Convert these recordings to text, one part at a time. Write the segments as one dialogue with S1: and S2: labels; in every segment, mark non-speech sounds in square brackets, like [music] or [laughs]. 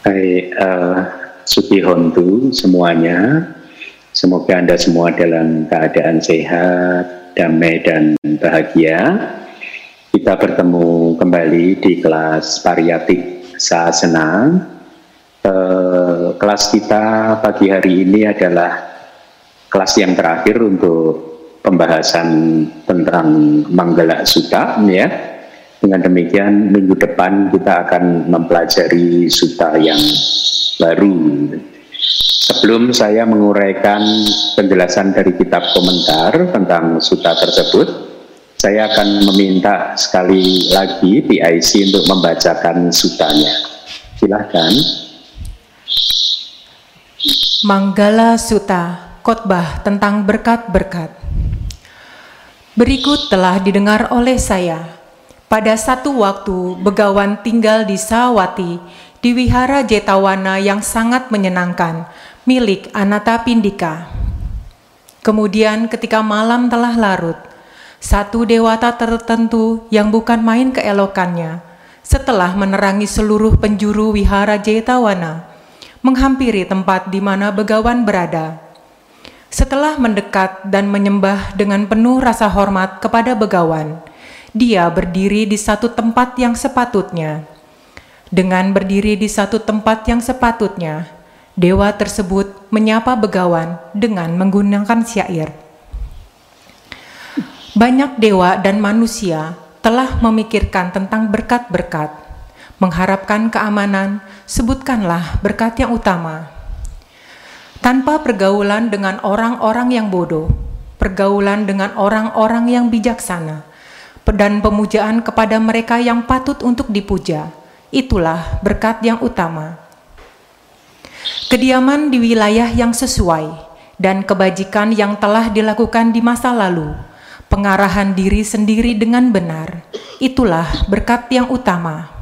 S1: Baik, uh, Suki Hontu semuanya, semoga Anda semua dalam keadaan sehat, damai, dan bahagia. Kita bertemu kembali di kelas Pariatik Sahasana. Uh, kelas kita pagi hari ini adalah kelas yang terakhir untuk pembahasan tentang Manggala Sutta, ya. Dengan demikian minggu depan kita akan mempelajari sutta yang baru. Sebelum saya menguraikan penjelasan dari kitab komentar tentang suta tersebut, saya akan meminta sekali lagi PIC untuk membacakan sutanya. Silahkan.
S2: Manggala Sutta, khotbah tentang berkat-berkat. Berikut telah didengar oleh saya. Pada satu waktu, Begawan tinggal di Sawati, di wihara Jetawana yang sangat menyenangkan, milik Anata Pindika. Kemudian ketika malam telah larut, satu dewata tertentu yang bukan main keelokannya, setelah menerangi seluruh penjuru wihara Jetawana, menghampiri tempat di mana Begawan berada. Setelah mendekat dan menyembah dengan penuh rasa hormat kepada Begawan, dia berdiri di satu tempat yang sepatutnya dengan berdiri di satu tempat yang sepatutnya, dewa tersebut menyapa begawan dengan menggunakan syair. Banyak dewa dan manusia telah memikirkan tentang berkat-berkat. Mengharapkan keamanan, sebutkanlah berkat yang utama. Tanpa pergaulan dengan orang-orang yang bodoh, pergaulan dengan orang-orang yang bijaksana, dan pemujaan kepada mereka yang patut untuk dipuja, Itulah berkat yang utama. Kediaman di wilayah yang sesuai dan kebajikan yang telah dilakukan di masa lalu, pengarahan diri sendiri dengan benar, itulah berkat yang utama.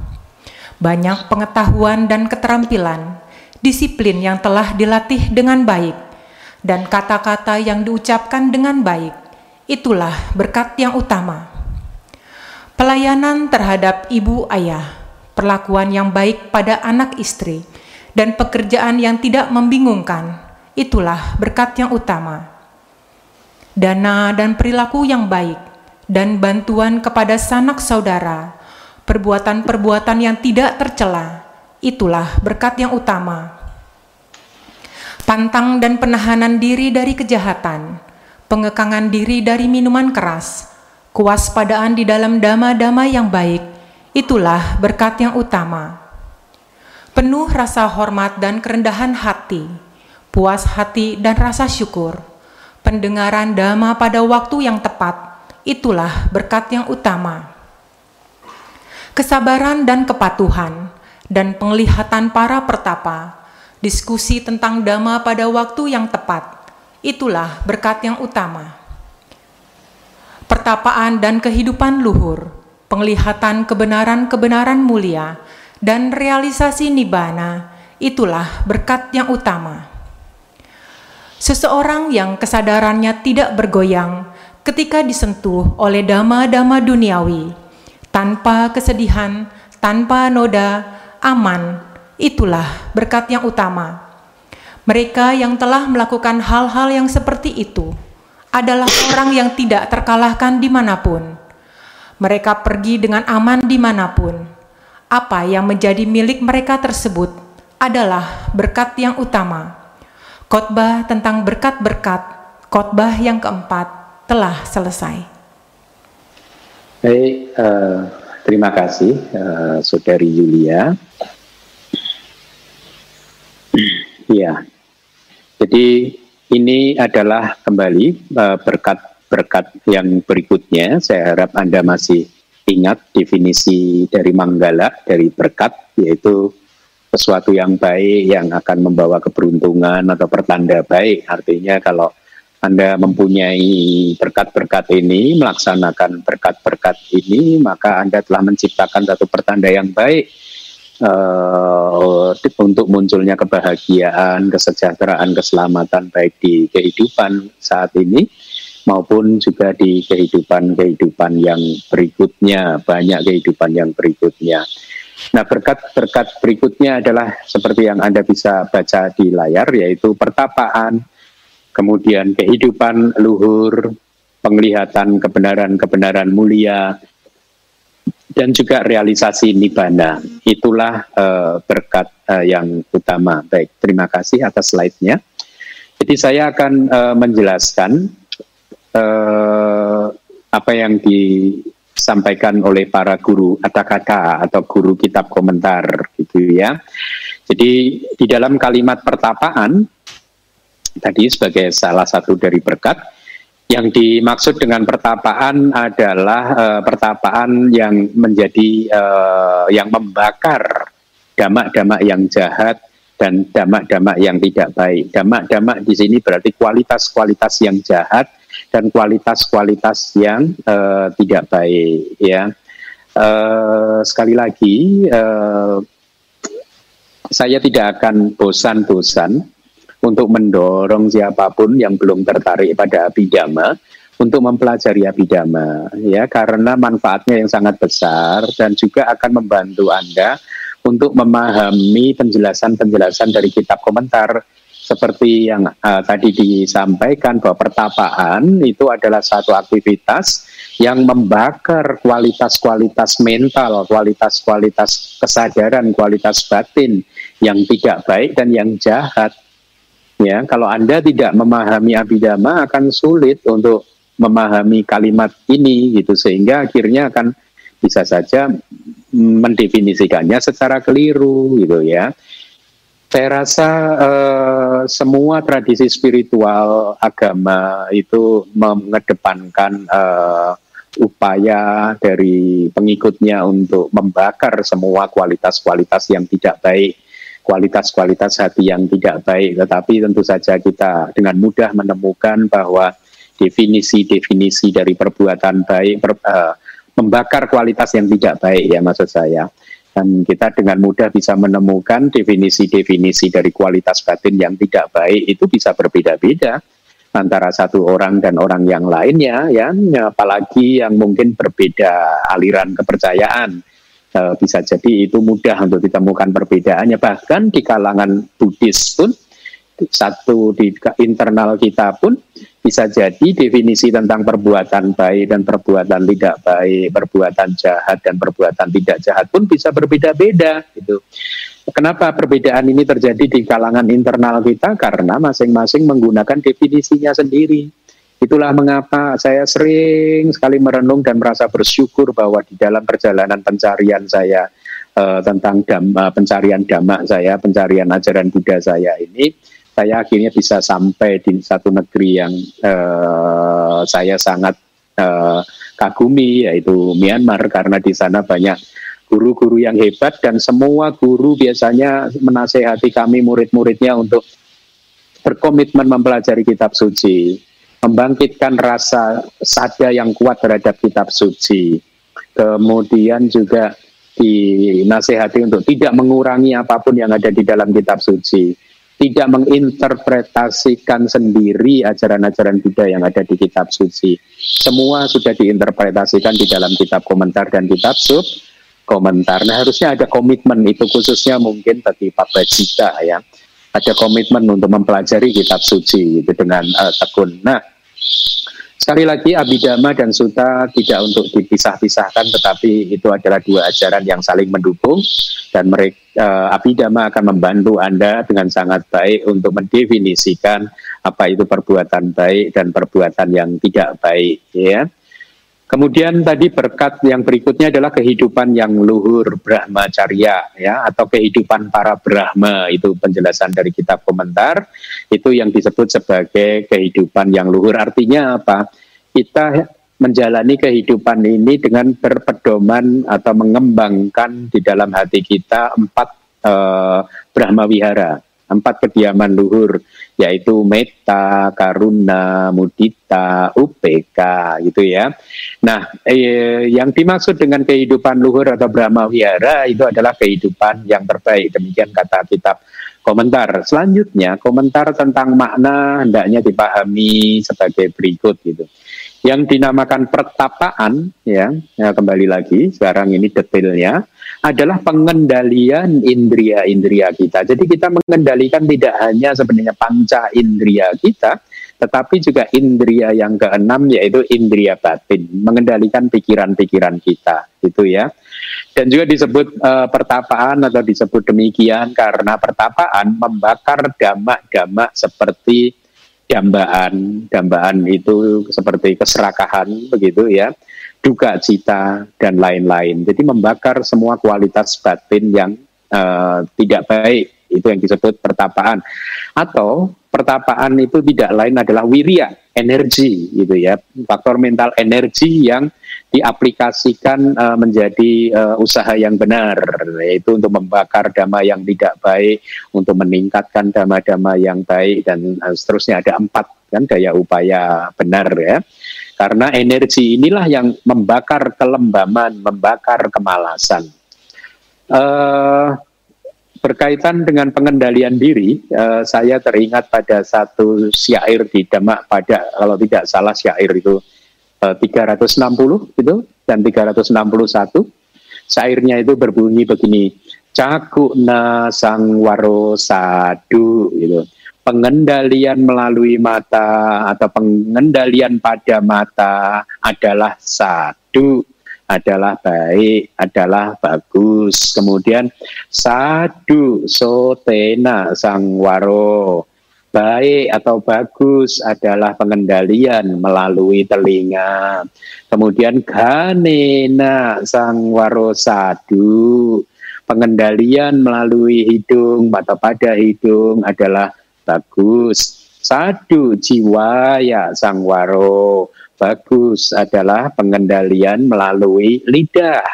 S2: Banyak pengetahuan dan keterampilan, disiplin yang telah dilatih dengan baik, dan kata-kata yang diucapkan dengan baik, itulah berkat yang utama. Pelayanan terhadap ibu ayah, perlakuan yang baik pada anak istri, dan pekerjaan yang tidak membingungkan. Itulah berkat yang utama. Dana dan perilaku yang baik, dan bantuan kepada sanak saudara, perbuatan-perbuatan yang tidak tercela, itulah berkat yang utama. Pantang dan penahanan diri dari kejahatan, pengekangan diri dari minuman keras, kewaspadaan di dalam dama-dama yang baik, Itulah berkat yang utama. Penuh rasa hormat dan kerendahan hati, puas hati dan rasa syukur, pendengaran dhamma pada waktu yang tepat, itulah berkat yang utama. Kesabaran dan kepatuhan, dan penglihatan para pertapa, diskusi tentang dhamma pada waktu yang tepat, itulah berkat yang utama. Pertapaan dan kehidupan luhur, penglihatan kebenaran-kebenaran mulia, dan realisasi nibana, itulah berkat yang utama. Seseorang yang kesadarannya tidak bergoyang ketika disentuh oleh dama-dama duniawi, tanpa kesedihan, tanpa noda, aman, itulah berkat yang utama. Mereka yang telah melakukan hal-hal yang seperti itu adalah orang yang tidak terkalahkan di mana pun mereka pergi dengan aman di mana pun. Apa yang menjadi milik mereka tersebut adalah berkat yang utama. Khotbah tentang berkat-berkat, khotbah yang keempat telah selesai.
S1: Baik, uh, terima kasih uh, Saudari Yulia. Iya, jadi ini adalah kembali uh, berkat berkat yang berikutnya. Saya harap Anda masih ingat definisi dari manggala, dari berkat, yaitu sesuatu yang baik yang akan membawa keberuntungan atau pertanda baik. Artinya kalau anda mempunyai berkat-berkat ini, melaksanakan berkat-berkat ini, maka Anda telah menciptakan satu pertanda yang baik uh, untuk munculnya kebahagiaan, kesejahteraan, keselamatan baik di kehidupan saat ini maupun juga di kehidupan-kehidupan yang berikutnya, banyak kehidupan yang berikutnya. Nah berkat-berkat berikutnya adalah seperti yang Anda bisa baca di layar yaitu pertapaan, kemudian kehidupan luhur, penglihatan kebenaran-kebenaran mulia, dan juga realisasi nibana. Itulah uh, berkat uh, yang utama. Baik, terima kasih atas slide-nya. Jadi saya akan uh, menjelaskan uh, apa yang disampaikan oleh para guru kata-kata atau guru kitab komentar gitu ya. Jadi di dalam kalimat pertapaan tadi sebagai salah satu dari berkat yang dimaksud dengan pertapaan adalah uh, pertapaan yang menjadi uh, yang membakar damak-damak yang jahat dan damak-damak yang tidak baik. Damak-damak di sini berarti kualitas-kualitas yang jahat dan kualitas-kualitas yang uh, tidak baik. Ya, uh, sekali lagi uh, saya tidak akan bosan-bosan untuk mendorong siapa pun yang belum tertarik pada abidama untuk mempelajari abidama ya karena manfaatnya yang sangat besar dan juga akan membantu Anda untuk memahami penjelasan-penjelasan dari kitab komentar. Seperti yang uh, tadi disampaikan bahwa pertapaan itu adalah satu aktivitas yang membakar kualitas-kualitas mental, kualitas-kualitas kesadaran, kualitas batin yang tidak baik dan yang jahat Ya, kalau Anda tidak memahami abidama akan sulit untuk memahami kalimat ini gitu sehingga akhirnya akan bisa saja mendefinisikannya secara keliru gitu ya. Saya rasa eh, semua tradisi spiritual agama itu mengedepankan eh, upaya dari pengikutnya untuk membakar semua kualitas-kualitas yang tidak baik kualitas-kualitas hati yang tidak baik, tetapi tentu saja kita dengan mudah menemukan bahwa definisi-definisi dari perbuatan baik per, uh, membakar kualitas yang tidak baik ya maksud saya. Dan kita dengan mudah bisa menemukan definisi-definisi dari kualitas batin yang tidak baik itu bisa berbeda-beda antara satu orang dan orang yang lainnya ya. Apalagi yang mungkin berbeda aliran kepercayaan uh, bisa jadi itu mudah untuk ditemukan perbedaannya bahkan di kalangan Buddhis pun satu di internal kita pun bisa jadi definisi tentang perbuatan baik dan perbuatan tidak baik, perbuatan jahat dan perbuatan tidak jahat pun bisa berbeda-beda gitu. Kenapa perbedaan ini terjadi di kalangan internal kita? Karena masing-masing menggunakan definisinya sendiri. Itulah mengapa saya sering sekali merenung dan merasa bersyukur bahwa di dalam perjalanan pencarian saya uh, tentang dhamma, pencarian dhamma saya, pencarian ajaran Buddha saya ini, saya akhirnya bisa sampai di satu negeri yang uh, saya sangat uh, kagumi, yaitu Myanmar, karena di sana banyak guru-guru yang hebat dan semua guru biasanya menasehati kami murid-muridnya untuk berkomitmen mempelajari kitab suci membangkitkan rasa sada yang kuat terhadap kitab suci. Kemudian juga dinasehati untuk tidak mengurangi apa pun yang ada di dalam kitab suci. Tidak menginterpretasikan sendiri ajaran-ajaran Buddha yang ada di kitab suci. Semua sudah diinterpretasikan di dalam kitab komentar dan kitab sub komentar. Nah harusnya ada komitmen itu khususnya mungkin bagi Pak Bajika ya ada komitmen untuk mempelajari kitab suci itu dengan uh, tekun. Nah, sekali lagi Abhidhamma dan Sutta tidak untuk dipisah-pisahkan, tetapi itu adalah dua ajaran yang saling mendukung dan mereka uh, Abhidhamma akan membantu Anda dengan sangat baik untuk mendefinisikan apa itu perbuatan baik dan perbuatan yang tidak baik, ya. Kemudian tadi berkat yang berikutnya adalah kehidupan yang luhur Brahmacharya ya atau kehidupan para Brahma. Itu penjelasan dari kitab komentar. Itu yang disebut sebagai kehidupan yang luhur. Artinya apa? Kita menjalani kehidupan ini dengan berpedoman atau mengembangkan di dalam hati kita empat uh, Brahma Wihara empat kediaman luhur yaitu meta, karuna, mudita, upk gitu ya. Nah, eh, yang dimaksud dengan kehidupan luhur atau Brahma Wihara itu adalah kehidupan yang terbaik demikian kata kitab komentar. Selanjutnya komentar tentang makna hendaknya dipahami sebagai berikut gitu. Yang dinamakan pertapaan ya, ya kembali lagi sekarang ini detailnya adalah pengendalian indria-indria kita. Jadi kita mengendalikan tidak hanya sebenarnya panca indria kita, tetapi juga indria yang keenam yaitu indria batin, mengendalikan pikiran-pikiran kita, itu ya. Dan juga disebut uh, pertapaan atau disebut demikian karena pertapaan membakar damak-damak seperti dambaan, dambaan itu seperti keserakahan begitu ya duka cita, dan lain-lain. Jadi membakar semua kualitas batin yang uh, tidak baik, itu yang disebut pertapaan. Atau pertapaan itu tidak lain adalah wirya, energi gitu ya, faktor mental energi yang diaplikasikan uh, menjadi uh, usaha yang benar, yaitu untuk membakar dhamma yang tidak baik, untuk meningkatkan dhamma-dhamma yang baik dan uh, seterusnya ada empat kan daya upaya benar ya. Karena energi inilah yang membakar kelembaman, membakar kemalasan. Uh, berkaitan dengan pengendalian diri, uh, saya teringat pada satu syair di Demak pada kalau tidak salah syair itu uh, 360 itu dan 361. Syairnya itu berbunyi begini, Cakuna sang waro sadu gitu. Pengendalian melalui mata atau pengendalian pada mata adalah satu adalah baik, adalah bagus. Kemudian sadu sotena sangwaro. Baik atau bagus adalah pengendalian melalui telinga. Kemudian ganena sangwaro sadu. Pengendalian melalui hidung atau pada hidung adalah bagus. Sadu jiwa ya sangwaro. Bagus adalah pengendalian melalui lidah.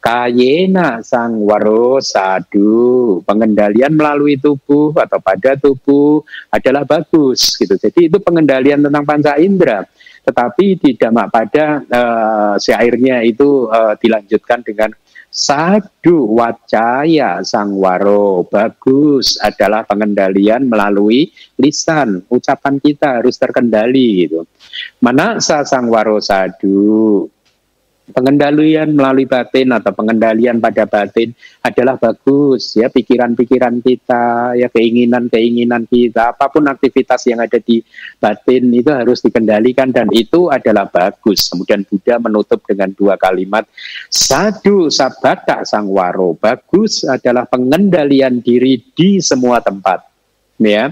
S1: Kayena sang waro sadu pengendalian melalui tubuh atau pada tubuh adalah bagus gitu. Jadi itu pengendalian tentang panca indera. Tetapi di damak pada uh, syairnya itu uh, dilanjutkan dengan Sadu wacaya sangwaro bagus adalah pengendalian melalui lisan. Ucapan kita harus terkendali gitu. Mana sa sangwaro sadu. Pengendalian melalui batin atau pengendalian pada batin adalah bagus ya pikiran-pikiran kita ya keinginan-keinginan kita apa pun aktivitas yang ada di batin itu harus dikendalikan dan itu adalah bagus. Kemudian Buddha menutup dengan dua kalimat sadu sabata sangwaro bagus adalah pengendalian diri di semua tempat ya.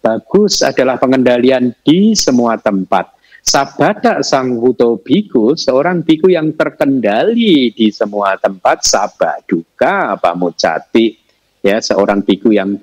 S1: Bagus adalah pengendalian di semua tempat Sabada sang huto biku, seorang biku yang terkendali di semua tempat, sabaduka apa mucati. Ya, seorang biku yang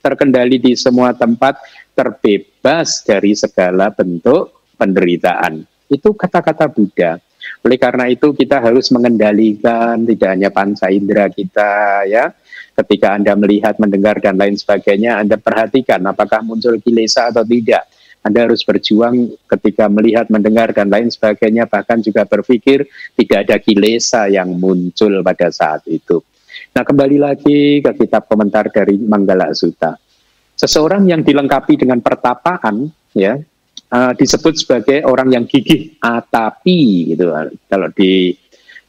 S1: terkendali di semua tempat, terbebas dari segala bentuk penderitaan. Itu kata-kata Buddha. Oleh karena itu kita harus mengendalikan tidak hanya panca indera kita ya. Ketika Anda melihat, mendengar dan lain sebagainya, Anda perhatikan apakah muncul kilesa atau tidak anda harus berjuang ketika melihat, mendengar, dan lain sebagainya, bahkan juga berpikir tidak ada kilesa yang muncul pada saat itu. Nah, kembali lagi ke kitab komentar dari Manggala Sutta. Seseorang yang dilengkapi dengan pertapaan, ya, uh, disebut sebagai orang yang gigih atapi, gitu. Kalau di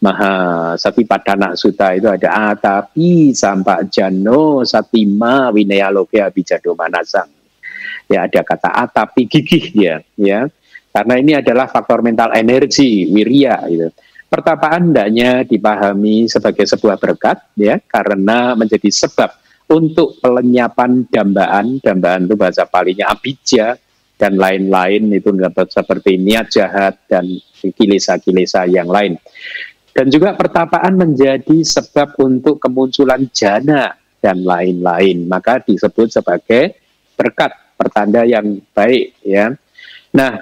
S1: Maha Satipadana Sutta itu ada atapi sampai jano satima winaya loge abijado manasang ya ada kata A tapi gigih dia ya karena ini adalah faktor mental energi wirya gitu. Pertapaan hendaknya dipahami sebagai sebuah berkat ya karena menjadi sebab untuk pelenyapan dambaan, dambaan itu bahasa palingnya abija dan lain-lain itu seperti niat jahat dan kilesa-kilesa yang lain. Dan juga pertapaan menjadi sebab untuk kemunculan jana dan lain-lain. Maka disebut sebagai berkat pertanda yang baik ya. Nah,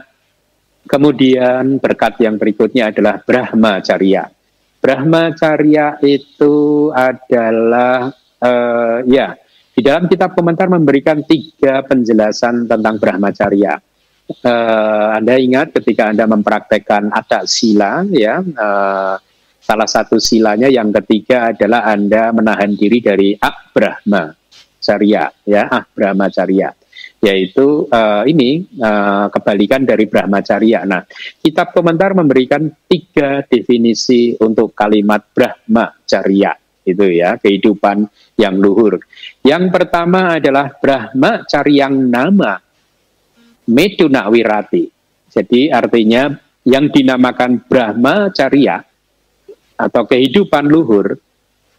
S1: kemudian berkat yang berikutnya adalah Brahmacharya. Brahmacharya itu adalah uh, ya di dalam kitab komentar memberikan tiga penjelasan tentang Brahmacharya. Uh, anda ingat ketika Anda mempraktekkan ada sila ya uh, salah satu silanya yang ketiga adalah Anda menahan diri dari ak Brahma Charya ya ah Brahmacharya. Yaitu uh, ini uh, kebalikan dari Brahmacharya. Nah, kitab komentar memberikan tiga definisi untuk kalimat Brahmacharya itu ya kehidupan yang luhur. Yang pertama adalah Brahmacaryang nama Meduna Wirati. Jadi artinya yang dinamakan Brahmacharya atau kehidupan luhur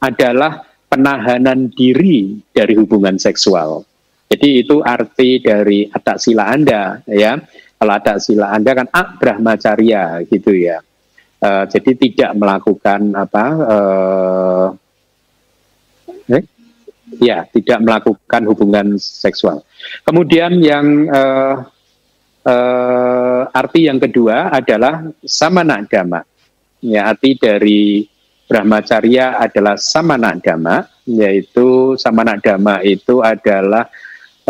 S1: adalah penahanan diri dari hubungan seksual. Jadi itu arti dari atak sila Anda ya. Kalau atak sila Anda kan ak brahmacarya gitu ya. Uh, jadi tidak melakukan apa uh, eh, ya tidak melakukan hubungan seksual. Kemudian yang uh, uh, arti yang kedua adalah samana dhamma. Ya, arti dari brahmacarya adalah samana dhamma, yaitu samana dhamma itu adalah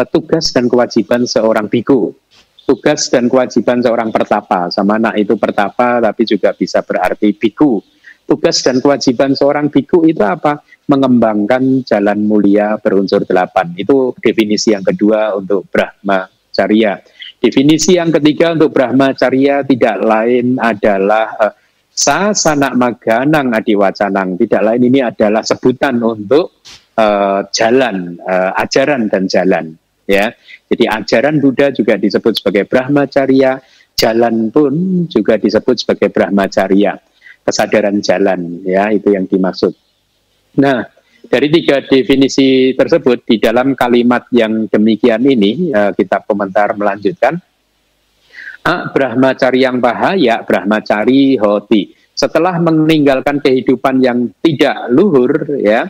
S1: tugas dan kewajiban seorang biku. Tugas dan kewajiban seorang pertapa. Sama anak itu pertapa tapi juga bisa berarti biku. Tugas dan kewajiban seorang biku itu apa? Mengembangkan jalan mulia berunsur delapan. Itu definisi yang kedua untuk Brahma Carya. Definisi yang ketiga untuk Brahma Carya tidak lain adalah uh, sasana maganang adiwacanang. Tidak lain ini adalah sebutan untuk uh, jalan, uh, ajaran dan jalan ya. Jadi ajaran Buddha juga disebut sebagai Brahmacharya, jalan pun juga disebut sebagai Brahmacharya, kesadaran jalan ya, itu yang dimaksud. Nah, dari tiga definisi tersebut di dalam kalimat yang demikian ini uh, kitab komentar melanjutkan A brahmacari yang bahaya brahmacari hoti setelah meninggalkan kehidupan yang tidak luhur ya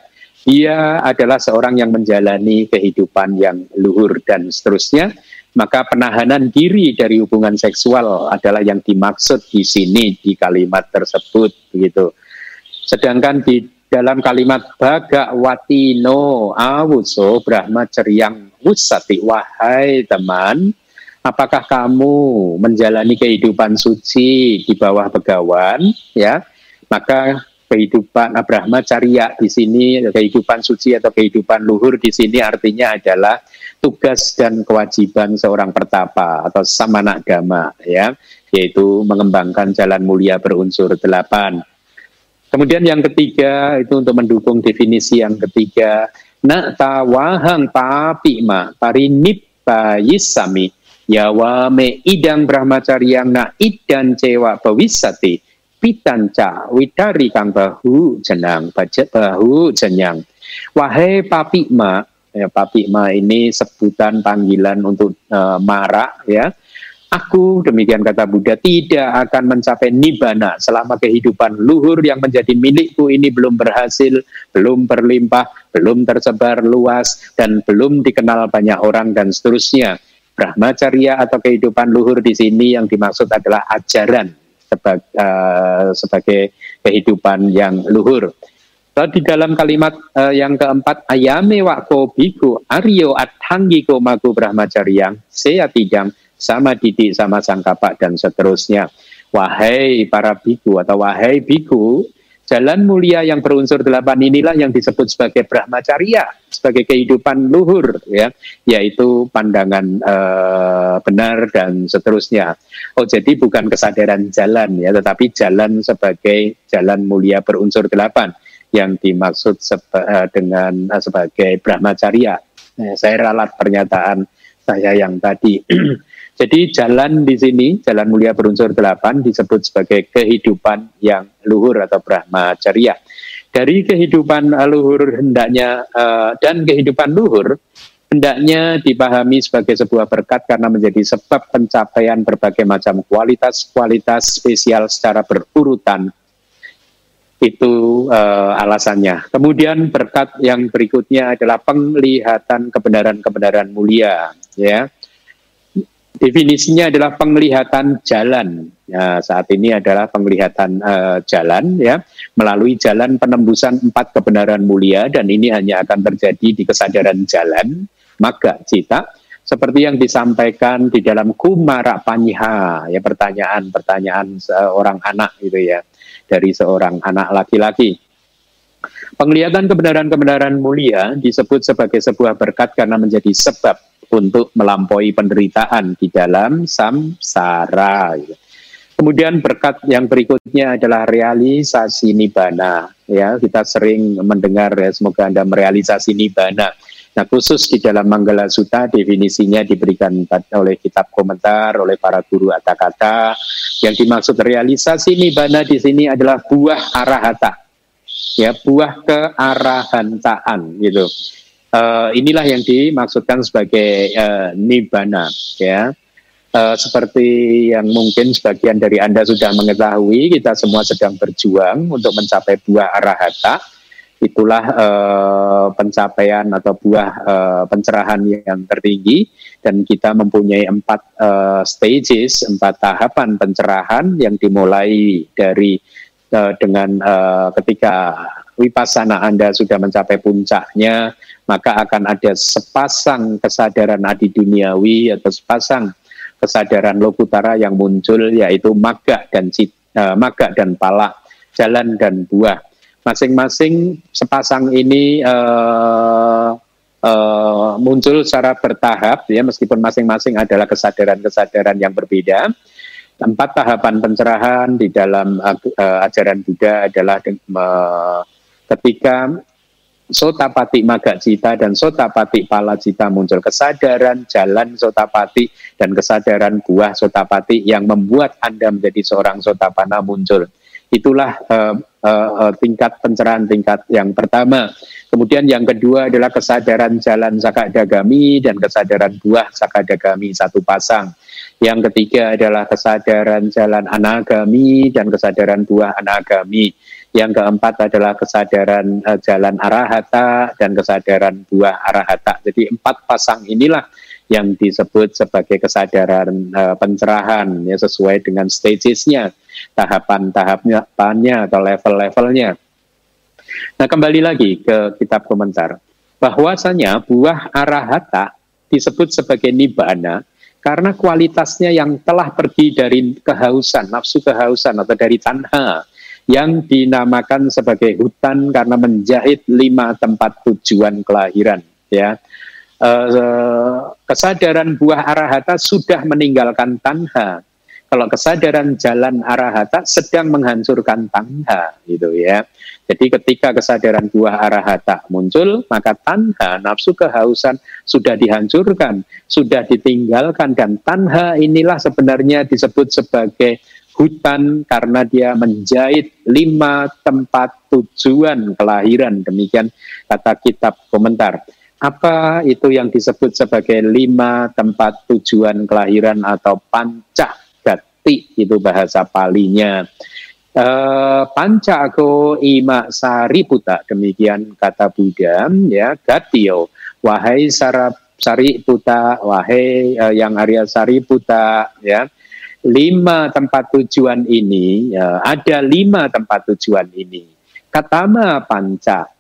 S1: dia adalah seorang yang menjalani kehidupan yang luhur dan seterusnya, maka penahanan diri dari hubungan seksual adalah yang dimaksud di sini di kalimat tersebut begitu. Sedangkan di dalam kalimat Bhagawati no awuso Brahma Ceriang Wusati wahai teman apakah kamu menjalani kehidupan suci di bawah begawan ya maka kehidupan Abrahma Carya di sini kehidupan suci atau kehidupan luhur di sini artinya adalah tugas dan kewajiban seorang pertapa atau samana agama ya yaitu mengembangkan jalan mulia berunsur delapan. Kemudian yang ketiga itu untuk mendukung definisi yang ketiga nak tawahang papima parinipayisami yawame idang brahmacaryang na idan cewa bawisati pitanca widari kang bahu jenang bajet bahu jenang. Wahai papikma ya papikma ini sebutan panggilan untuk uh, marak ya. Aku, demikian kata Buddha, tidak akan mencapai nibana selama kehidupan luhur yang menjadi milikku ini belum berhasil, belum berlimpah, belum tersebar luas, dan belum dikenal banyak orang, dan seterusnya. Brahmacharya atau kehidupan luhur di sini yang dimaksud adalah ajaran sebagai, uh, sebagai kehidupan yang luhur. Lalu di dalam kalimat uh, yang keempat, ayame wako biku aryo ko magu brahmacaryang saya tidang sama didik sama sangkapak dan seterusnya. Wahai para biku atau wahai biku, Jalan mulia yang berunsur delapan inilah yang disebut sebagai brahmacarya, sebagai kehidupan luhur, ya, yaitu pandangan uh, benar dan seterusnya. Oh, jadi bukan kesadaran jalan ya, tetapi jalan sebagai jalan mulia berunsur delapan yang dimaksud seba, uh, dengan uh, sebagai brahmacarya. Nah, saya ralat pernyataan saya yang tadi. [clears throat] Jadi jalan di sini, jalan mulia berunsur delapan disebut sebagai kehidupan yang luhur atau brahmacharya. Dari kehidupan luhur hendaknya uh, dan kehidupan luhur hendaknya dipahami sebagai sebuah berkat karena menjadi sebab pencapaian berbagai macam kualitas-kualitas spesial secara berurutan. Itu uh, alasannya. Kemudian berkat yang berikutnya adalah penglihatan kebenaran-kebenaran mulia, ya definisinya adalah penglihatan jalan. Ya, saat ini adalah penglihatan uh, jalan ya melalui jalan penembusan empat kebenaran mulia dan ini hanya akan terjadi di kesadaran jalan maka cita seperti yang disampaikan di dalam Kumara Panyiha ya pertanyaan-pertanyaan seorang anak gitu ya dari seorang anak laki-laki. Penglihatan kebenaran-kebenaran mulia disebut sebagai sebuah berkat karena menjadi sebab untuk melampaui penderitaan di dalam samsara. Kemudian berkat yang berikutnya adalah realisasi nibana. Ya, kita sering mendengar ya, semoga Anda merealisasi nibana. Nah, khusus di dalam Manggala Sutta definisinya diberikan oleh kitab komentar oleh para guru kata-kata. Yang dimaksud realisasi nibana di sini adalah buah arahata. Ya, buah kearahantaan gitu. Uh, inilah yang dimaksudkan sebagai uh, nibana ya uh, seperti yang mungkin sebagian dari Anda sudah mengetahui, kita semua sedang berjuang untuk mencapai buah arahata. Itulah uh, pencapaian atau buah uh, pencerahan yang tertinggi dan kita mempunyai empat uh, stages, empat tahapan pencerahan yang dimulai dari uh, dengan uh, ketika wipasana Anda sudah mencapai puncaknya, maka akan ada sepasang kesadaran adi duniawi atau sepasang kesadaran lokutara yang muncul yaitu maga dan uh, maga dan pala, jalan dan buah. Masing-masing sepasang ini uh, uh, muncul secara bertahap ya meskipun masing-masing adalah kesadaran-kesadaran yang berbeda. Empat tahapan pencerahan di dalam uh, ajaran Buddha adalah uh, ketika Sotapati Magacita dan Sotapati Palacita muncul kesadaran jalan Sotapati dan kesadaran buah Sotapati yang membuat Anda menjadi seorang Sotapana muncul. Itulah uh, uh, tingkat pencerahan tingkat yang pertama. Kemudian yang kedua adalah kesadaran jalan Sakadagami dan kesadaran buah Sakadagami satu pasang. Yang ketiga adalah kesadaran jalan anagami dan kesadaran buah anagami. Yang keempat adalah kesadaran uh, jalan arahata dan kesadaran buah arahata. Jadi empat pasang inilah yang disebut sebagai kesadaran uh, pencerahan ya sesuai dengan stagesnya, tahapan-tahapannya atau level-levelnya. Nah kembali lagi ke kitab komentar bahwasanya buah arahata disebut sebagai nibbana karena kualitasnya yang telah pergi dari kehausan, nafsu kehausan atau dari tanha yang dinamakan sebagai hutan karena menjahit lima tempat tujuan kelahiran ya. Uh, kesadaran buah arahata sudah meninggalkan tanha kalau kesadaran jalan arahata sedang menghancurkan tanha gitu ya. Jadi ketika kesadaran buah arahata muncul maka tanha nafsu kehausan sudah dihancurkan sudah ditinggalkan. Dan tanha inilah sebenarnya disebut sebagai hutan karena dia menjahit lima tempat tujuan kelahiran. Demikian kata kitab komentar. Apa itu yang disebut sebagai lima tempat tujuan kelahiran atau panca gati itu bahasa palinya. Uh, pancago ima sariputa demikian kata Buddha ya gatio wahai sarap sariputa wahai uh, yang Arya sariputa ya lima tempat tujuan ini, ya, ada lima tempat tujuan ini. Katama panca,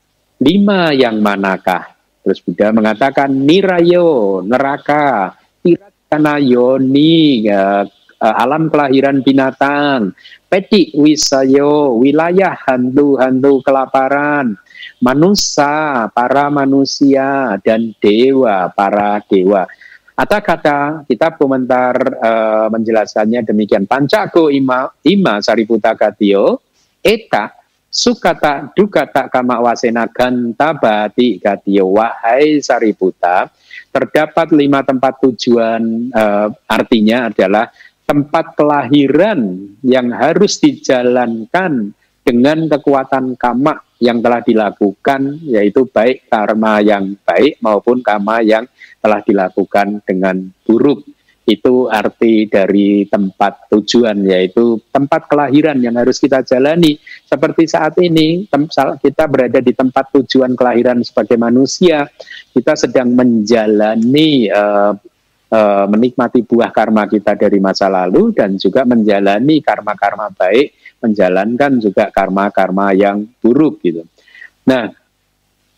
S1: lima yang manakah? Terus Buddha mengatakan nirayo, neraka, tiratana yoni, ya, eh, alam kelahiran binatang, peti wisayo, wilayah hantu-hantu kelaparan, manusia, para manusia, dan dewa, para dewa. Atau kata kitab komentar uh, menjelaskannya demikian. Pancago ima, ima sariputa katio, eta sukata dukata kama wasena ganta bati katio. Wahai sariputa, terdapat lima tempat tujuan, uh, artinya adalah tempat kelahiran yang harus dijalankan dengan kekuatan kama yang telah dilakukan, yaitu baik karma yang baik maupun karma yang telah dilakukan dengan buruk. Itu arti dari tempat tujuan, yaitu tempat kelahiran yang harus kita jalani. Seperti saat ini, kita berada di tempat tujuan kelahiran sebagai manusia, kita sedang menjalani uh, uh, menikmati buah karma kita dari masa lalu dan juga menjalani karma-karma baik, menjalankan juga karma-karma yang buruk gitu. Nah,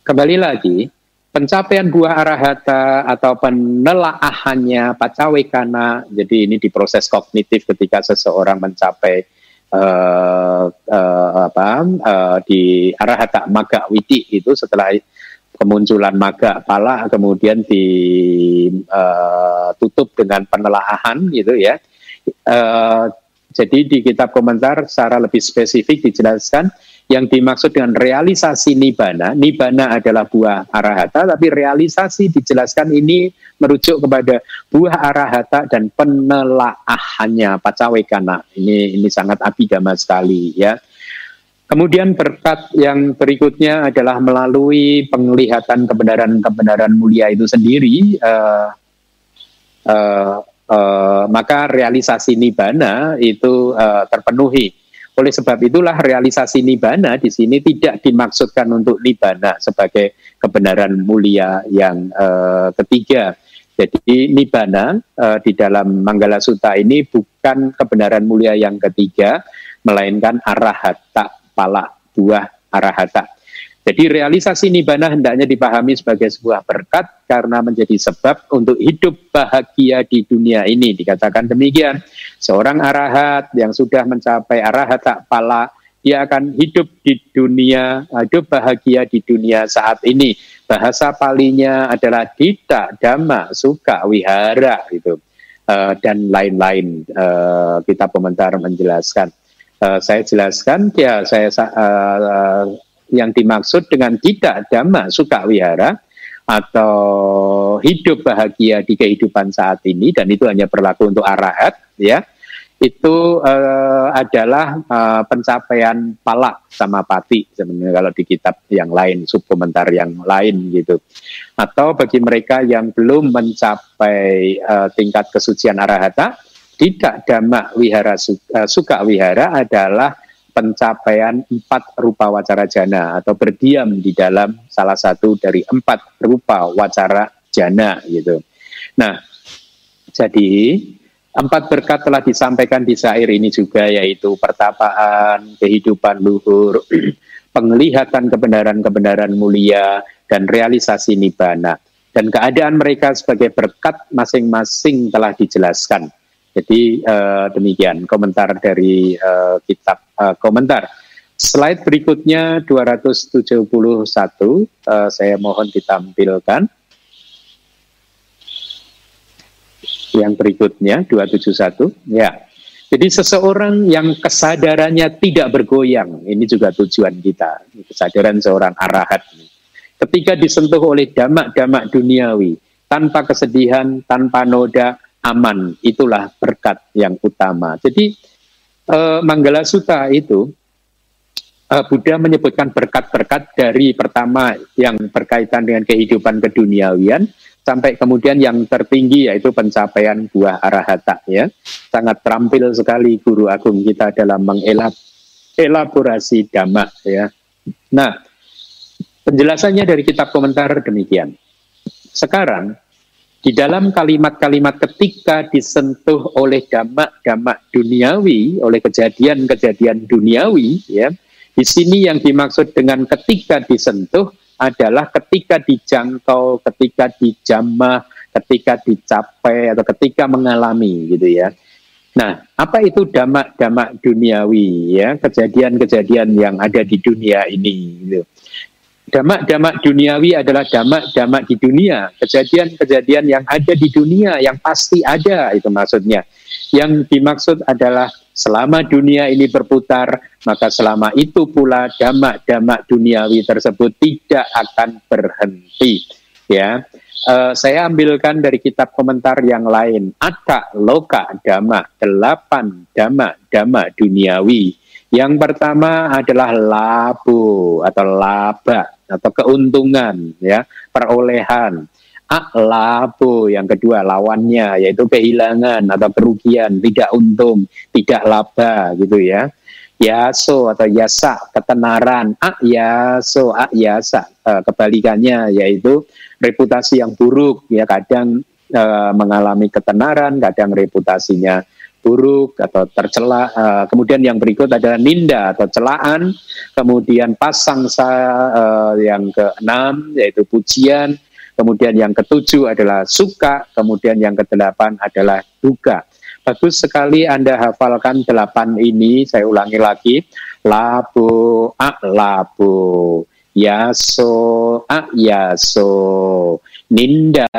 S1: kembali lagi pencapaian buah arahata atau penelaahannya pacawekana jadi ini diproses kognitif ketika seseorang mencapai uh, uh, apa uh, di arahata maga witi itu setelah kemunculan maga pala kemudian ditutup uh, dengan penelaahan gitu ya. Uh, jadi di kitab komentar secara lebih spesifik dijelaskan yang dimaksud dengan realisasi nibana, nibana adalah buah arahata, tapi realisasi dijelaskan ini merujuk kepada buah arahata dan penelaahannya pacawekana. Ini ini sangat abidama sekali ya. Kemudian berkat yang berikutnya adalah melalui penglihatan kebenaran-kebenaran mulia itu sendiri, uh, uh, uh, maka realisasi nibana itu uh, terpenuhi oleh sebab itulah realisasi nibana di sini tidak dimaksudkan untuk nibana sebagai kebenaran mulia yang uh, ketiga. Jadi nibana uh, di dalam Manggala Sutta ini bukan kebenaran mulia yang ketiga, melainkan arahata pala buah arahata. Jadi realisasi nibana hendaknya dipahami sebagai sebuah berkat karena menjadi sebab untuk hidup bahagia di dunia ini. Dikatakan demikian, seorang arahat yang sudah mencapai arahat tak pala, dia akan hidup di dunia, hidup bahagia di dunia saat ini. Bahasa palinya adalah dita, dhamma, suka, wihara gitu. Uh, dan lain-lain uh, kita komentar menjelaskan. Uh, saya jelaskan ya saya uh, yang dimaksud dengan tidak dhamma suka wihara atau hidup bahagia di kehidupan saat ini dan itu hanya berlaku untuk arahat ya itu uh, adalah uh, pencapaian pala sama pati sebenarnya kalau di kitab yang lain subkomentar yang lain gitu. Atau bagi mereka yang belum mencapai uh, tingkat kesucian arahata tidak dhamma wihara suka, uh, suka wihara adalah pencapaian empat rupa wacara jana atau berdiam di dalam salah satu dari empat rupa wacara jana gitu. Nah, jadi empat berkat telah disampaikan di syair ini juga yaitu pertapaan, kehidupan luhur, [clears throat] penglihatan kebenaran-kebenaran mulia dan realisasi nibana. Dan keadaan mereka sebagai berkat masing-masing telah dijelaskan. Jadi uh, demikian komentar dari uh, kitab uh, komentar. Slide berikutnya 271 uh, saya mohon ditampilkan. Yang berikutnya 271 ya. Jadi seseorang yang kesadarannya tidak bergoyang, ini juga tujuan kita, kesadaran seorang arahat. Ketika disentuh oleh damak-damak duniawi, tanpa kesedihan, tanpa noda, aman. Itulah berkat yang utama. Jadi uh, Manggala Sutta itu uh, Buddha menyebutkan berkat-berkat dari pertama yang berkaitan dengan kehidupan keduniawian sampai kemudian yang tertinggi yaitu pencapaian buah arahata ya. Sangat terampil sekali guru agung kita dalam mengelaborasi dhamma ya. Nah, penjelasannya dari kitab komentar demikian. Sekarang di dalam kalimat-kalimat ketika disentuh oleh damak-damak duniawi, oleh kejadian-kejadian duniawi, ya, di sini yang dimaksud dengan ketika disentuh adalah ketika dijangkau, ketika dijamah, ketika dicapai atau ketika mengalami gitu ya. Nah, apa itu damak-damak duniawi ya, kejadian-kejadian yang ada di dunia ini gitu. Damak-damak duniawi adalah damak-damak di dunia, kejadian-kejadian yang ada di dunia, yang pasti ada, itu maksudnya. Yang dimaksud adalah selama dunia ini berputar, maka selama itu pula damak-damak duniawi tersebut tidak akan berhenti. Ya, uh, saya ambilkan dari kitab komentar yang lain. Ada loka dama, delapan dama-dama duniawi. Yang pertama adalah labu atau laba atau keuntungan ya perolehan. Aklabu yang kedua lawannya yaitu kehilangan atau kerugian tidak untung tidak laba gitu ya. Yaso atau yasa ketenaran. Ak yaso ak yasa e, kebalikannya yaitu reputasi yang buruk ya. Kadang e, mengalami ketenaran kadang reputasinya buruk atau tercela. Uh, kemudian yang berikut adalah ninda atau celaan. Kemudian pasang sa uh, yang keenam yaitu pujian. Kemudian yang ketujuh adalah suka. Kemudian yang kedelapan adalah duka. Bagus sekali Anda hafalkan delapan ini. Saya ulangi lagi. Labu, ak labu. Yaso, yaso, ninda,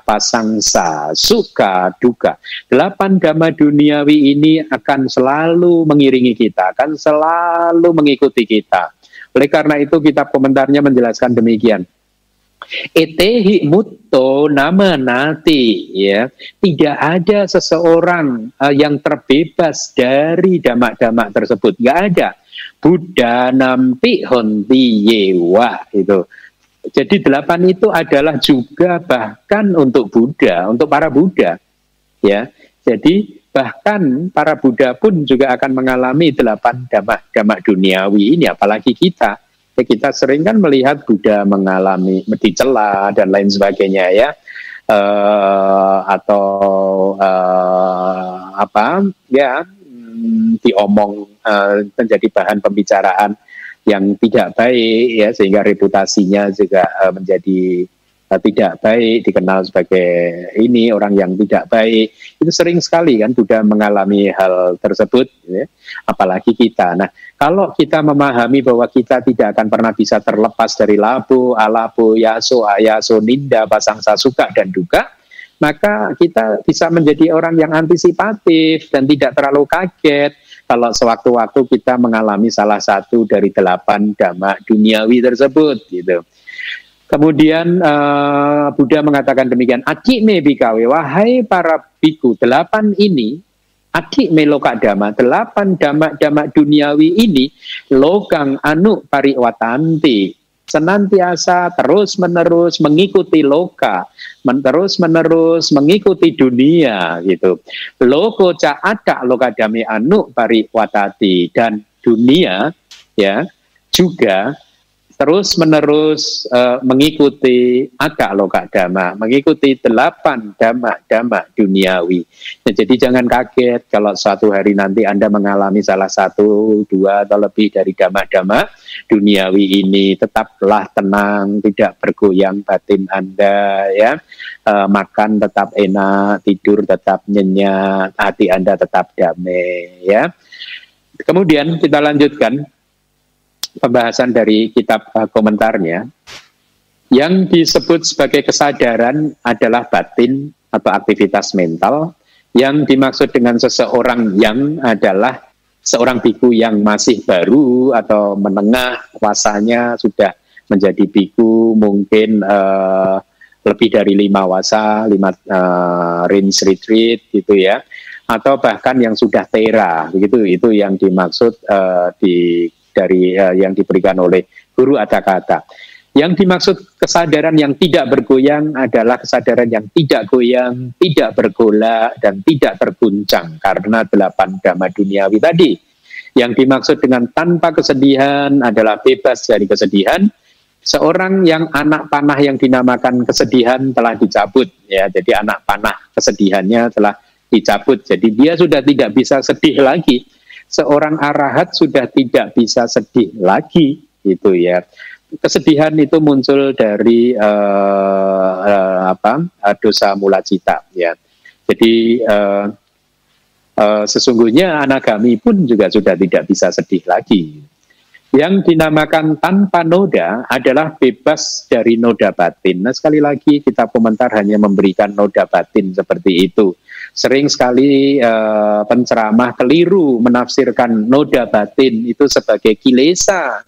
S1: pasangsa, suka, duka. Delapan dhamma duniawi ini akan selalu mengiringi kita, akan selalu mengikuti kita. Oleh karena itu kitab komentarnya menjelaskan demikian. Etehi mutto nama nati ya tidak ada seseorang uh, yang terbebas dari damak-damak tersebut nggak ada Buddha nampi honti yewa itu jadi delapan itu adalah juga bahkan untuk Buddha untuk para Buddha ya. Jadi bahkan para Buddha pun juga akan mengalami delapan damak-damak duniawi ini apalagi kita. Ya kita sering kan melihat Buddha mengalami dicela dan lain sebagainya ya. Uh, atau uh, apa ya diomong uh, menjadi bahan pembicaraan yang tidak baik ya sehingga reputasinya juga uh, menjadi uh, tidak baik dikenal sebagai ini orang yang tidak baik itu sering sekali kan sudah mengalami hal tersebut ya. apalagi kita nah kalau kita memahami bahwa kita tidak akan pernah bisa terlepas dari labu, alabu, yaso, ayaso, ninda, pasang sasuka, dan duka, maka kita bisa menjadi orang yang antisipatif dan tidak terlalu kaget kalau sewaktu-waktu kita mengalami salah satu dari delapan dhamma duniawi tersebut gitu. Kemudian uh, Buddha mengatakan demikian, Aki me bikawe, wahai para biku, delapan ini Adik meloka dama, delapan dama-dama duniawi ini logang anu pariwatanti senantiasa terus menerus mengikuti loka, men terus menerus mengikuti dunia gitu. Loko ca ada loka dami anu pariwatati dan dunia ya juga terus menerus uh, mengikuti agak loka dhamma, mengikuti delapan dhamma dhamma duniawi. Nah, jadi jangan kaget kalau suatu hari nanti Anda mengalami salah satu, dua atau lebih dari dhamma dhamma duniawi ini, tetaplah tenang, tidak bergoyang batin Anda ya. Uh, makan tetap enak, tidur tetap nyenyak, hati Anda tetap damai ya. Kemudian kita lanjutkan pembahasan dari kitab uh, komentarnya, yang disebut sebagai kesadaran adalah batin atau aktivitas mental, yang dimaksud dengan seseorang yang adalah seorang biku yang masih baru atau menengah kuasanya sudah menjadi biku mungkin uh, lebih dari lima wasa, lima uh, rinse retreat gitu ya, atau bahkan yang sudah tera, begitu itu yang dimaksud uh, di dari uh, yang diberikan oleh guru ada kata. Yang dimaksud kesadaran yang tidak bergoyang adalah kesadaran yang tidak goyang, tidak bergolak, dan tidak terguncang karena delapan dhamma duniawi tadi. Yang dimaksud dengan tanpa kesedihan adalah bebas dari kesedihan. Seorang yang anak panah yang dinamakan kesedihan telah dicabut, ya. Jadi anak panah kesedihannya telah dicabut. Jadi dia sudah tidak bisa sedih lagi seorang arahat sudah tidak bisa sedih lagi gitu ya kesedihan itu muncul dari uh, uh, apa dosa mula cita ya jadi uh, uh, sesungguhnya anagami pun juga sudah tidak bisa sedih lagi yang dinamakan tanpa noda adalah bebas dari noda batin. Nah sekali lagi kita komentar hanya memberikan noda batin seperti itu. Sering sekali uh, penceramah keliru menafsirkan noda batin itu sebagai kilesa.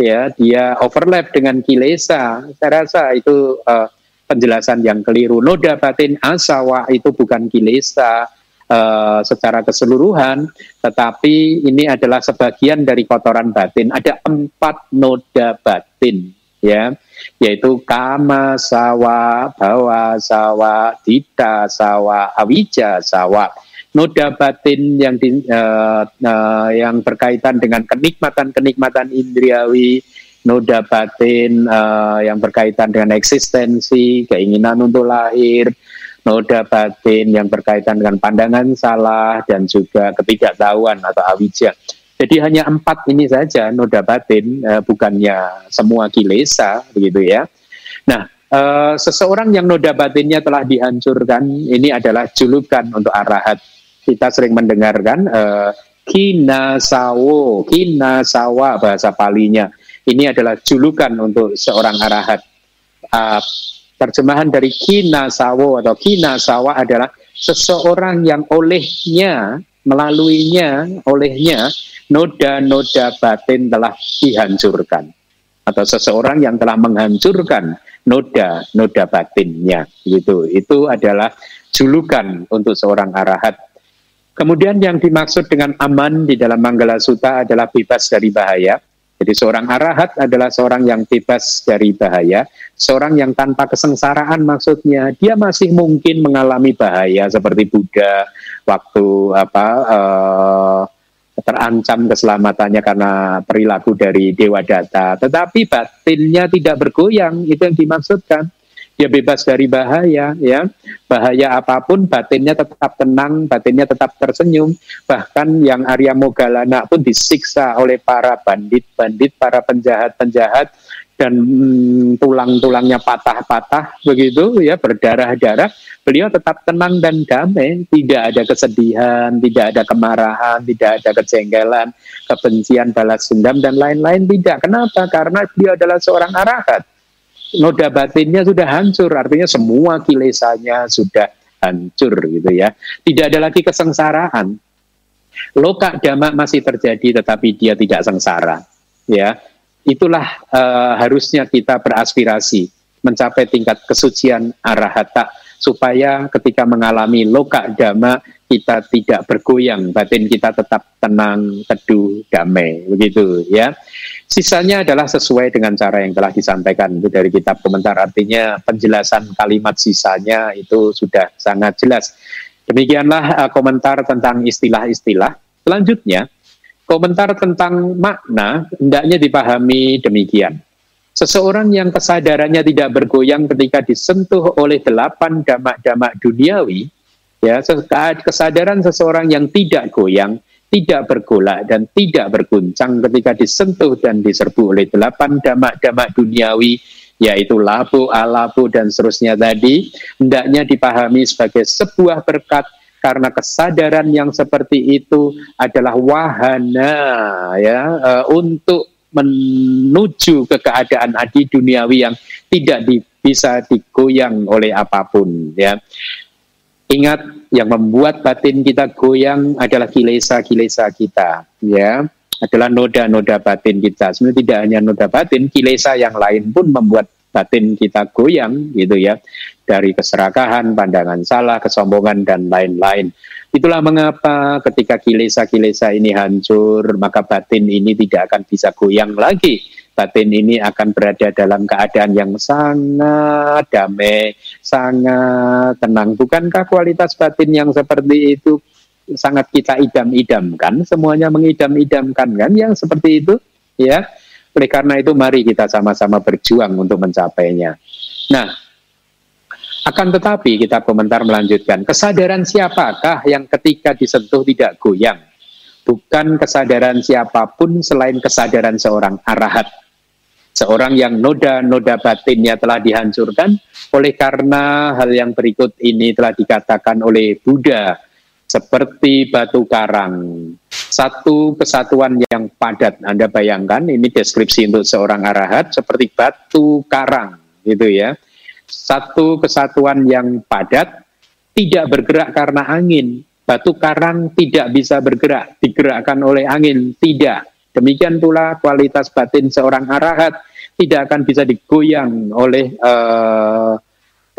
S1: Ya, dia overlap dengan kilesa. Saya rasa itu uh, penjelasan yang keliru. Noda batin asawa itu bukan kilesa uh, secara keseluruhan, tetapi ini adalah sebagian dari kotoran batin. Ada empat noda batin, ya yaitu kama sawa, bawa sawa, dita sawa, awija sawa. Noda batin yang di, uh, uh, yang berkaitan dengan kenikmatan-kenikmatan indriawi, noda batin uh, yang berkaitan dengan eksistensi, keinginan untuk lahir, noda batin yang berkaitan dengan pandangan salah dan juga ketidaktahuan atau awija. Jadi hanya empat ini saja noda batin, uh, bukannya semua kilesa, begitu ya. Nah, uh, seseorang yang noda batinnya telah dihancurkan, ini adalah julukan untuk arahat. Kita sering mendengarkan uh, kinasawo, kinasawa bahasa palinya. Ini adalah julukan untuk seorang arahat. Uh, terjemahan dari kina sawo atau kina sawa adalah seseorang yang olehnya, melaluinya, olehnya, noda-noda batin telah dihancurkan. Atau seseorang yang telah menghancurkan noda-noda batinnya. Gitu. Itu adalah julukan untuk seorang arahat Kemudian yang dimaksud dengan aman di dalam Manggala Sutta adalah bebas dari bahaya. Jadi seorang arahat adalah seorang yang bebas dari bahaya, seorang yang tanpa kesengsaraan maksudnya dia masih mungkin mengalami bahaya seperti Buddha waktu apa uh, terancam keselamatannya karena perilaku dari dewa data, tetapi batinnya tidak bergoyang itu yang dimaksudkan. Dia bebas dari bahaya ya. Bahaya apa pun batinnya tetap tenang batinnya tetap tersenyum. Bahkan yang Arya Mogalana pun disiksa oleh para bandit-bandit para penjahat-penjahat dan hmm, tulang-tulangnya patah-patah begitu ya berdarah-darah beliau tetap tenang dan damai tidak ada kesedihan tidak ada kemarahan tidak ada kejengkelan kebencian balas dendam dan lain-lain tidak kenapa karena beliau adalah seorang arahat noda batinnya sudah hancur, artinya semua kilesanya sudah hancur gitu ya. Tidak ada lagi kesengsaraan. Loka dhamma masih terjadi tetapi dia tidak sengsara. Ya, itulah uh, harusnya kita beraspirasi mencapai tingkat kesucian arahata supaya ketika mengalami loka dhamma kita tidak bergoyang, batin kita tetap tenang, teduh, damai, begitu ya. Sisanya adalah sesuai dengan cara yang telah disampaikan itu dari kitab komentar, artinya penjelasan kalimat sisanya itu sudah sangat jelas. Demikianlah uh, komentar tentang istilah-istilah. Selanjutnya, komentar tentang makna hendaknya dipahami demikian. Seseorang yang kesadarannya tidak bergoyang ketika disentuh oleh delapan damak-damak duniawi, Ya, kesadaran seseorang yang tidak goyang, tidak bergolak dan tidak berguncang ketika disentuh dan diserbu oleh delapan damak-damak duniawi yaitu labu, alabu dan seterusnya tadi hendaknya dipahami sebagai sebuah berkat karena kesadaran yang seperti itu adalah wahana ya uh, untuk menuju ke keadaan adi duniawi yang tidak di, bisa digoyang oleh apa pun ya Ingat yang membuat batin kita goyang adalah kilesa-kilesa kita, ya, adalah noda-noda batin kita. Sebenarnya tidak hanya noda batin, kilesa yang lain pun membuat batin kita goyang, gitu ya, dari keserakahan, pandangan salah, kesombongan dan lain-lain. Itulah mengapa ketika kilesa-kilesa ini hancur, maka batin ini tidak akan bisa goyang lagi batin ini akan berada dalam keadaan yang sangat damai, sangat tenang. Bukankah kualitas batin yang seperti itu sangat kita idam-idamkan? Semuanya mengidam-idamkan kan yang seperti itu, ya. Oleh karena itu mari kita sama-sama berjuang untuk mencapainya. Nah, akan tetapi kita komentar melanjutkan, kesadaran siapakah yang ketika disentuh tidak goyang? Bukan kesadaran siapa pun selain kesadaran seorang arahat seorang yang noda-noda batinnya telah dihancurkan oleh karena hal yang berikut ini telah dikatakan oleh Buddha seperti batu karang. Satu kesatuan yang padat. Anda bayangkan ini deskripsi untuk seorang arahat seperti batu karang gitu ya. Satu kesatuan yang padat tidak bergerak karena angin. Batu karang tidak bisa bergerak digerakkan oleh angin. Tidak. Demikian pula kualitas batin seorang arahat tidak akan bisa digoyang oleh uh,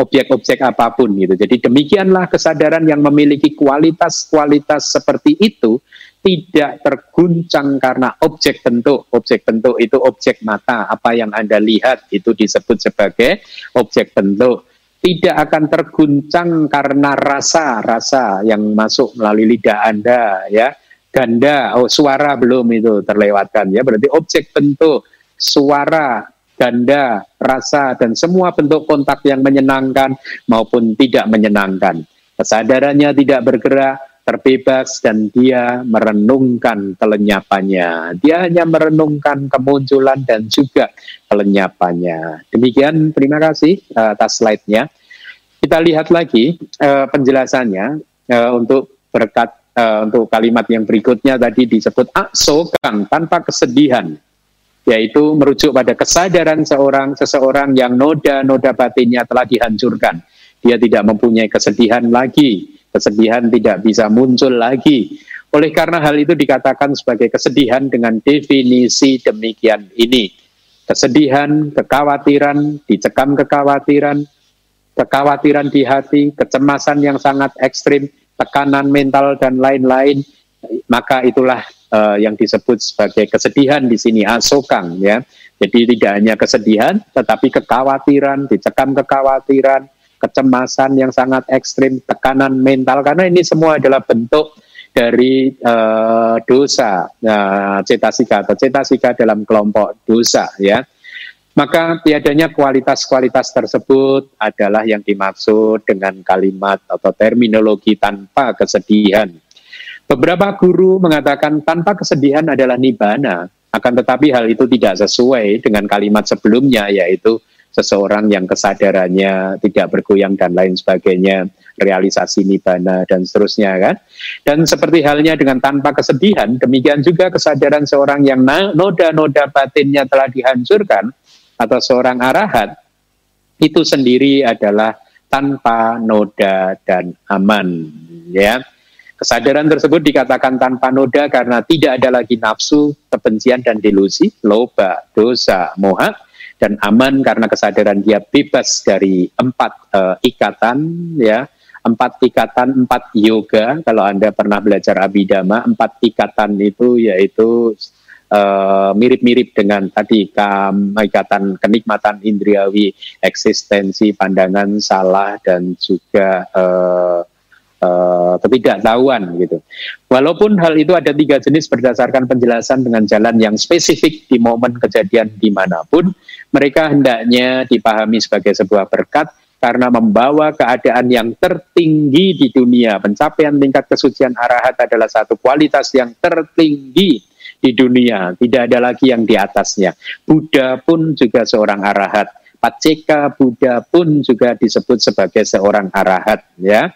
S1: objek-objek apa pun gitu. Jadi demikianlah kesadaran yang memiliki kualitas-kualitas seperti itu tidak terguncang karena objek bentuk. Objek bentuk itu objek mata. Apa yang Anda lihat itu disebut sebagai objek bentuk. Tidak akan terguncang karena rasa-rasa yang masuk melalui lidah Anda ya ganda, oh suara belum itu terlewatkan ya. Berarti objek bentuk, suara, ganda, rasa dan semua bentuk kontak yang menyenangkan maupun tidak menyenangkan. Kesadarannya tidak bergerak, terbebas dan dia merenungkan kelenyapannya. Dia hanya merenungkan kemunculan dan juga kelenyapannya. Demikian, terima kasih uh, atas slide-nya. Kita lihat lagi uh, penjelasannya uh, untuk berkat uh, untuk kalimat yang berikutnya tadi disebut aksokan tanpa kesedihan. Yaitu merujuk pada kesadaran seorang seseorang yang noda-noda batinnya telah dihancurkan. Dia tidak mempunyai kesedihan lagi, kesedihan tidak bisa muncul lagi. Oleh karena hal itu dikatakan sebagai kesedihan dengan definisi demikian ini. Kesedihan, kekhawatiran, dicekam kekhawatiran, kekhawatiran di hati, kecemasan yang sangat ekstrim, tekanan mental dan lain-lain, maka itulah uh, yang disebut sebagai kesedihan di sini asokang ya. Jadi tidak hanya kesedihan, tetapi kekhawatiran, dicekam kekhawatiran, kecemasan yang sangat ekstrim, tekanan mental karena ini semua adalah bentuk dari uh, dosa uh, cetasika atau cetasika dalam kelompok dosa ya. Maka tiadanya kualitas-kualitas tersebut adalah yang dimaksud dengan kalimat atau terminologi tanpa kesedihan. Beberapa guru mengatakan tanpa kesedihan adalah nibana, akan tetapi hal itu tidak sesuai dengan kalimat sebelumnya yaitu seseorang yang kesadarannya tidak bergoyang dan lain sebagainya, realisasi nibana dan seterusnya kan. Dan seperti halnya dengan tanpa kesedihan, demikian juga kesadaran seorang yang noda-noda batinnya telah dihancurkan atau seorang arahat itu sendiri adalah tanpa noda dan aman ya Kesadaran tersebut dikatakan tanpa noda karena tidak ada lagi nafsu, kebencian dan delusi, loba, dosa, moha, dan aman karena kesadaran dia bebas dari empat uh, ikatan, ya, empat ikatan, empat yoga. Kalau anda pernah belajar abidama, empat ikatan itu yaitu uh, mirip-mirip dengan tadi kam, ikatan kenikmatan indriawi, eksistensi, pandangan salah dan juga uh, uh, ketidaktahuan gitu. Walaupun hal itu ada tiga jenis berdasarkan penjelasan dengan jalan yang spesifik di momen kejadian di mana pun, mereka hendaknya dipahami sebagai sebuah berkat karena membawa keadaan yang tertinggi di dunia. Pencapaian tingkat kesucian arahat adalah satu kualitas yang tertinggi di dunia. Tidak ada lagi yang di atasnya. Buddha pun juga seorang arahat. Paceka Buddha pun juga disebut sebagai seorang arahat ya.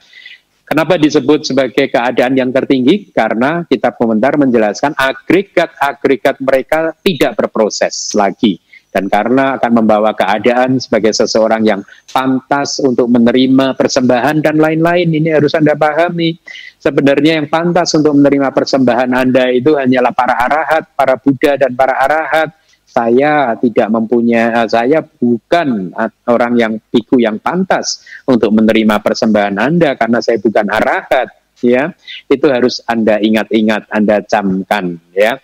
S1: Kenapa disebut sebagai keadaan yang tertinggi? Karena kitab komentar menjelaskan agregat-agregat mereka tidak berproses lagi. Dan karena akan membawa keadaan sebagai seseorang yang pantas untuk menerima persembahan dan lain-lain. Ini harus Anda pahami. Sebenarnya yang pantas untuk menerima persembahan Anda itu hanyalah para arahat, para Buddha dan para arahat saya tidak mempunyai eh, saya bukan orang yang piku yang pantas untuk menerima persembahan Anda karena saya bukan arahat ya. Itu harus Anda ingat-ingat Anda camkan ya.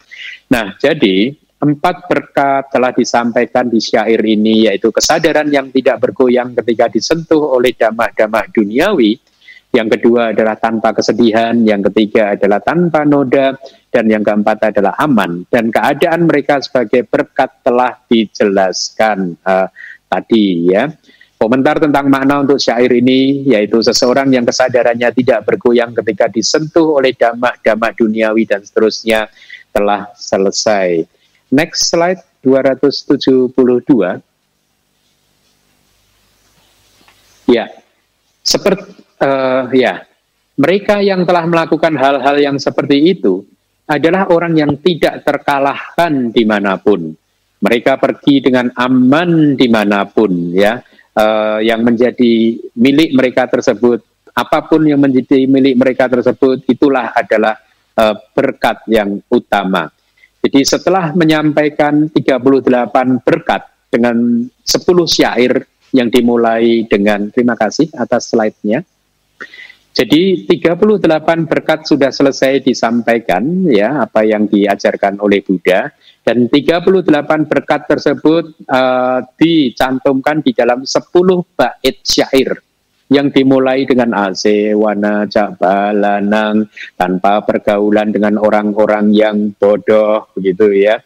S1: Nah jadi empat berkat telah disampaikan di syair ini yaitu kesadaran yang tidak bergoyang ketika disentuh oleh damak-damak duniawi. Yang kedua adalah tanpa kesedihan, yang ketiga adalah tanpa noda, dan yang keempat adalah aman. Dan keadaan mereka sebagai berkat telah dijelaskan uh, tadi ya. Komentar tentang makna untuk syair ini yaitu seseorang yang kesadarannya tidak bergoyang ketika disentuh oleh damak-damak duniawi dan seterusnya telah selesai. Next slide 272. Ya, seperti uh, ya mereka yang telah melakukan hal-hal yang seperti itu adalah orang yang tidak terkalahkan di mana pun. Mereka pergi dengan aman di mana pun, ya. Uh, yang menjadi milik mereka tersebut, apa pun yang menjadi milik mereka tersebut, itulah adalah uh, berkat yang utama. Jadi setelah menyampaikan 38 berkat dengan 10 syair yang dimulai dengan terima kasih atas slide-nya. Jadi 38 berkat sudah selesai disampaikan ya apa yang diajarkan oleh Buddha dan 38 berkat tersebut uh, dicantumkan di dalam 10 bait syair yang dimulai dengan ase wana jabalanang tanpa pergaulan dengan orang-orang yang bodoh begitu ya.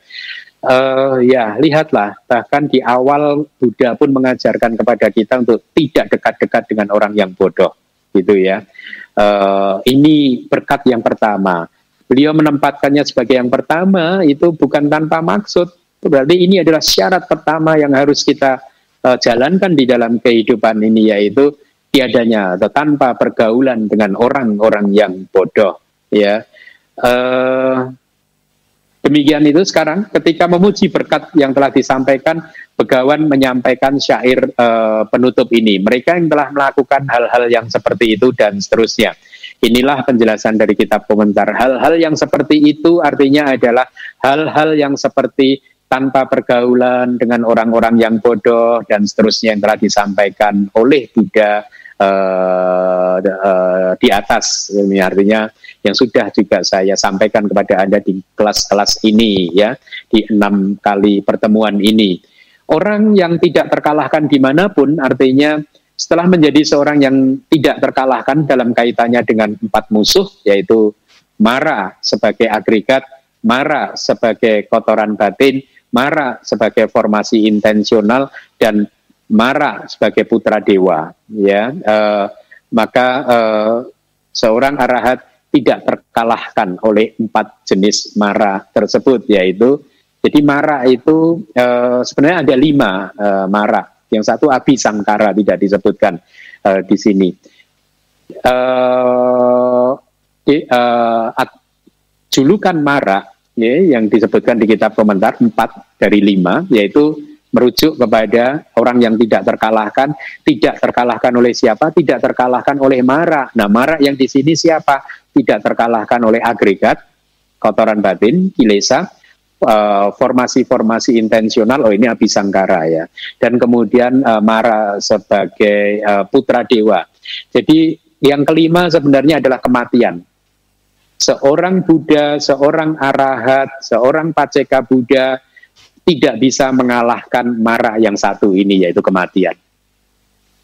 S1: Uh, ya lihatlah bahkan di awal Buddha pun mengajarkan kepada kita untuk tidak dekat-dekat dengan orang yang bodoh gitu ya. Uh, ini berkat yang pertama. Beliau menempatkannya sebagai yang pertama itu bukan tanpa maksud. Berarti ini adalah syarat pertama yang harus kita uh, jalankan di dalam kehidupan ini yaitu tiadanya atau tanpa pergaulan dengan orang-orang yang bodoh ya. Uh, Demikian itu sekarang ketika memuji berkat yang telah disampaikan, Begawan menyampaikan syair uh, penutup ini. Mereka yang telah melakukan hal-hal yang seperti itu dan seterusnya. Inilah penjelasan dari kitab komentar. Hal-hal yang seperti itu artinya adalah hal-hal yang seperti tanpa pergaulan dengan orang-orang yang bodoh dan seterusnya yang telah disampaikan oleh Buddha uh, uh, di atas. Ini artinya yang sudah juga saya sampaikan kepada Anda di kelas-kelas ini ya, di enam kali pertemuan ini. Orang yang tidak terkalahkan di mana pun artinya setelah menjadi seorang yang tidak terkalahkan dalam kaitannya dengan empat musuh, yaitu Mara sebagai agregat, Mara sebagai kotoran batin, Mara sebagai formasi intensional, dan Mara sebagai putra dewa. Ya, uh, maka uh, seorang arahat tidak terkalahkan oleh empat jenis mara tersebut yaitu jadi mara itu e, sebenarnya ada lima e, mara yang satu api sangkara tidak disebutkan e, di sini e, e, at, julukan mara ya, yang disebutkan di kitab komentar empat dari lima yaitu merujuk kepada orang yang tidak terkalahkan, tidak terkalahkan oleh siapa? Tidak terkalahkan oleh Mara. Nah, Mara yang di sini siapa? Tidak terkalahkan oleh agregat, kotoran batin, kilesa, eh, formasi-formasi uh, intensional. Oh, ini Abisangkara ya. Dan kemudian uh, Mara sebagai uh, putra dewa. Jadi yang kelima sebenarnya adalah kematian. Seorang Buddha, seorang arahat, seorang paceka Buddha tidak bisa mengalahkan marah yang satu ini yaitu kematian.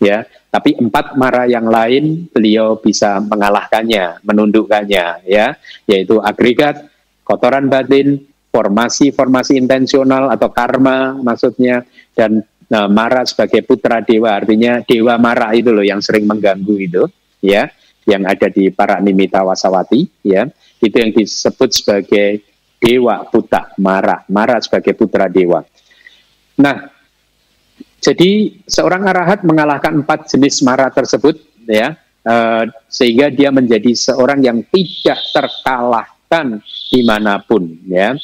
S1: Ya, tapi empat marah yang lain beliau bisa mengalahkannya, menundukkannya ya, yaitu agregat, kotoran batin, formasi-formasi intensional atau karma maksudnya dan nah, Mara sebagai putra dewa. Artinya dewa Mara itu loh yang sering mengganggu itu ya. Yang ada di para nimita wasawati ya. Itu yang disebut sebagai dewa putra Mara, Mara sebagai putra dewa. Nah, jadi seorang arahat mengalahkan empat jenis Mara tersebut, ya, uh, sehingga dia menjadi seorang yang tidak terkalahkan di mana pun, ya.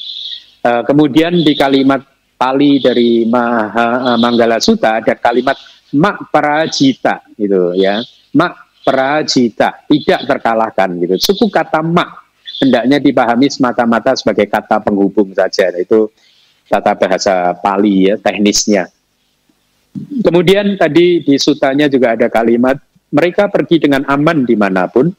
S1: Uh, kemudian di kalimat Pali dari Maha, uh, Manggala Sutta ada kalimat mak prajita, gitu, ya, mak prajita tidak terkalahkan, gitu. Suku kata mak hendaknya dipahami semata-mata sebagai kata penghubung saja. Itu kata bahasa Pali ya, teknisnya. Kemudian tadi di sutanya juga ada kalimat, mereka pergi dengan aman di mana pun.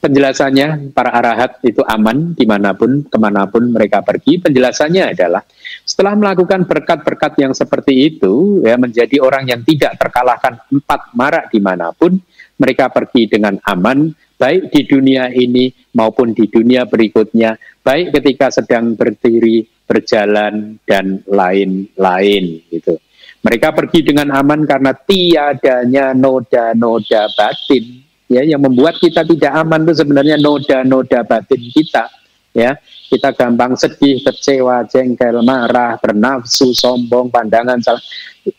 S1: Penjelasannya, para arahat itu aman di mana pun, ke mana pun mereka pergi. Penjelasannya adalah, setelah melakukan berkat-berkat yang seperti itu, ya menjadi orang yang tidak terkalahkan empat marak di mana pun, mereka pergi dengan aman, baik di dunia ini maupun di dunia berikutnya, baik ketika sedang berdiri, berjalan dan lain-lain gitu. Mereka pergi dengan aman karena tiadanya noda-noda batin ya yang membuat kita tidak aman itu sebenarnya noda-noda batin kita ya. Kita gampang sedih, kecewa, jengkel, marah, bernafsu, sombong, pandangan salah.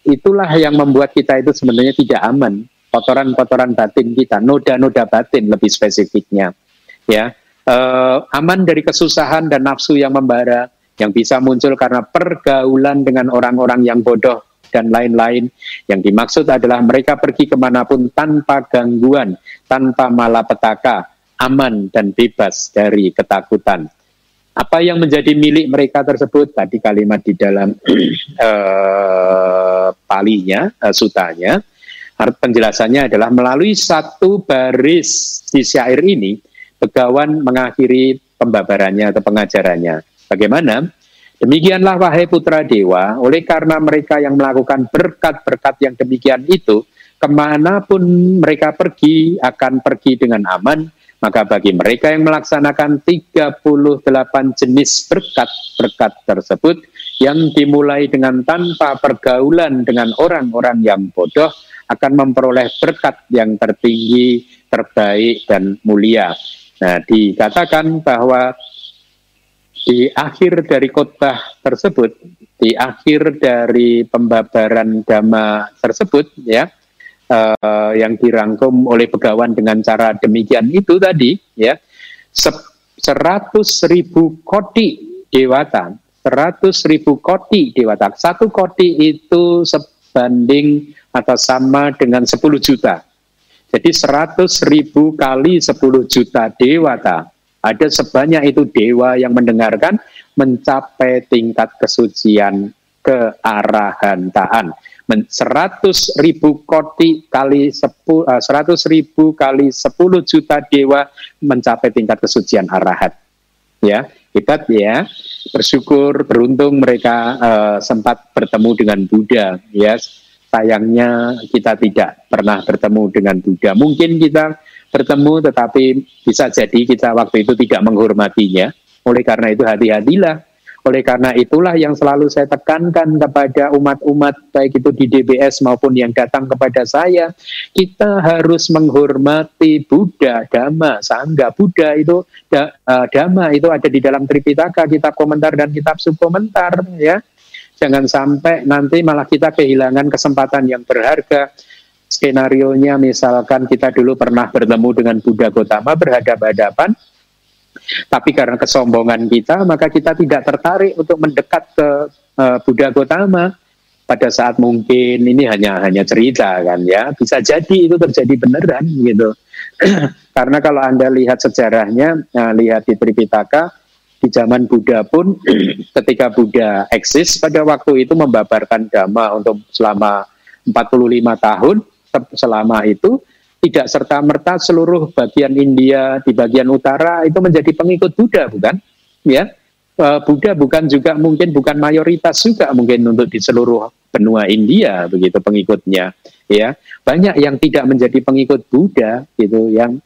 S1: Itulah yang membuat kita itu sebenarnya tidak aman kotoran-kotoran batin kita, noda-noda batin lebih spesifiknya. Ya, uh, aman dari kesusahan dan nafsu yang membara yang bisa muncul karena pergaulan dengan orang-orang yang bodoh dan lain-lain. Yang dimaksud adalah mereka pergi ke mana pun tanpa gangguan, tanpa malapetaka, aman dan bebas dari ketakutan. Apa yang menjadi milik mereka tersebut tadi kalimat di dalam uh, [clears throat] palinya, uh, sutanya, penjelasannya adalah melalui satu baris di syair ini, Begawan mengakhiri pembabarannya atau pengajarannya. Bagaimana? Demikianlah wahai putra dewa, oleh karena mereka yang melakukan berkat-berkat yang demikian itu, ke mana pun mereka pergi akan pergi dengan aman, maka bagi mereka yang melaksanakan 38 jenis berkat-berkat tersebut, yang dimulai dengan tanpa pergaulan dengan orang-orang yang bodoh, akan memperoleh berkat yang tertinggi, terbaik, dan mulia. Nah, dikatakan bahwa di akhir dari khotbah tersebut, di akhir dari pembabaran dhamma tersebut, ya, uh, yang dirangkum oleh Begawan dengan cara demikian itu tadi, ya, seratus ribu kodi dewata. 100 ribu koti dewata. Satu koti itu sebanding atau sama dengan 10 juta. Jadi 100 ribu kali 10 juta dewata. Ada sebanyak itu dewa yang mendengarkan mencapai tingkat kesucian kearahantaan. 100 ribu koti kali 10, 100 eh, ribu kali 10 juta dewa mencapai tingkat kesucian arahat. Ya, hebat ya. Bersyukur, beruntung mereka uh, sempat bertemu dengan Buddha. Ya, sayangnya kita tidak pernah bertemu dengan Buddha. Mungkin kita bertemu, tetapi bisa jadi kita waktu itu tidak menghormatinya. Oleh karena itu hati-hatilah oleh karena itulah yang selalu saya tekankan kepada umat-umat baik itu di DBS maupun yang datang kepada saya, kita harus menghormati Buddha, Dhamma, Sangga. Buddha itu da, uh, Dhamma itu ada di dalam Tripitaka, kitab komentar dan kitab subkomentar ya. Jangan sampai nanti malah kita kehilangan kesempatan yang berharga skenario nya misalkan kita dulu pernah bertemu dengan Buddha Gotama berhadapan-hadapan tapi karena kesombongan kita, maka kita tidak tertarik untuk mendekat ke uh, Buddha Gotama pada saat mungkin ini hanya hanya cerita kan ya. Bisa jadi itu terjadi beneran gitu. [clears throat] Karena kalau anda lihat sejarahnya nah, lihat di Tripitaka di zaman Buddha pun [clears throat] ketika Buddha eksis pada waktu itu membabarkan dhamma untuk selama 45 tahun selama itu tidak serta-merta seluruh bagian India di bagian utara itu menjadi pengikut Buddha, bukan? Ya, e, Buddha bukan juga mungkin bukan mayoritas juga mungkin untuk di seluruh benua India begitu pengikutnya, ya. Banyak yang tidak menjadi pengikut Buddha gitu yang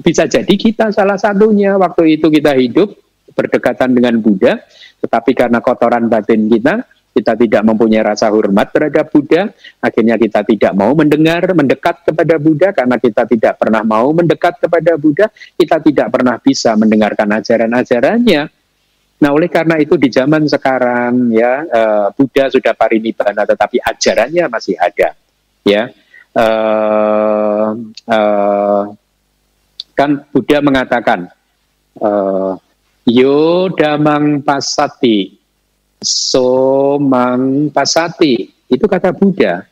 S1: bisa jadi kita salah satunya waktu itu kita hidup berdekatan dengan Buddha, tetapi karena kotoran batin kita kita tidak mempunyai rasa hormat terhadap Buddha, akhirnya kita tidak mau mendengar, mendekat kepada Buddha karena kita tidak pernah mau mendekat kepada Buddha, kita tidak pernah bisa mendengarkan ajaran-ajarannya. Nah, oleh karena itu di zaman sekarang ya uh, Buddha sudah parinibbana tetapi ajarannya masih ada. Ya. Uh, uh, kan Buddha mengatakan uh, yo damang pasati somang pasati. Itu kata Buddha.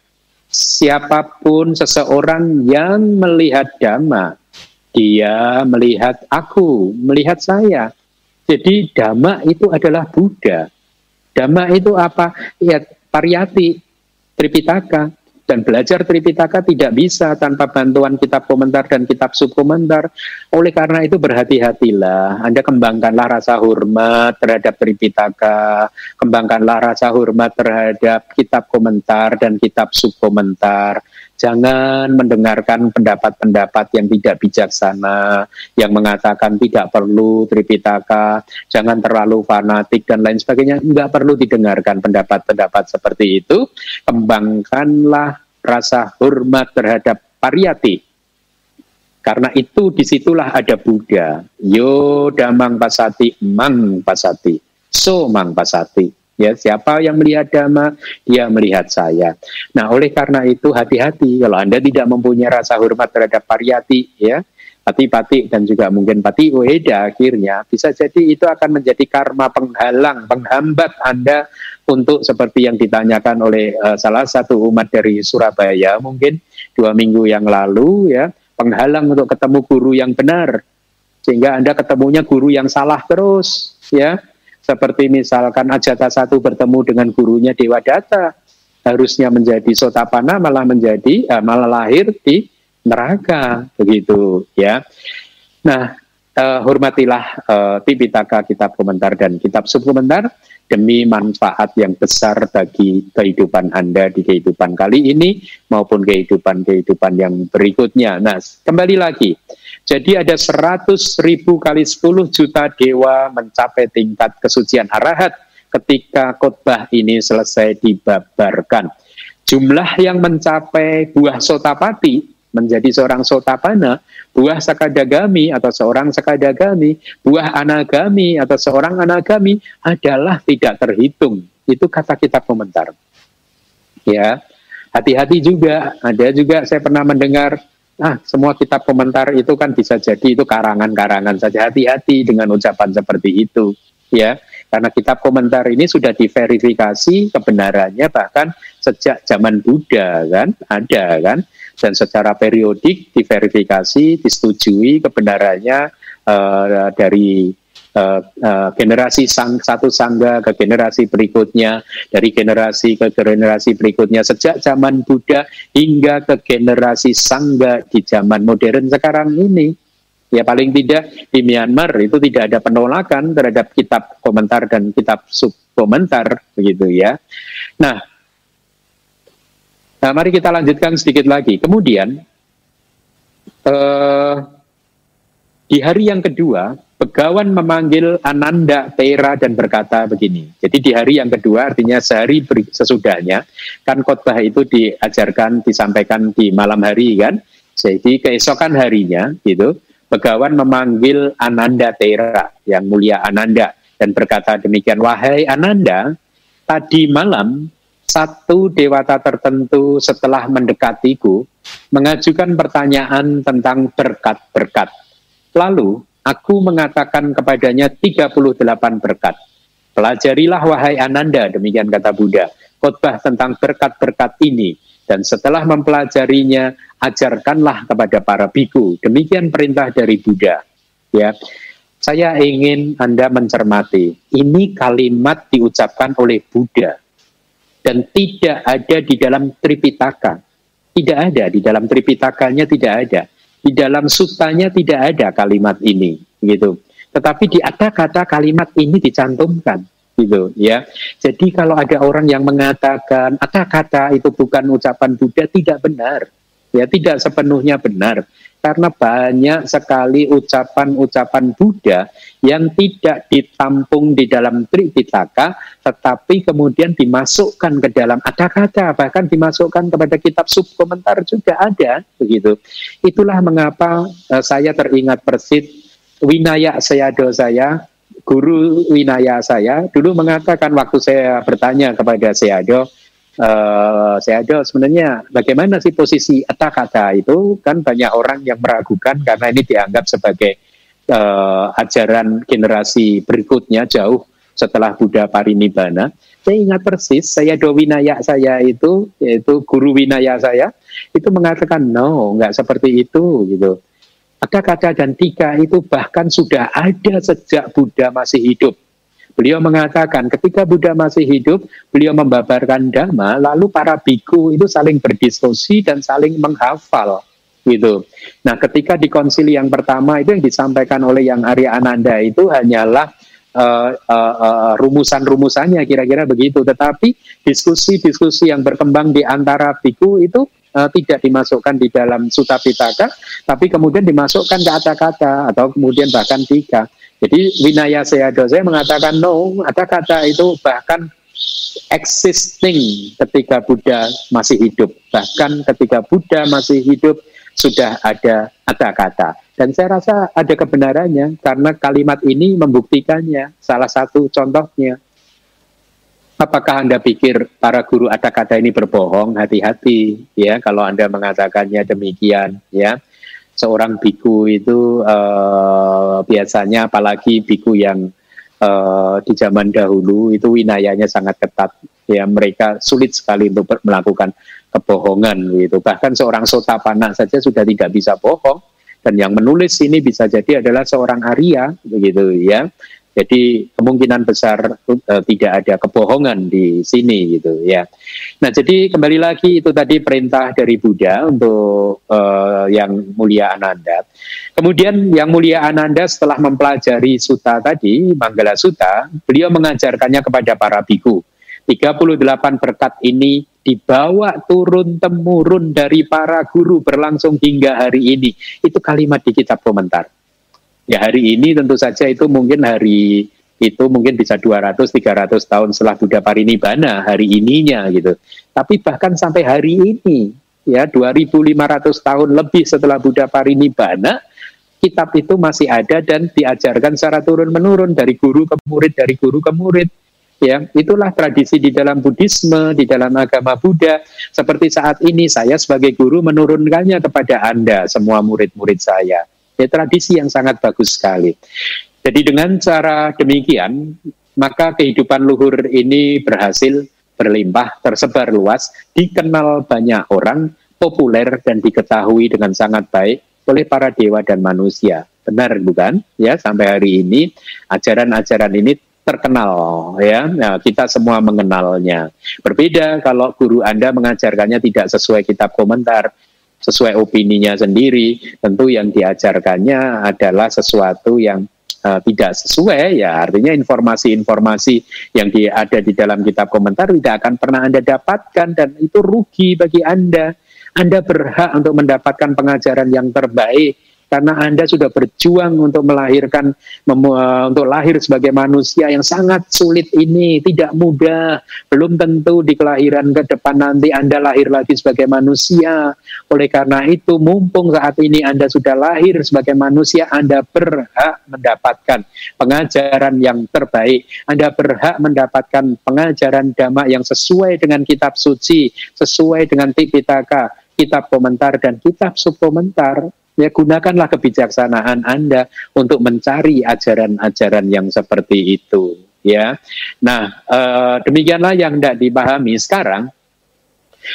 S1: Siapa pun seseorang yang melihat dhamma, dia melihat aku, melihat saya. Jadi dhamma itu adalah Buddha. Dhamma itu apa? Ya, pariyati, tripitaka. Dan belajar Tripitaka tidak bisa tanpa bantuan kitab komentar dan kitab subkomentar. Oleh karena itu berhati-hatilah. Anda kembangkanlah rasa hormat terhadap Tripitaka, kembangkanlah rasa hormat terhadap kitab komentar dan kitab subkomentar. Jangan mendengarkan pendapat-pendapat yang tidak bijaksana, yang mengatakan tidak perlu Tripitaka, jangan terlalu fanatik dan lain sebagainya. Tidak perlu didengarkan pendapat-pendapat seperti itu. Kembangkanlah rasa hormat terhadap pariyati. Karena itu di situlah ada Buddha. Yo damang pasati, mang pasati. So mang pasati. Ya, siapa yang melihat dhamma, dia melihat saya. Nah, oleh karena itu hati-hati. Kalau Anda tidak mempunyai rasa hormat terhadap pariyati, ya, pati-pati dan juga mungkin pati ueda akhirnya bisa jadi itu akan menjadi karma penghalang, penghambat Anda untuk seperti yang ditanyakan oleh uh, salah satu umat dari Surabaya mungkin dua minggu yang lalu ya penghalang untuk ketemu guru yang benar. Sehingga anda ketemunya guru yang salah terus ya seperti misalkan Ajata satu bertemu dengan gurunya Dewa Data harusnya menjadi sotapana malah menjadi uh, malah lahir di neraka begitu ya nah uh, hormatilah uh, Tipitaka kitab komentar dan kitab subkomentar demi manfaat yang besar bagi kehidupan Anda di kehidupan kali ini maupun kehidupan-kehidupan yang berikutnya. Nah, kembali lagi. Jadi ada 100 ribu kali 10 juta dewa mencapai tingkat kesucian arahat ketika khotbah ini selesai dibabarkan. Jumlah yang mencapai buah sotapati menjadi seorang sotapana, buah sakadagami atau seorang sakadagami, buah anagami atau seorang anagami adalah tidak terhitung. Itu kata kitab komentar. Ya, hati-hati juga. Ada juga saya pernah mendengar, ah semua kitab komentar itu kan bisa jadi itu karangan-karangan saja. Hati-hati dengan ucapan seperti itu. ya karena kitab komentar ini sudah diverifikasi kebenarannya bahkan sejak zaman Buddha kan ada kan dan secara periodik diverifikasi disetujui kebenarannya uh, dari uh, uh, generasi sang, satu sangga ke generasi berikutnya dari generasi ke generasi berikutnya sejak zaman Buddha hingga ke generasi sangga di zaman modern sekarang ini Ya paling tidak di Myanmar itu tidak ada penolakan terhadap kitab komentar dan kitab sub komentar begitu ya. Nah, nah mari kita lanjutkan sedikit lagi. Kemudian eh, di hari yang kedua, Begawan memanggil Ananda Tera dan berkata begini. Jadi di hari yang kedua artinya sehari sesudahnya kan khotbah itu diajarkan disampaikan di malam hari kan. Jadi keesokan harinya gitu Begawan memanggil Ananda Tera, yang mulia Ananda, dan berkata demikian, Wahai Ananda, tadi malam satu dewata tertentu setelah mendekatiku mengajukan pertanyaan tentang berkat-berkat. Lalu aku mengatakan kepadanya 38 berkat. Pelajarilah wahai Ananda, demikian kata Buddha, khotbah tentang berkat-berkat ini. Dan setelah mempelajarinya, ajarkanlah kepada para biku. Demikian perintah dari Buddha. Ya, saya ingin Anda mencermati. Ini kalimat diucapkan oleh Buddha dan tidak ada di dalam Tripitaka. Tidak ada di dalam Tripitakanya tidak ada. Di dalam sutanya tidak ada kalimat ini, gitu. Tetapi di ada kata kalimat ini dicantumkan gitu ya. Jadi kalau ada orang yang mengatakan ada kata itu bukan ucapan Buddha tidak benar ya tidak sepenuhnya benar karena banyak sekali ucapan-ucapan Buddha yang tidak ditampung di dalam Tripitaka tetapi kemudian dimasukkan ke dalam ada kata bahkan dimasukkan kepada kitab subkomentar juga ada begitu. Itulah mengapa uh, saya teringat persis Winaya Sayado saya guru Winaya saya dulu mengatakan waktu saya bertanya kepada Sayado uh, saya ada sebenarnya bagaimana sih posisi kata itu kan banyak orang yang meragukan karena ini dianggap sebagai uh, ajaran generasi berikutnya jauh setelah Buddha Parinibbana. Saya ingat persis, saya do winaya saya itu, yaitu guru winaya saya, itu mengatakan no, nggak seperti itu gitu. Ada kata dan tiga itu bahkan sudah ada sejak Buddha masih hidup Beliau mengatakan ketika Buddha masih hidup, beliau membabarkan dhamma, lalu para biku itu saling berdiskusi dan saling menghafal gitu. Nah, ketika di konsili yang pertama itu yang disampaikan oleh yang Arya Ananda itu hanyalah uh, uh, uh, rumusan-rumusannya kira-kira begitu. Tetapi diskusi-diskusi yang berkembang di antara biku itu tidak dimasukkan di dalam Sutta Pitaka, tapi kemudian dimasukkan ke kata-kata atau kemudian bahkan tiga. Jadi Winaya Seado saya mengatakan no, ada kata itu bahkan existing ketika Buddha masih hidup. Bahkan ketika Buddha masih hidup sudah ada ada kata. Dan saya rasa ada kebenarannya karena kalimat ini membuktikannya. Salah satu contohnya. Apakah Anda pikir para guru ada kata ini berbohong? Hati-hati ya kalau Anda mengatakannya demikian ya seorang biku itu uh, biasanya apalagi biku yang uh, di zaman dahulu itu winayanya sangat ketat. Ya mereka sulit sekali untuk melakukan kebohongan gitu. Bahkan seorang sotapana saja sudah tidak bisa bohong. Dan yang menulis ini bisa jadi adalah seorang Arya begitu ya jadi kemungkinan besar uh, tidak ada kebohongan di sini gitu ya. Nah jadi kembali lagi itu tadi perintah dari Buddha untuk uh, yang mulia Ananda. Kemudian yang mulia Ananda setelah mempelajari suta tadi, Manggala Suta, beliau mengajarkannya kepada para biku. 38 berkat ini dibawa turun temurun dari para guru berlangsung hingga hari ini. Itu kalimat di kitab komentar. Ya hari ini tentu saja itu mungkin hari itu mungkin bisa 200 300 tahun setelah Buddha Parinibbana hari ininya gitu. Tapi bahkan sampai hari ini ya 2500 tahun lebih setelah Buddha Parinibbana kitab itu masih ada dan diajarkan secara turun menurun dari guru ke murid dari guru ke murid ya. Itulah tradisi di dalam Buddhisme di dalam agama Buddha. Seperti saat ini saya sebagai guru menurunkannya kepada Anda semua murid-murid saya Ya, tradisi yang sangat bagus sekali. Jadi dengan cara demikian, maka kehidupan luhur ini berhasil berlimpah, tersebar luas, dikenal banyak orang, populer dan diketahui dengan sangat baik oleh para dewa dan manusia. Benar bukan? Ya, sampai hari ini ajaran-ajaran ini terkenal ya. Nah, kita semua mengenalnya. Berbeda kalau guru Anda mengajarkannya tidak sesuai kitab komentar, sesuai opininya sendiri, tentu yang diajarkannya adalah sesuatu yang uh, tidak sesuai ya artinya informasi-informasi yang di, ada di dalam kitab komentar tidak akan pernah Anda dapatkan dan itu rugi bagi Anda. Anda berhak untuk mendapatkan pengajaran yang terbaik karena Anda sudah berjuang untuk melahirkan eh, untuk lahir sebagai manusia yang sangat sulit ini, tidak mudah. Belum tentu di kelahiran ke depan nanti Anda lahir lagi sebagai manusia. Oleh karena itu, mumpung saat ini Anda sudah lahir sebagai manusia, Anda berhak mendapatkan pengajaran yang terbaik. Anda berhak mendapatkan pengajaran dhamma yang sesuai dengan kitab suci, sesuai dengan Tipitaka, kitab komentar dan kitab subkomentar ya gunakanlah kebijaksanaan Anda untuk mencari ajaran-ajaran yang seperti itu ya. Nah, eh, demikianlah yang tidak dipahami sekarang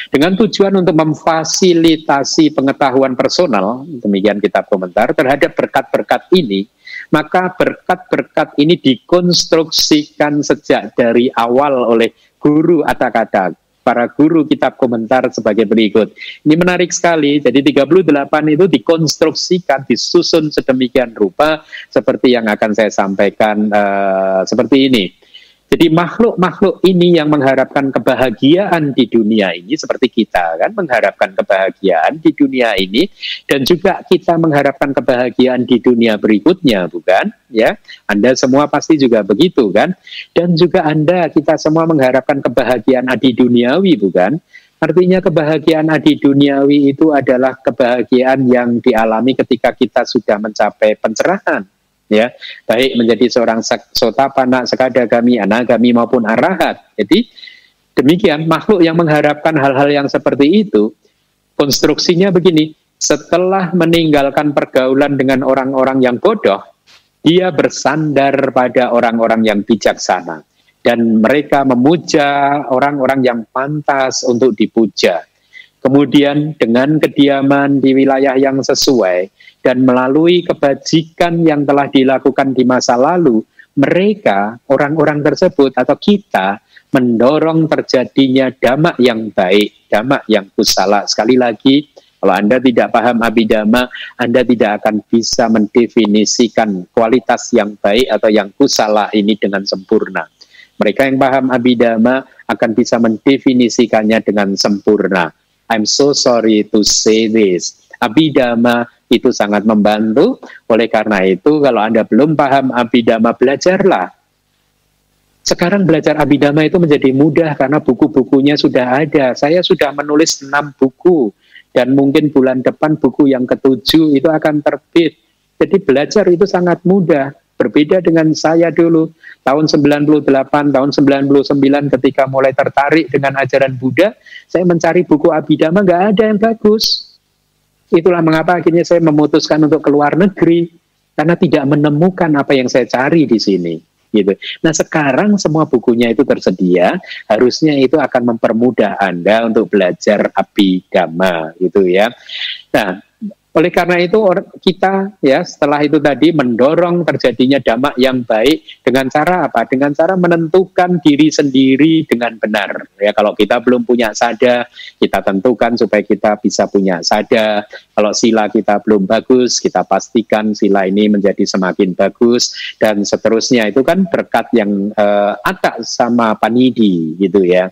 S1: dengan tujuan untuk memfasilitasi pengetahuan personal, demikian kitab komentar terhadap berkat-berkat ini, maka berkat-berkat ini dikonstruksikan sejak dari awal oleh guru kata-kata para guru kitab komentar sebagai berikut. Ini menarik sekali. Jadi 38 itu dikonstruksikan, disusun sedemikian rupa seperti yang akan saya sampaikan uh, seperti ini. Jadi makhluk-makhluk ini yang mengharapkan kebahagiaan di dunia ini seperti kita kan mengharapkan kebahagiaan di dunia ini dan juga kita mengharapkan kebahagiaan di dunia berikutnya bukan? Ya Anda semua pasti juga begitu kan? Dan juga Anda kita semua mengharapkan kebahagiaan adi duniawi bukan? Artinya kebahagiaan adi duniawi itu adalah kebahagiaan yang dialami ketika kita sudah mencapai pencerahan ya. Baik menjadi seorang sotapana sekadagami anagami maupun arahat. Jadi demikian makhluk yang mengharapkan hal-hal yang seperti itu. Konstruksinya begini setelah meninggalkan pergaulan dengan orang-orang yang bodoh dia bersandar pada orang-orang yang bijaksana. Dan mereka memuja orang-orang yang pantas untuk dipuja. Kemudian dengan kediaman di wilayah yang sesuai dan melalui kebajikan yang telah dilakukan di masa lalu, mereka, orang-orang tersebut atau kita mendorong terjadinya damak yang baik, damak yang kusala. Sekali lagi, kalau Anda tidak paham abidama, Anda tidak akan bisa mendefinisikan kualitas yang baik atau yang kusala ini dengan sempurna. Mereka yang paham abidama akan bisa mendefinisikannya dengan sempurna. I'm so sorry to say this. Abidama itu sangat membantu. Oleh karena itu, kalau Anda belum paham abidama, belajarlah. Sekarang belajar abidama itu menjadi mudah karena buku-bukunya sudah ada. Saya sudah menulis enam buku dan mungkin bulan depan buku yang ketujuh itu akan terbit. Jadi belajar itu sangat mudah. Berbeda dengan saya dulu tahun 98, tahun 99 ketika mulai tertarik dengan ajaran Buddha, saya mencari buku abidama nggak ada yang bagus Itulah mengapa akhirnya saya memutuskan untuk keluar negeri karena tidak menemukan apa yang saya cari di sini. Gitu. Nah sekarang semua bukunya itu tersedia, harusnya itu akan mempermudah Anda untuk belajar abidama, gitu ya. Nah oleh karena itu kita ya setelah itu tadi mendorong terjadinya damak yang baik dengan cara apa? Dengan cara menentukan diri sendiri dengan benar. Ya kalau kita belum punya sada, kita tentukan supaya kita bisa punya sada. Kalau sila kita belum bagus, kita pastikan sila ini menjadi semakin bagus dan seterusnya. Itu kan berkat yang uh, atak sama panidi gitu ya.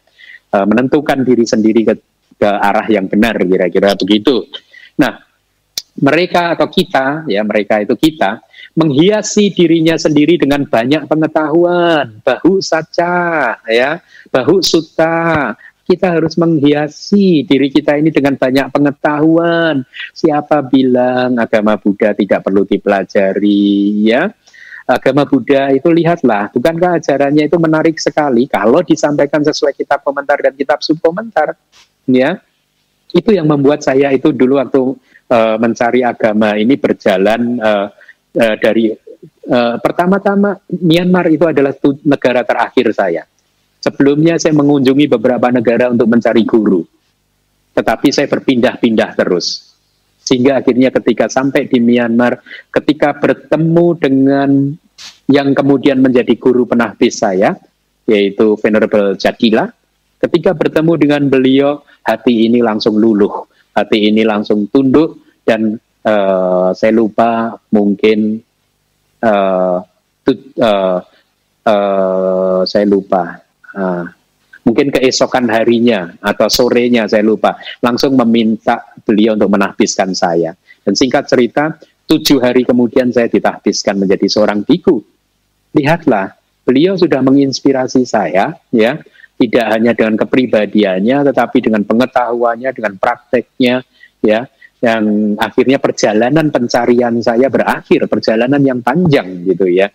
S1: Uh, menentukan diri sendiri ke, ke arah yang benar kira-kira begitu. Nah, mereka atau kita, ya mereka itu kita, menghiasi dirinya sendiri dengan banyak pengetahuan, bahu saca, ya, bahu suta. Kita harus menghiasi diri kita ini dengan banyak pengetahuan. Siapa bilang agama Buddha tidak perlu dipelajari, ya? Agama Buddha itu lihatlah, bukankah ajarannya itu menarik sekali kalau disampaikan sesuai kitab komentar dan kitab subkomentar, ya? Itu yang membuat saya itu dulu waktu uh, mencari agama ini berjalan uh, uh, dari uh, pertama-tama Myanmar itu adalah negara terakhir saya. Sebelumnya saya mengunjungi beberapa negara untuk mencari guru. Tetapi saya berpindah-pindah terus. Sehingga akhirnya ketika sampai di Myanmar, ketika bertemu dengan yang kemudian menjadi guru penahbis saya, yaitu Venerable Jadila, ketika bertemu dengan beliau, hati ini langsung luluh, hati ini langsung tunduk, dan uh, saya lupa mungkin uh, tut, uh, uh, saya lupa. Uh, mungkin keesokan harinya atau sorenya saya lupa. Langsung meminta beliau untuk menahbiskan saya. Dan singkat cerita tujuh hari kemudian saya ditahbiskan menjadi seorang biku. Lihatlah beliau sudah menginspirasi saya ya tidak hanya dengan kepribadiannya tetapi dengan pengetahuannya dengan prakteknya ya yang akhirnya perjalanan pencarian saya berakhir perjalanan yang panjang gitu ya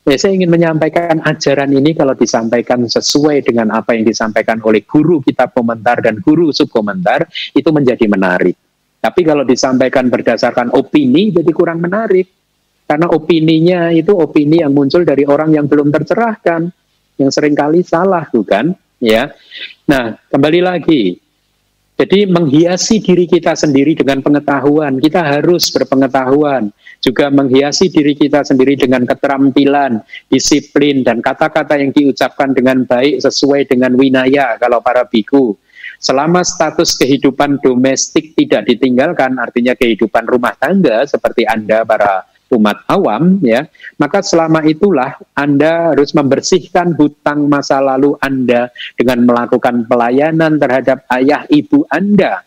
S1: Ya, saya ingin menyampaikan ajaran ini kalau disampaikan sesuai dengan apa yang disampaikan oleh guru kitab komentar dan guru subkomentar itu menjadi menarik. Tapi kalau disampaikan berdasarkan opini jadi kurang menarik. Karena opininya itu opini yang muncul dari orang yang belum tercerahkan, yang sering kali salah bukan? Ya. Nah, kembali lagi jadi menghiasi diri kita sendiri dengan pengetahuan, kita harus berpengetahuan. Juga menghiasi diri kita sendiri dengan keterampilan, disiplin, dan kata-kata yang diucapkan dengan baik sesuai dengan winaya kalau para biku. Selama status kehidupan domestik tidak ditinggalkan, artinya kehidupan rumah tangga seperti Anda para umat awam ya maka selama itulah Anda harus membersihkan hutang masa lalu Anda dengan melakukan pelayanan terhadap ayah ibu Anda.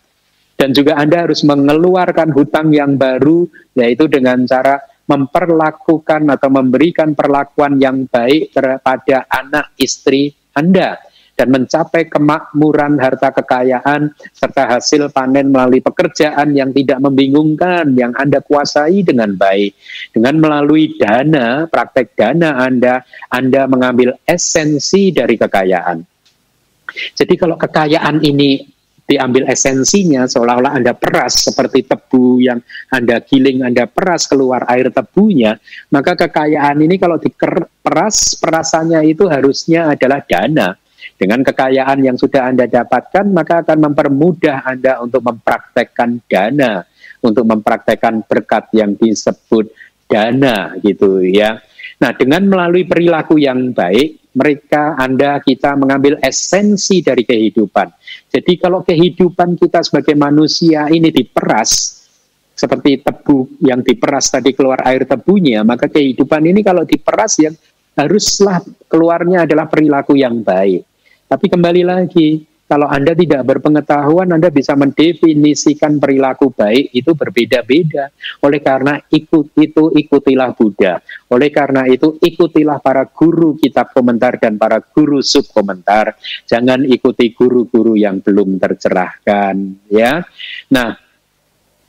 S1: Dan juga Anda harus mengeluarkan hutang yang baru yaitu dengan cara memperlakukan atau memberikan perlakuan yang baik kepada anak istri Anda dan mencapai kemakmuran harta kekayaan serta hasil panen melalui pekerjaan yang tidak membingungkan yang Anda kuasai dengan baik. Dengan melalui dana, praktek dana Anda, Anda mengambil esensi dari kekayaan. Jadi kalau kekayaan ini diambil esensinya seolah-olah Anda peras seperti tebu yang Anda giling, Anda peras keluar air tebunya, maka kekayaan ini kalau diperas, perasannya itu harusnya adalah dana. Dengan kekayaan yang sudah Anda dapatkan, maka akan mempermudah Anda untuk mempraktekkan dana, untuk mempraktekkan berkat yang disebut dana gitu ya. Nah, dengan melalui perilaku yang baik, mereka Anda kita mengambil esensi dari kehidupan. Jadi kalau kehidupan kita sebagai manusia ini diperas seperti tebu yang diperas tadi keluar air tebunya, maka kehidupan ini kalau diperas yang haruslah keluarnya adalah perilaku yang baik. Tapi kembali lagi, kalau Anda tidak berpengetahuan, Anda bisa mendefinisikan perilaku baik itu berbeda-beda. Oleh karena ikut itu ikutilah Buddha. Oleh karena itu ikutilah para guru kitab komentar dan para guru subkomentar. Jangan ikuti guru-guru yang belum tercerahkan, ya. Nah,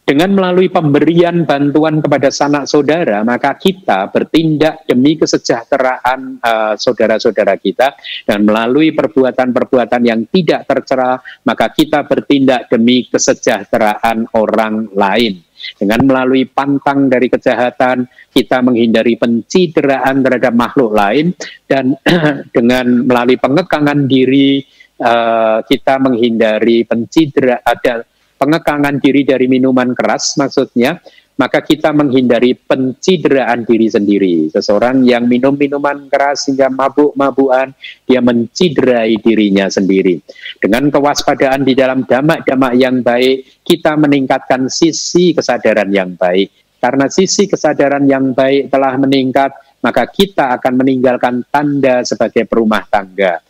S1: dengan melalui pemberian bantuan kepada sanak saudara, maka kita bertindak demi kesejahteraan uh, saudara-saudara kita dan melalui perbuatan-perbuatan yang tidak tercela, maka kita bertindak demi kesejahteraan orang lain. Dengan melalui pantang dari kejahatan, kita menghindari pencideraan terhadap makhluk lain dan [clears throat] dengan melalui pengekangan diri uh, kita menghindari pencidera ada pengekangan diri dari minuman keras maksudnya maka kita menghindari pencideraan diri sendiri. Seseorang yang minum minuman keras hingga mabuk-mabukan, dia menciderai dirinya sendiri. Dengan kewaspadaan di dalam damak-damak yang baik, kita meningkatkan sisi kesadaran yang baik. Karena sisi kesadaran yang baik telah meningkat, maka kita akan meninggalkan tanda sebagai perumah tangga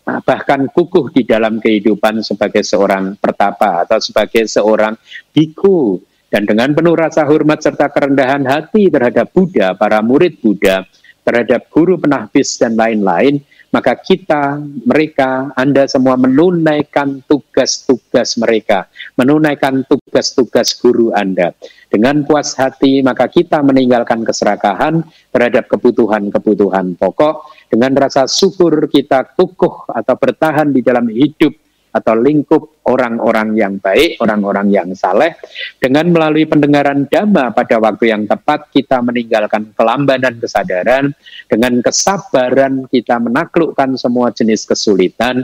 S1: bahkan kukuh di dalam kehidupan sebagai seorang pertapa atau sebagai seorang biku dan dengan penuh rasa hormat serta kerendahan hati terhadap Buddha, para murid Buddha, terhadap guru penahbis dan lain-lain, maka kita, mereka, Anda semua menunaikan tugas-tugas mereka, menunaikan tugas-tugas guru Anda. Dengan puas hati, maka kita meninggalkan keserakahan terhadap kebutuhan-kebutuhan pokok. Dengan rasa syukur kita kukuh atau bertahan di dalam hidup atau lingkup orang-orang yang baik, orang-orang yang saleh. Dengan melalui pendengaran dhamma pada waktu yang tepat, kita meninggalkan kelambanan kesadaran. Dengan kesabaran kita menaklukkan semua jenis kesulitan.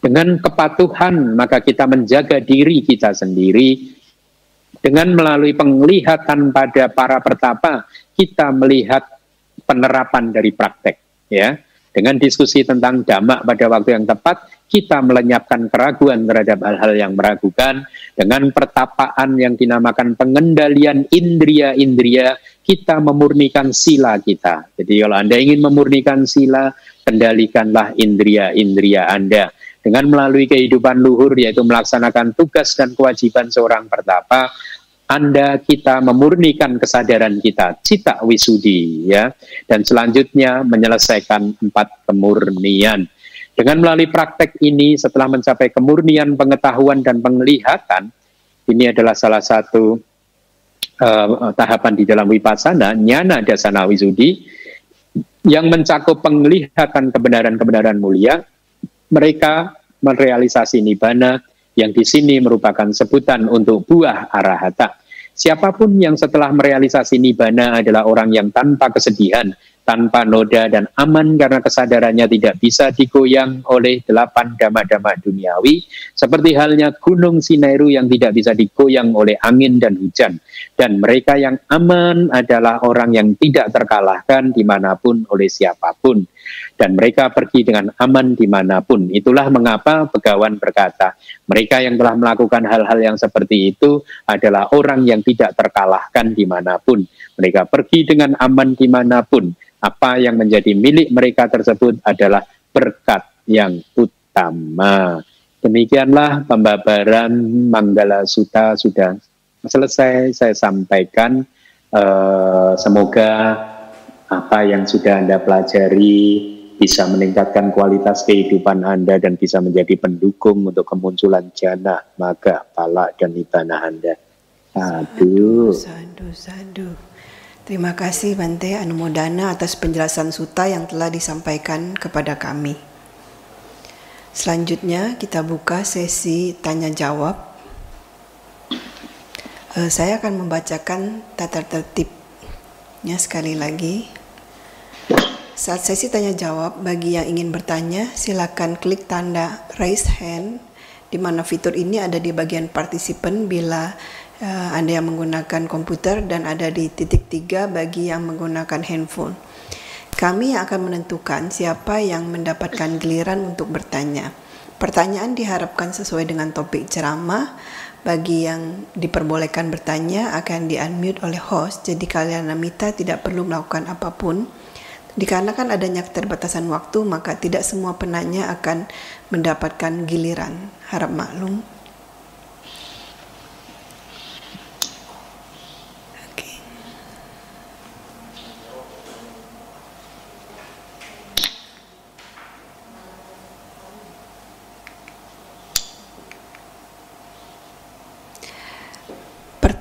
S1: Dengan kepatuhan, maka kita menjaga diri kita sendiri. Dengan melalui penglihatan pada para pertapa, kita melihat penerapan dari praktek. Ya, dengan diskusi tentang damak pada waktu yang tepat, kita melenyapkan keraguan terhadap hal-hal yang meragukan. Dengan pertapaan yang dinamakan pengendalian indria-indria, kita memurnikan sila kita. Jadi kalau Anda ingin memurnikan sila, kendalikanlah indria-indria Anda. Dengan melalui kehidupan luhur, yaitu melaksanakan tugas dan kewajiban seorang pertapa, anda kita memurnikan kesadaran kita, cita wisudi ya. Dan selanjutnya menyelesaikan empat kemurnian. Dengan melalui praktek ini setelah mencapai kemurnian pengetahuan dan penglihatan, ini adalah salah satu uh, tahapan di dalam wipasana, nyana dasana wisudi, yang mencakup penglihatan kebenaran-kebenaran mulia, mereka merealisasi nibbana yang di sini merupakan sebutan untuk buah arahata. Siapa pun yang setelah merealisasi nibana adalah orang yang tanpa kesedihan, tanpa noda dan aman karena kesadarannya tidak bisa digoyang oleh delapan dama-dama duniawi, seperti halnya gunung Sineru yang tidak bisa digoyang oleh angin dan hujan. Dan mereka yang aman adalah orang yang tidak terkalahkan di mana pun oleh siapa pun dan mereka pergi dengan aman di mana pun. Itulah mengapa Begawan berkata, mereka yang telah melakukan hal-hal yang seperti itu adalah orang yang tidak terkalahkan di mana pun. Mereka pergi dengan aman di mana pun. Apa yang menjadi milik mereka tersebut adalah berkat yang utama. Demikianlah pembabaran Manggala Sutta sudah selesai saya sampaikan. Uh, semoga apa yang sudah Anda pelajari bisa meningkatkan kualitas kehidupan Anda dan bisa menjadi pendukung untuk kemunculan jana, maga, pala, dan ibana Anda.
S3: Sadu. Sadu, sadu. Terima kasih Bante Anumodana atas penjelasan suta yang telah disampaikan kepada kami. Selanjutnya kita buka sesi tanya jawab. Uh, saya akan membacakan tata tertibnya sekali lagi. Saat sesi tanya jawab, bagi yang ingin bertanya, silakan klik tanda raise hand, di mana fitur ini ada di bagian partisipan bila uh, Anda yang menggunakan komputer dan ada di titik tiga bagi yang menggunakan handphone. Kami akan menentukan siapa yang mendapatkan giliran untuk bertanya. Pertanyaan diharapkan sesuai dengan topik ceramah. Bagi yang diperbolehkan bertanya akan di-unmute oleh host, jadi kalian Namita tidak perlu melakukan apa pun Dikarenakan adanya keterbatasan waktu, maka tidak semua penanya akan mendapatkan giliran. Harap maklum.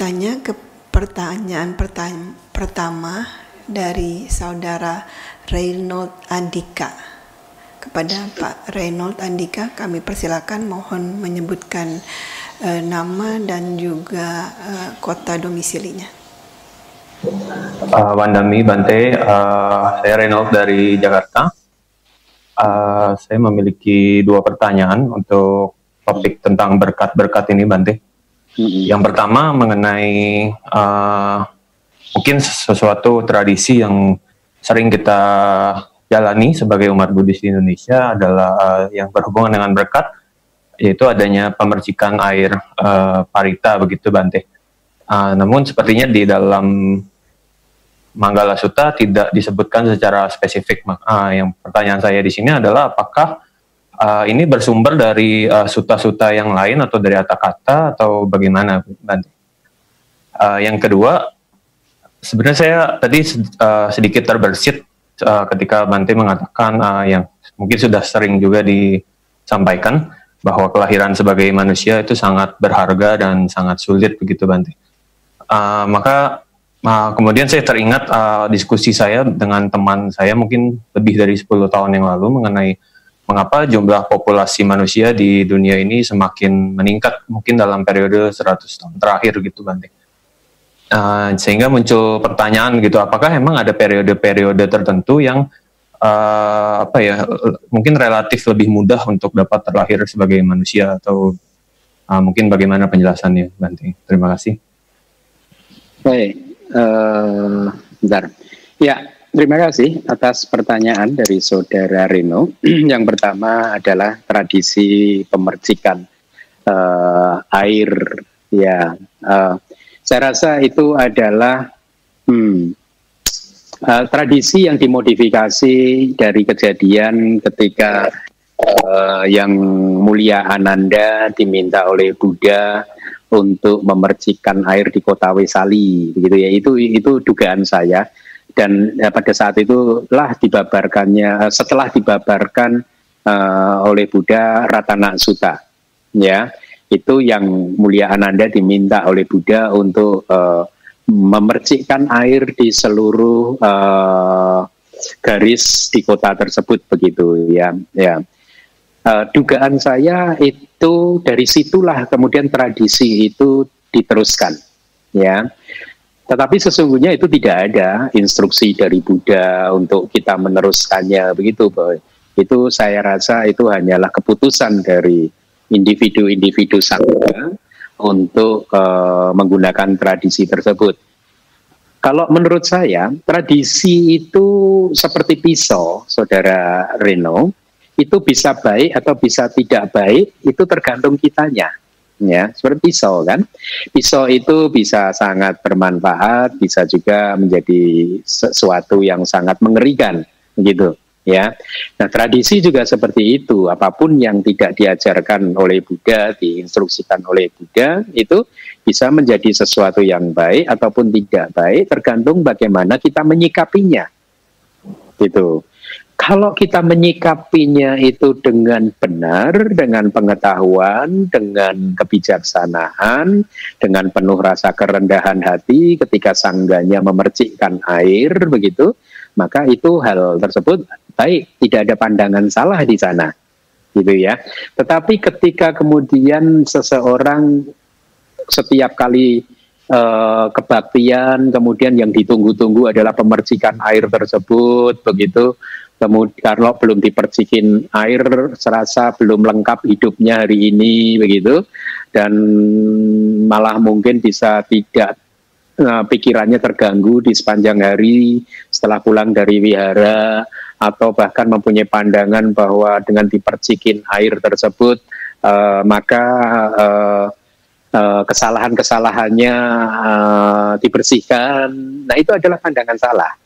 S3: Pertanyaan ke pertanyaan pertama dari saudara Reynold Andika. Kepada Pak Reynold Andika, kami persilakan mohon menyebutkan uh, nama dan juga uh, kota domisilinya.
S4: Uh, Wandami Bante, uh, saya Reynold dari Jakarta. Uh, saya memiliki dua pertanyaan untuk topik tentang berkat-berkat ini Bante. Yang pertama mengenai uh, mungkin sesuatu tradisi yang sering kita jalani sebagai umat Buddhis di Indonesia adalah uh, yang berhubungan dengan berkat yaitu adanya pemercikan air uh, parita begitu Bante. Uh, namun sepertinya di dalam Manggala Sutta tidak disebutkan secara spesifik. Uh, yang pertanyaan saya di sini adalah apakah uh, ini bersumber dari uh, suta-suta yang lain atau dari kata-kata atau bagaimana Bante? Uh, yang kedua, sebenarnya saya tadi uh, sedikit terbersit uh, ketika Bante mengatakan uh, yang mungkin sudah sering juga disampaikan bahwa kelahiran sebagai manusia itu sangat berharga dan sangat sulit begitu Bante. Uh, maka uh, kemudian saya teringat uh, diskusi saya dengan teman saya mungkin lebih dari 10 tahun yang lalu mengenai mengapa jumlah populasi manusia di dunia ini semakin meningkat mungkin dalam periode 100 tahun terakhir gitu Bante. Uh, sehingga muncul pertanyaan gitu, apakah emang ada periode-periode tertentu yang uh, apa ya mungkin relatif lebih mudah untuk dapat terlahir sebagai manusia atau uh, mungkin bagaimana penjelasannya Bante? Terima kasih.
S1: Baik, uh, bentar. Ya, Terima kasih atas pertanyaan dari saudara Reno. [clears throat] Yang pertama adalah tradisi pemercikan uh, air. Ya, uh, saya rasa itu adalah hmm, uh, tradisi yang dimodifikasi dari kejadian ketika uh, yang mulia Ananda diminta oleh Buddha untuk memercikan air di kota Wesali, begitu ya. Itu itu dugaan saya dan ya, pada saat itu lah dibabarkannya setelah dibabarkan uh, oleh Buddha Ratana Sutta ya. Itu yang mulia Ananda diminta oleh Buddha untuk uh, memercikkan air di seluruh uh, garis di kota tersebut begitu ya ya. Uh, dugaan saya itu dari situlah kemudian tradisi itu diteruskan ya tetapi sesungguhnya itu tidak ada instruksi dari Buddha untuk kita meneruskannya begitu, Boy. Itu saya rasa itu hanyalah keputusan dari individu-individu sangga untuk uh, menggunakan tradisi tersebut. Kalau menurut saya, tradisi itu seperti pisau, saudara Reno, itu bisa baik atau bisa tidak baik, itu tergantung kitanya ya. Seperti pisau kan? Pisau itu bisa sangat bermanfaat bisa juga menjadi sesuatu yang sangat mengerikan gitu ya. Nah tradisi juga seperti itu. Apa pun yang tidak diajarkan oleh Buddha diinstruksikan oleh Buddha itu bisa menjadi sesuatu yang baik ataupun tidak baik tergantung bagaimana kita menyikapinya gitu kalau kita menyikapinya itu dengan benar, dengan pengetahuan, dengan kebijaksanaan, dengan penuh rasa kerendahan hati ketika sangganya memercikkan air begitu, maka itu hal tersebut baik, tidak ada pandangan salah di sana. Gitu ya. Tetapi ketika kemudian seseorang setiap kali uh, kebaktian kemudian yang ditunggu-tunggu adalah pemercikan air tersebut begitu kemudian kalau belum dipercikin air serasa belum lengkap hidupnya hari ini begitu. Dan malah mungkin bisa tidak uh, pikirannya terganggu di sepanjang hari setelah pulang dari wihara atau bahkan mempunyai pandangan bahwa dengan dipercikin air tersebut uh, maka uh, uh, kesalahan-kesalahannya uh, dibersihkan. Nah itu adalah pandangan salah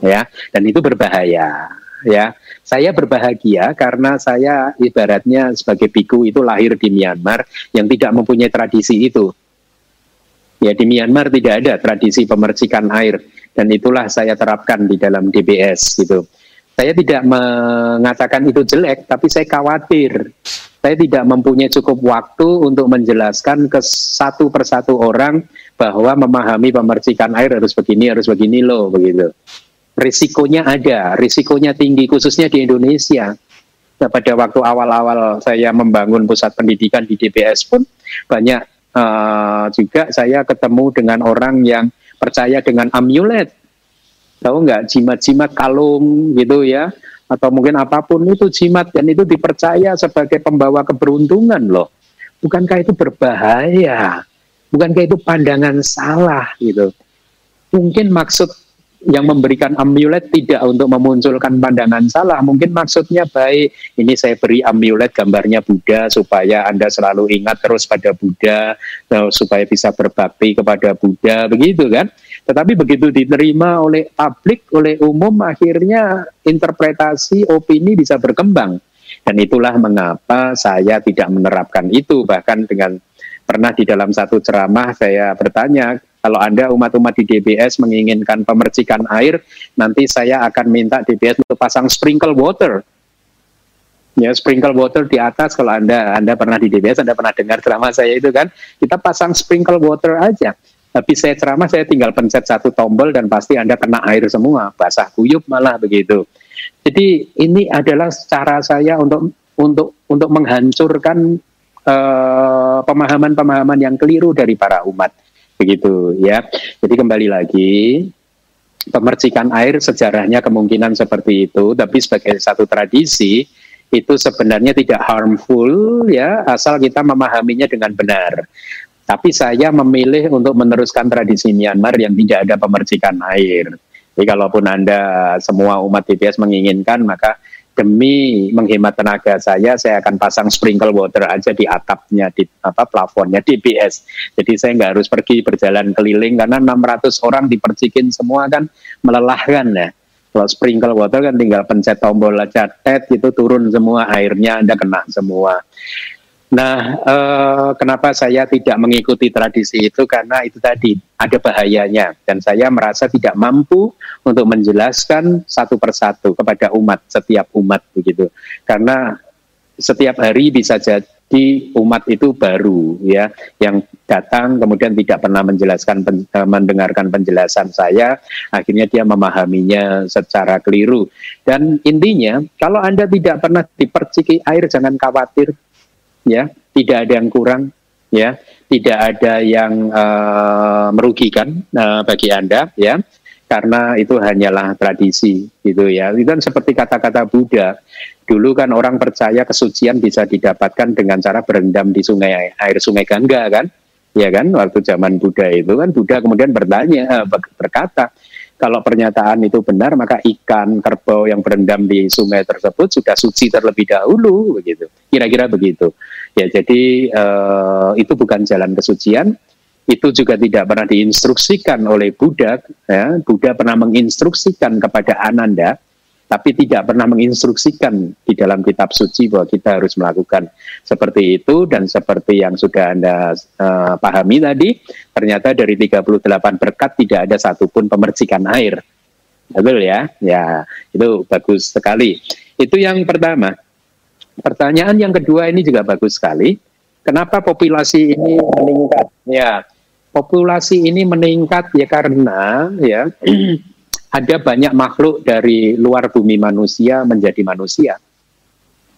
S1: ya dan itu berbahaya ya. Saya berbahagia karena saya ibaratnya sebagai biku itu lahir di Myanmar yang tidak mempunyai tradisi itu. Ya di Myanmar tidak ada tradisi pemercikan air dan itulah saya terapkan di dalam DBS gitu. Saya tidak mengatakan itu jelek tapi saya khawatir. Saya tidak mempunyai cukup waktu untuk menjelaskan ke satu persatu orang bahwa memahami pemercikan air harus begini harus begini loh begitu risikonya ada, risikonya tinggi khususnya di Indonesia. Nah, pada waktu awal-awal saya membangun pusat pendidikan di DBS pun banyak uh, juga saya ketemu dengan orang yang percaya dengan amulet. Tahu nggak jimat-jimat kalung gitu ya atau mungkin apa pun itu jimat dan itu dipercaya sebagai pembawa keberuntungan loh. Bukankah itu berbahaya? Bukankah itu pandangan salah gitu? Mungkin maksud yang memberikan amulet tidak untuk memunculkan pandangan salah. Mungkin maksudnya baik. Ini saya beri amulet gambarnya Buddha supaya Anda selalu ingat terus pada Buddha, supaya bisa berbakti kepada Buddha, begitu kan? Tetapi begitu diterima oleh publik, oleh umum, akhirnya interpretasi opini bisa berkembang. Dan itulah mengapa saya tidak menerapkan itu, bahkan dengan pernah di dalam satu ceramah saya bertanya, kalau Anda umat-umat di DBS menginginkan pemercikan air, nanti saya akan minta DBS untuk pasang sprinkle water. Ya, sprinkle water di atas kalau Anda Anda pernah di DBS, Anda pernah dengar ceramah saya itu kan, kita pasang sprinkle water aja. Tapi saya ceramah saya tinggal pencet satu tombol dan pasti Anda kena air semua, basah kuyup malah begitu. Jadi ini adalah cara saya untuk untuk untuk menghancurkan pemahaman pemahaman-pemahaman yang keliru dari para umat begitu ya. Jadi kembali lagi pemercikan air sejarahnya kemungkinan seperti itu, tapi sebagai satu tradisi itu sebenarnya tidak harmful ya asal kita memahaminya dengan benar. Tapi saya memilih untuk meneruskan tradisi Myanmar yang tidak ada pemercikan air. Jadi kalaupun Anda semua umat TPS menginginkan maka demi menghemat tenaga saya, saya akan pasang sprinkle water aja di atapnya, di apa plafonnya DBS. Jadi saya nggak harus pergi berjalan keliling karena 600 orang dipercikin semua kan melelahkan ya. Kalau sprinkle water kan tinggal pencet tombol aja, tet itu turun semua airnya, Anda kena semua. Nah, eh, kenapa saya tidak mengikuti tradisi itu? Karena itu tadi ada bahayanya, dan saya merasa tidak mampu untuk menjelaskan satu persatu kepada umat, setiap umat begitu. Karena setiap hari bisa jadi umat itu baru, ya, yang datang kemudian tidak pernah menjelaskan, eh, mendengarkan penjelasan saya, akhirnya dia memahaminya secara keliru. Dan intinya, kalau anda tidak pernah diperciki air, jangan khawatir ya. Tidak ada yang kurang ya. Tidak ada yang uh, merugikan uh, bagi anda ya. Karena itu hanyalah tradisi gitu ya. Itu kan seperti kata-kata Buddha dulu kan orang percaya kesucian bisa didapatkan dengan cara berendam di sungai air sungai Gangga kan? Ya kan? Waktu zaman Buddha itu kan Buddha kemudian bertanya uh, berkata kalau pernyataan itu benar maka ikan kerbau yang berendam di sungai tersebut sudah suci terlebih dahulu begitu. Kira-kira begitu. Ya jadi uh, itu bukan jalan kesucian. Itu juga tidak pernah diinstruksikan oleh Buddha ya. Buddha pernah menginstruksikan kepada Ananda tapi tidak pernah menginstruksikan di dalam kitab suci bahwa kita harus melakukan seperti itu dan seperti yang sudah Anda uh, pahami tadi, ternyata dari 38 berkat tidak ada satupun pemercikan air. Betul ya? Ya, itu bagus sekali. Itu yang pertama. Pertanyaan yang kedua ini juga bagus sekali. Kenapa populasi ini meningkat? Ya, populasi ini meningkat ya karena ya [clears throat] ada banyak makhluk dari luar bumi manusia menjadi manusia.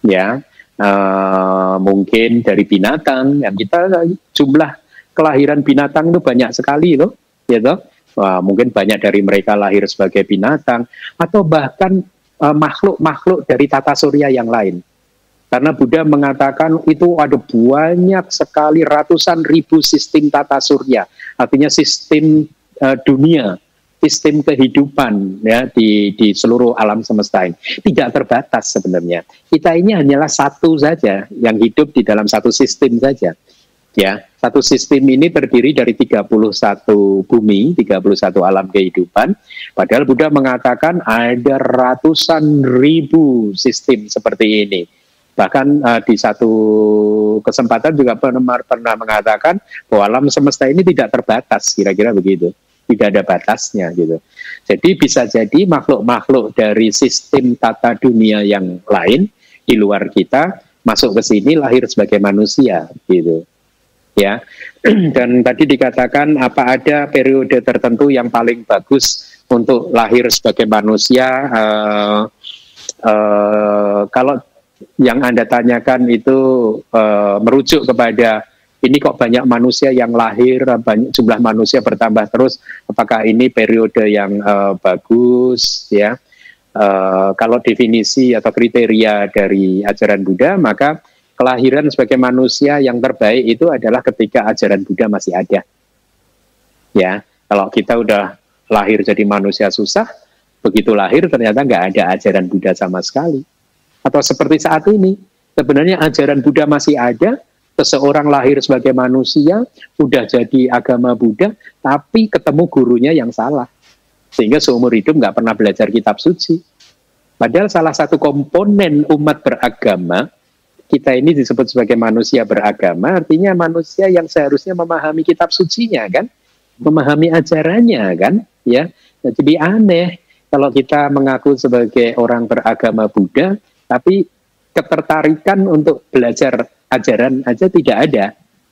S1: Ya, uh, mungkin dari binatang yang kita jumlah kelahiran binatang itu banyak sekali loh, ya toh. Uh, mungkin banyak dari mereka lahir sebagai binatang atau bahkan eh, makhluk-makhluk uh, dari tata surya yang lain. Karena Buddha mengatakan itu ada banyak sekali ratusan ribu sistem tata surya, artinya sistem uh, dunia sistem kehidupan ya di di seluruh alam semesta ini tidak terbatas sebenarnya. Kita ini hanyalah satu saja yang hidup di dalam satu sistem saja. Ya, satu sistem ini terdiri dari 31 bumi, 31 alam kehidupan. Padahal Buddha mengatakan ada ratusan ribu sistem seperti ini. Bahkan uh, di satu kesempatan juga pernah, pernah mengatakan bahwa alam semesta ini tidak terbatas, kira-kira begitu tidak ada batasnya gitu. Jadi bisa jadi makhluk-makhluk dari sistem tata dunia yang lain di luar kita masuk ke sini lahir sebagai manusia gitu. Ya. [clears throat] Dan tadi dikatakan apa ada periode tertentu yang paling bagus untuk lahir sebagai manusia uh, uh, kalau yang Anda tanyakan itu uh, merujuk kepada ini kok banyak manusia yang lahir, banyak jumlah manusia bertambah terus. Apakah ini periode yang uh, bagus ya? Uh, kalau definisi atau kriteria dari ajaran Buddha, maka kelahiran sebagai manusia yang terbaik itu adalah ketika ajaran Buddha masih ada. Ya, kalau kita udah lahir jadi manusia susah, begitu lahir ternyata nggak ada ajaran Buddha sama sekali. Atau seperti saat ini, sebenarnya ajaran Buddha masih ada, seseorang lahir sebagai manusia, udah jadi agama Buddha, tapi ketemu gurunya yang salah. Sehingga seumur hidup nggak pernah belajar kitab suci. Padahal salah satu komponen umat beragama, kita ini disebut sebagai manusia beragama, artinya manusia yang seharusnya memahami kitab sucinya kan, memahami ajarannya kan, ya. Nah, jadi aneh kalau kita mengaku sebagai orang beragama Buddha, tapi ketertarikan untuk belajar ajaran aja tidak ada,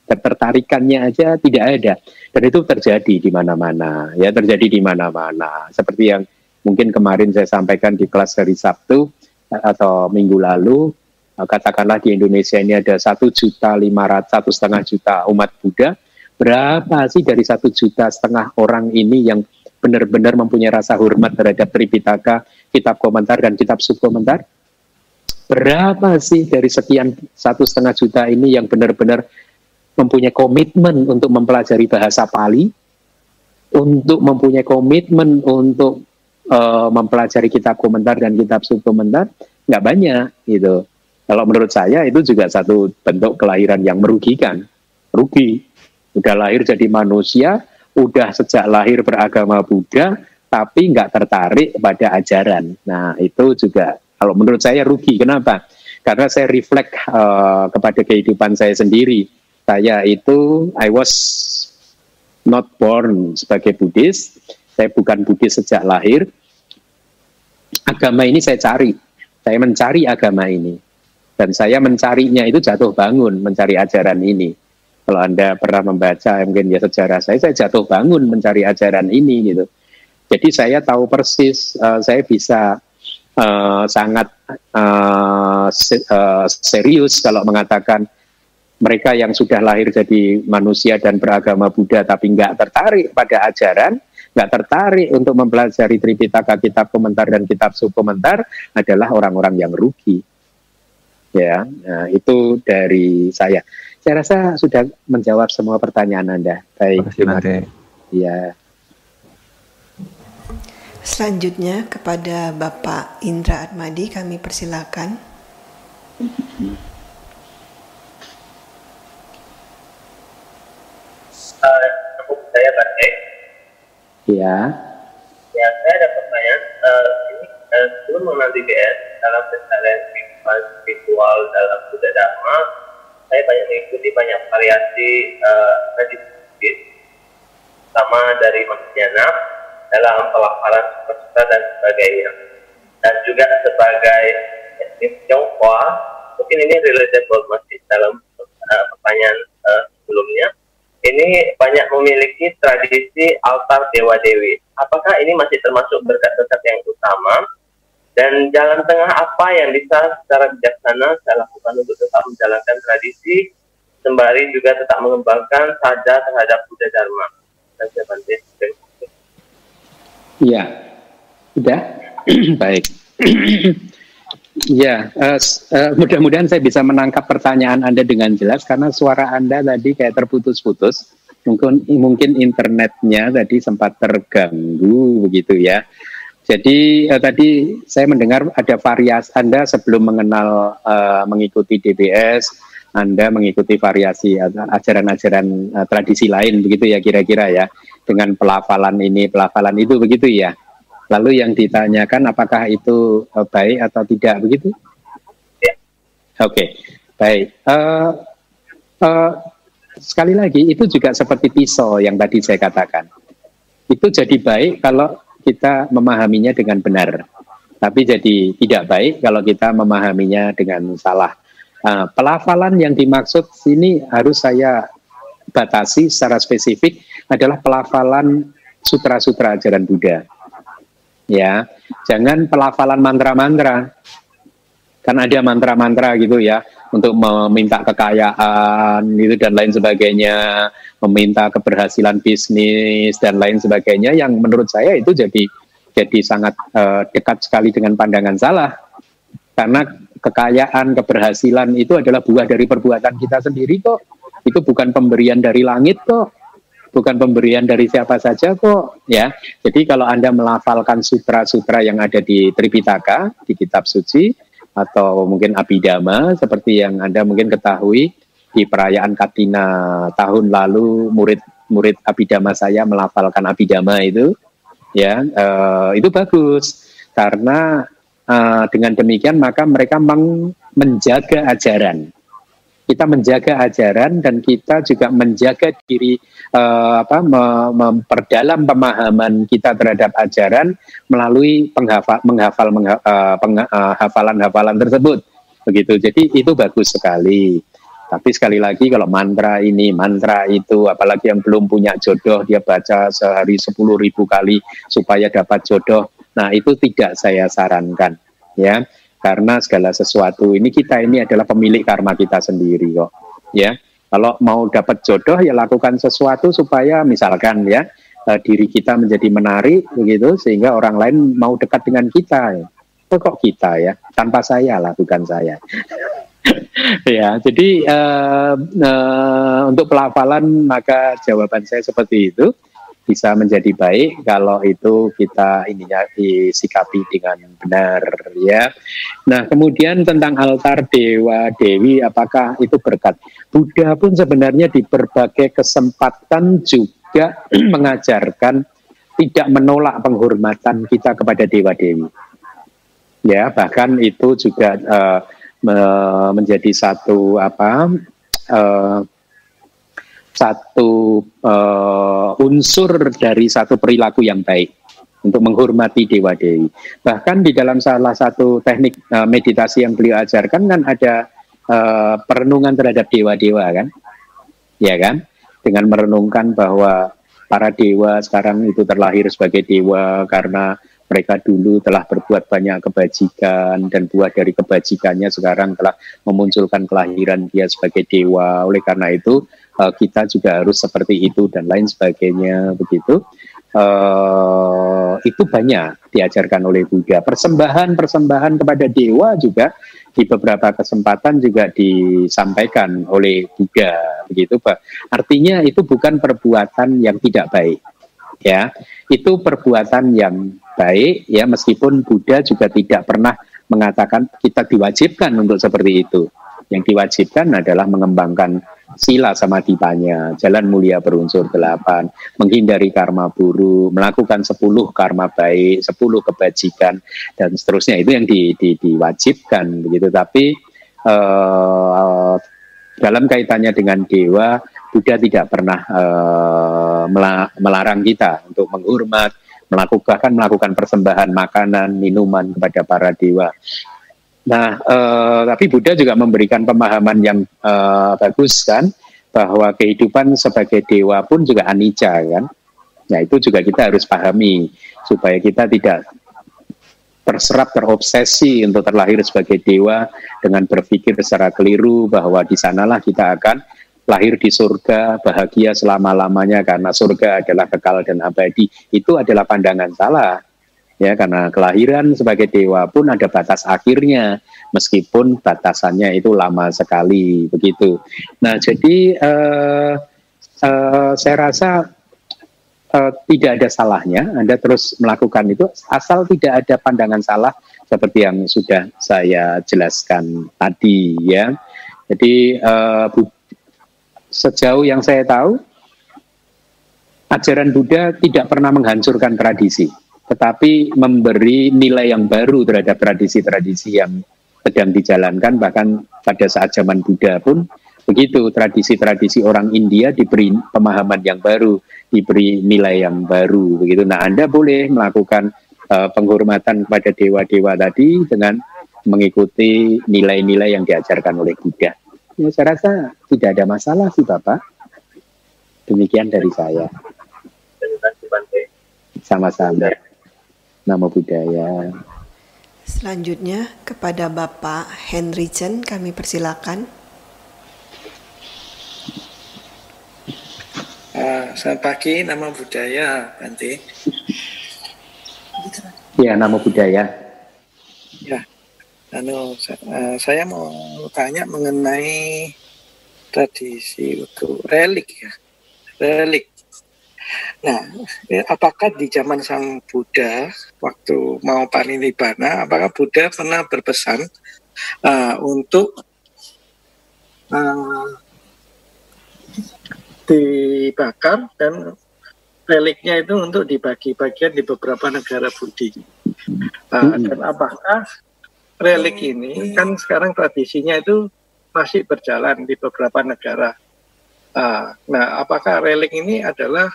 S1: ketertarikannya aja tidak ada. Dan itu terjadi di mana-mana, ya terjadi di mana-mana. Seperti yang mungkin kemarin saya sampaikan di kelas hari Sabtu atau minggu lalu uh, katakanlah di Indonesia ini ada satu juta lima ratus satu setengah juta umat Buddha berapa sih dari satu juta setengah orang ini yang benar-benar mempunyai rasa hormat terhadap Tripitaka, kitab komentar dan kitab subkomentar? Berapa sih dari sekian satu setengah juta ini yang benar-benar mempunyai komitmen untuk mempelajari bahasa Pali, untuk mempunyai komitmen untuk uh, mempelajari kitab komentar dan kitab subkomentar? Nggak banyak gitu. Kalau menurut saya itu juga satu bentuk kelahiran yang merugikan, rugi. Udah lahir jadi manusia, udah sejak lahir beragama Buddha, tapi nggak tertarik pada ajaran. Nah itu juga kalau menurut saya rugi. Kenapa? Karena saya reflect uh, kepada kehidupan saya sendiri. Saya itu I was not born sebagai Buddhis. Saya bukan Buddhis sejak lahir. Agama ini saya cari. Saya mencari agama ini. Dan saya mencarinya itu jatuh bangun mencari ajaran ini. Kalau Anda pernah membaca mungkin ya sejarah saya, saya jatuh bangun mencari ajaran ini gitu. Jadi saya tahu persis, uh, saya bisa uh, sangat uh, se uh, serius kalau mengatakan mereka yang sudah lahir jadi manusia dan beragama Buddha tapi nggak tertarik pada ajaran, nggak tertarik untuk mempelajari Tripitaka, kitab komentar dan kitab subkomentar adalah orang-orang yang rugi. Ya, nah, itu dari saya. Saya rasa sudah menjawab semua pertanyaan Anda. Baik, terima kasih. Ya.
S3: Selanjutnya kepada Bapak Indra Atmadi kami persilakan.
S5: Uh, saya Batek.
S1: Ya.
S5: Ya, saya ada pertanyaan. Uh, ini uh, sebelum mengenal DBS dalam pencarian spiritual dalam Buddha Dharma, saya banyak mengikuti banyak variasi uh, meditasi, sama dari manusia dalam pelafalan sutra dan sebagainya. Dan juga sebagai etnis Tionghoa, mungkin ini relatable masih dalam uh, pertanyaan uh, sebelumnya. Ini banyak memiliki tradisi altar dewa dewi. Apakah ini masih termasuk berkat-berkat yang utama? Dan jalan tengah apa yang bisa secara bijaksana saya lakukan untuk tetap menjalankan tradisi, sembari juga tetap mengembangkan sadar terhadap Buddha Dharma. Dan saya
S1: Iya, udah [clears throat] baik. Ya, uh, uh, mudah-mudahan saya bisa menangkap pertanyaan Anda dengan jelas karena suara Anda tadi kayak terputus-putus. Mungkin mungkin internetnya tadi sempat terganggu begitu ya. Jadi uh, tadi saya mendengar ada variasi Anda sebelum mengenal uh, mengikuti DBS, Anda mengikuti variasi ajaran-ajaran uh, tradisi lain begitu ya kira-kira ya dengan pelafalan ini, pelafalan itu begitu ya. Lalu yang ditanyakan apakah itu uh, baik atau tidak begitu? Oke, okay. baik. Uh, uh, sekali lagi itu juga seperti pisau yang tadi saya katakan. Itu jadi baik kalau kita memahaminya dengan benar. Tapi jadi tidak baik kalau kita memahaminya dengan salah. Uh, pelafalan yang dimaksud sini harus saya batasi secara spesifik adalah pelafalan sutra-sutra ajaran Buddha. Ya, jangan pelafalan mantra-mantra. Kan ada mantra-mantra gitu ya untuk meminta kekayaan gitu dan lain sebagainya, meminta keberhasilan bisnis dan lain sebagainya yang menurut saya itu jadi jadi sangat uh, dekat sekali dengan pandangan salah. Karena kekayaan, keberhasilan itu adalah buah dari perbuatan kita sendiri kok. Itu bukan pemberian dari langit kok bukan pemberian dari siapa saja kok ya. Jadi kalau Anda melafalkan sutra-sutra yang ada di Tripitaka, di kitab suci atau mungkin Abhidhamma seperti yang Anda mungkin ketahui di perayaan Katina tahun lalu murid-murid Abhidhamma saya melafalkan Abhidhamma itu ya uh, itu bagus karena uh, dengan demikian maka mereka menjaga ajaran kita menjaga ajaran dan kita juga menjaga diri uh, apa memperdalam pemahaman kita terhadap ajaran melalui penghafal menghafal mengha, uh, uh, hafalan-hafalan tersebut. Begitu. Jadi itu bagus sekali. Tapi sekali lagi kalau mantra ini mantra itu apalagi yang belum punya jodoh dia baca sehari sepuluh ribu kali supaya dapat jodoh. Nah, itu tidak saya sarankan ya. Karena segala sesuatu ini kita ini adalah pemilik karma kita sendiri kok. Ya. Kalau mau dapat jodoh ya lakukan sesuatu supaya misalkan ya uh, diri kita menjadi menarik begitu sehingga orang lain mau dekat dengan kita. Ya. Kok kita ya? Tanpa saya lah, bukan saya. [laughs] ya, jadi uh, uh, untuk pelafalan maka jawaban saya seperti itu bisa menjadi baik kalau itu kita ininya disikapi dengan benar ya. Nah, kemudian tentang altar dewa dewi apakah itu berkat? Buddha pun sebenarnya di berbagai kesempatan juga [clears throat] mengajarkan tidak menolak penghormatan kita kepada dewa dewi. Ya, bahkan itu juga uh, menjadi satu apa uh, satu uh, unsur dari satu perilaku yang baik untuk menghormati dewa dewi. Bahkan di dalam salah satu teknik uh, meditasi yang beliau ajarkan kan ada uh, perenungan terhadap dewa-dewa kan, ya kan, dengan merenungkan bahwa para dewa sekarang itu terlahir sebagai dewa karena mereka dulu telah berbuat banyak kebajikan dan buah dari kebajikannya sekarang telah memunculkan kelahiran dia sebagai dewa. Oleh karena itu uh, kita juga harus seperti itu dan lain sebagainya begitu. Uh, itu banyak diajarkan oleh Buddha. Persembahan-persembahan kepada dewa juga di beberapa kesempatan juga disampaikan oleh Buddha begitu Pak. Artinya itu bukan perbuatan yang tidak baik. Ya, itu perbuatan yang baik ya meskipun Buddha juga tidak pernah mengatakan kita diwajibkan untuk seperti itu. Yang diwajibkan adalah mengembangkan sila sama tipanya, jalan mulia berunsur delapan, menghindari karma buruk, melakukan sepuluh karma baik, sepuluh kebajikan, dan seterusnya itu yang di, di, diwajibkan begitu. Tapi uh, dalam kaitannya dengan dewa, Buddha tidak pernah uh, melarang kita untuk menghormat, melakukan melakukan persembahan makanan, minuman kepada para dewa. Nah, uh, tapi Buddha juga memberikan pemahaman yang uh, bagus kan, bahwa kehidupan sebagai dewa pun juga anicca kan. Nah itu juga kita harus pahami supaya kita tidak terserap terobsesi untuk terlahir sebagai dewa dengan berpikir secara keliru bahwa di sanalah kita akan lahir di surga bahagia selama-lamanya karena surga adalah kekal dan abadi. Itu adalah pandangan salah ya karena kelahiran sebagai dewa pun ada batas akhirnya meskipun batasannya itu lama sekali begitu. Nah jadi uh, uh, saya rasa uh, tidak ada salahnya Anda terus melakukan itu asal tidak ada pandangan salah seperti yang sudah saya jelaskan tadi ya. Jadi uh, sejauh yang saya tahu ajaran Buddha tidak pernah menghancurkan tradisi tetapi memberi nilai yang baru terhadap tradisi-tradisi yang sedang dijalankan bahkan pada saat zaman Buddha pun begitu tradisi-tradisi orang India diberi pemahaman yang baru diberi nilai yang baru begitu. Nah Anda boleh melakukan uh, penghormatan kepada dewa-dewa tadi dengan mengikuti nilai-nilai yang diajarkan oleh Buddha. Ya, saya rasa tidak ada masalah sih Bapak. Demikian dari saya. Sama-sama Nama budaya.
S3: Selanjutnya kepada Bapak Henry Chen kami persilakan.
S6: Uh, selamat pagi, nama budaya, Bante.
S1: Ya, nama budaya.
S6: Ya, anu, uh, saya mau tanya mengenai tradisi untuk relik ya, relik. Nah, eh, apakah di zaman Sang Buddha waktu mau parinibbana, apakah Buddha pernah berpesan uh, untuk uh, dibakar dan reliknya itu untuk dibagi-bagian di beberapa negara Budi. Uh, dan apakah relik ini kan sekarang tradisinya itu masih berjalan di beberapa negara. Uh, nah, apakah relik ini adalah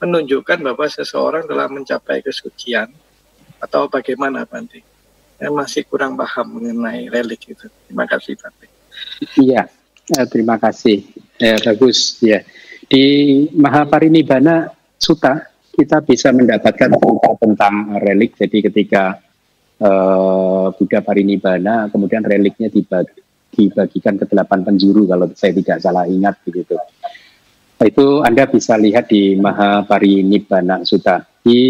S6: menunjukkan bahwa seseorang telah mencapai kesucian atau bagaimana Bante? Saya masih kurang paham mengenai relik itu. Terima kasih Bante.
S1: Iya, eh, terima kasih. Ya, bagus. Ya. Di Mahaparinibbana Sutta kita bisa mendapatkan cerita tentang relik. Jadi ketika uh, Buddha Parinibbana, kemudian reliknya dibagi, dibagikan ke delapan penjuru kalau saya tidak salah ingat begitu. Itu Anda bisa lihat di Mahaparinibbana Sutta di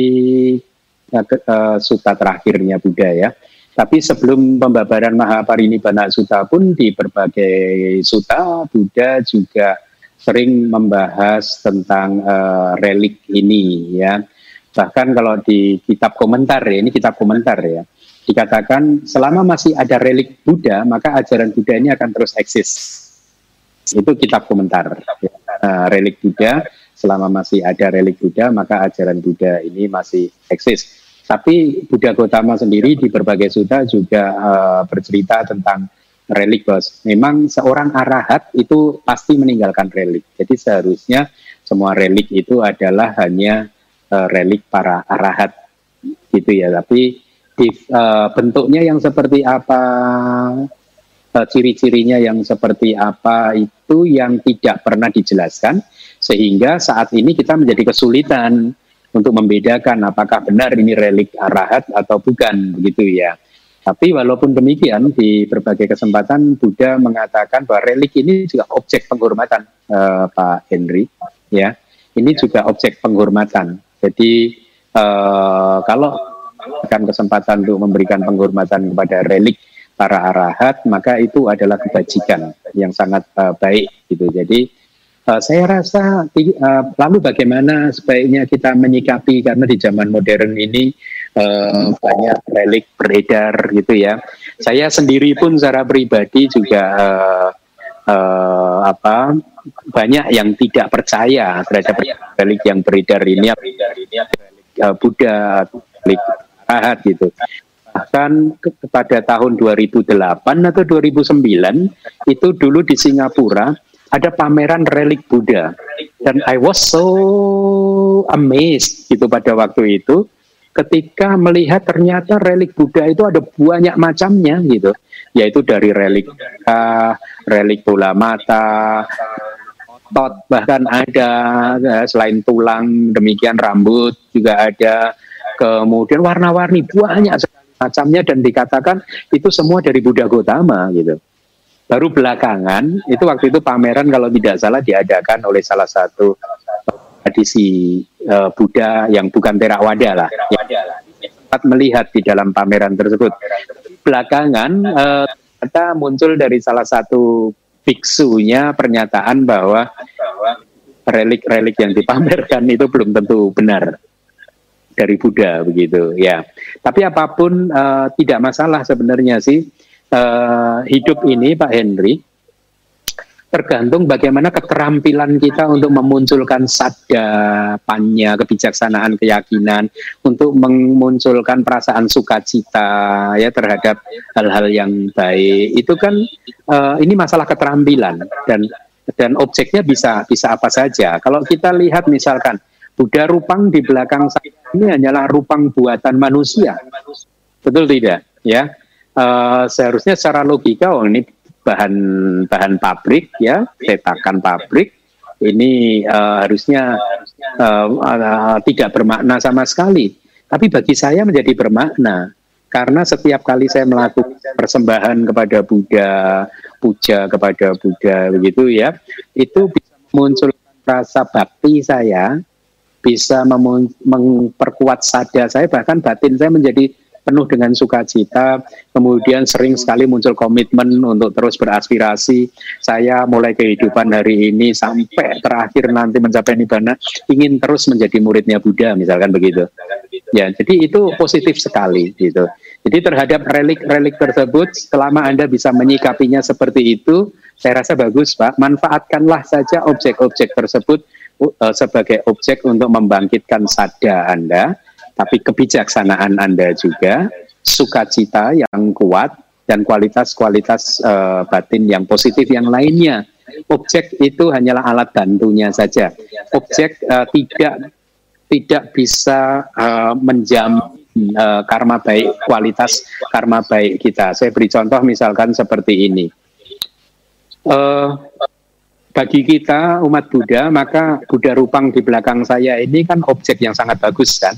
S1: uh, Sutta terakhirnya Buddha ya. Tapi sebelum pembabaran Mahaparinibbana Sutta pun di berbagai sutta Buddha juga sering membahas tentang uh, relik ini ya. Bahkan kalau di kitab komentar ya, ini kitab komentar ya, dikatakan selama masih ada relik Buddha, maka ajaran Buddha ini akan terus eksis. Itu kitab komentar. Ya. Uh, relik Buddha, selama masih ada relik Buddha, maka ajaran Buddha ini masih eksis. Tapi Buddha Gautama sendiri di berbagai sutta juga uh, bercerita tentang relik bos. Memang seorang arahat itu pasti meninggalkan relik. Jadi seharusnya semua relik itu adalah hanya uh, relik para arahat gitu ya. Tapi bentuknya yang seperti apa, uh, ciri-cirinya yang seperti apa itu yang tidak pernah dijelaskan sehingga saat ini kita menjadi kesulitan untuk membedakan apakah benar ini relik arahat atau bukan begitu ya. Tapi walaupun demikian di berbagai kesempatan Buddha mengatakan bahwa relik ini juga objek penghormatan uh, Pak Henry ya. Ini juga objek penghormatan. Jadi uh, kalau akan kesempatan untuk memberikan penghormatan kepada relik para arahat maka itu adalah kebajikan yang sangat uh, baik gitu. Jadi uh, saya rasa uh, lalu bagaimana sebaiknya kita menyikapi karena di zaman modern ini uh, banyak relik beredar gitu ya. Saya sendiri pun secara pribadi juga uh, uh, apa banyak yang tidak percaya terhadap relik yang beredar ini uh, Buddha, relik Ahad gitu. Bahkan pada tahun 2008 atau 2009 itu dulu di Singapura ada pameran relik Buddha. Dan I was so amazed gitu pada waktu itu ketika melihat ternyata relik Buddha itu ada banyak macamnya gitu. Yaitu dari relik uh, relik bola mata tot bahkan ada uh, selain tulang demikian rambut juga ada. Kemudian warna-warni banyak macamnya dan dikatakan itu semua dari Buddha Gautama gitu baru belakangan itu waktu itu pameran kalau tidak salah diadakan oleh salah satu tradisi uh, Buddha yang bukan Theravada lah. Sempat melihat di dalam pameran tersebut. Belakangan uh, kita muncul dari salah satu biksunya pernyataan bahwa relik-relik yang dipamerkan itu belum tentu benar dari Buddha begitu ya. Tapi apa pun uh, tidak masalah sebenarnya sih uh, hidup ini Pak Henry tergantung bagaimana keterampilan kita untuk memunculkan sadapannya, kebijaksanaan, keyakinan, untuk memunculkan perasaan sukacita ya terhadap hal-hal yang baik. Itu kan uh, ini masalah keterampilan dan dan objeknya bisa bisa apa saja. Kalau kita lihat misalkan Buddha Rupang di belakang saya ini hanyalah rupang buatan manusia, betul tidak? Ya, uh, seharusnya secara logika, oh ini bahan bahan pabrik ya cetakan pabrik. Ini uh, harusnya uh, uh, tidak bermakna sama sekali. Tapi bagi saya menjadi bermakna karena setiap kali saya melakukan persembahan kepada Buddha puja kepada Buddha begitu ya itu bisa muncul rasa bakti saya bisa memperkuat sada saya bahkan batin saya menjadi penuh dengan sukacita. Kemudian sering sekali muncul komitmen untuk terus beraspirasi. Saya mulai kehidupan hari ini sampai terakhir nanti mencapai nibana ingin terus menjadi muridnya Buddha misalkan begitu. Ya, jadi itu positif sekali gitu. Jadi terhadap relik-relik tersebut selama Anda bisa menyikapinya seperti itu, saya rasa bagus, Pak. Manfaatkanlah saja objek-objek tersebut uh, sebagai objek untuk membangkitkan sada Anda tapi kebijaksanaan Anda juga, sukacita yang kuat, dan kualitas-kualitas uh, batin yang positif yang lainnya. Objek itu hanyalah alat bantunya saja. Objek uh, tidak tidak bisa uh, menjamin uh, karma baik, kualitas karma baik kita. Saya beri contoh misalkan seperti ini. Uh, bagi kita umat Buddha, maka Buddha Rupang di belakang saya ini kan objek yang sangat bagus kan.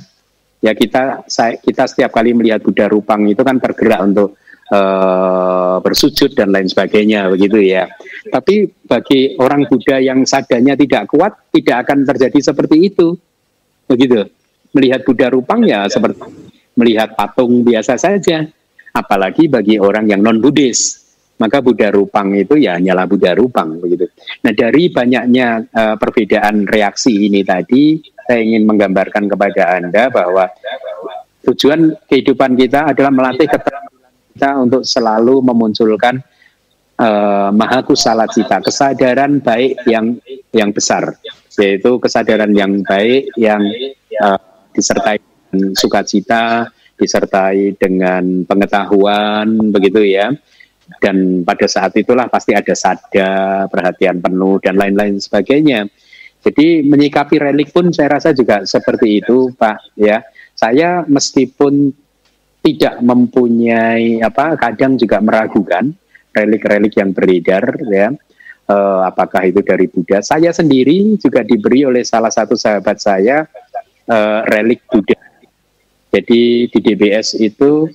S1: Ya kita saya, kita setiap kali melihat Buddha Rupang itu kan tergerak untuk uh, bersujud dan lain sebagainya begitu ya. Tapi bagi orang Buddha yang sadarnya tidak kuat, tidak akan terjadi seperti itu. Begitu. Melihat Buddha Rupang ya seperti melihat patung biasa saja. Apalagi bagi orang yang non Buddhis maka Buddha Rupang itu ya hanyalah Buddha Rupang begitu. Nah dari banyaknya uh, perbedaan reaksi ini tadi, saya ingin menggambarkan kepada anda bahwa tujuan kehidupan kita adalah melatih keterampilan kita untuk selalu memunculkan uh, maha kusala cita, kesadaran baik yang yang besar, yaitu kesadaran yang baik yang uh, disertai dengan sukacita, disertai dengan pengetahuan, begitu ya dan pada saat itulah pasti ada sada, perhatian penuh dan lain-lain sebagainya. Jadi menyikapi relik pun saya rasa juga seperti itu, Pak. Ya, saya meskipun tidak mempunyai apa, kadang juga meragukan relik-relik yang beredar, ya. Uh, apakah itu dari Buddha? Saya sendiri juga diberi oleh salah satu sahabat saya uh, relik Buddha. Jadi di DBS itu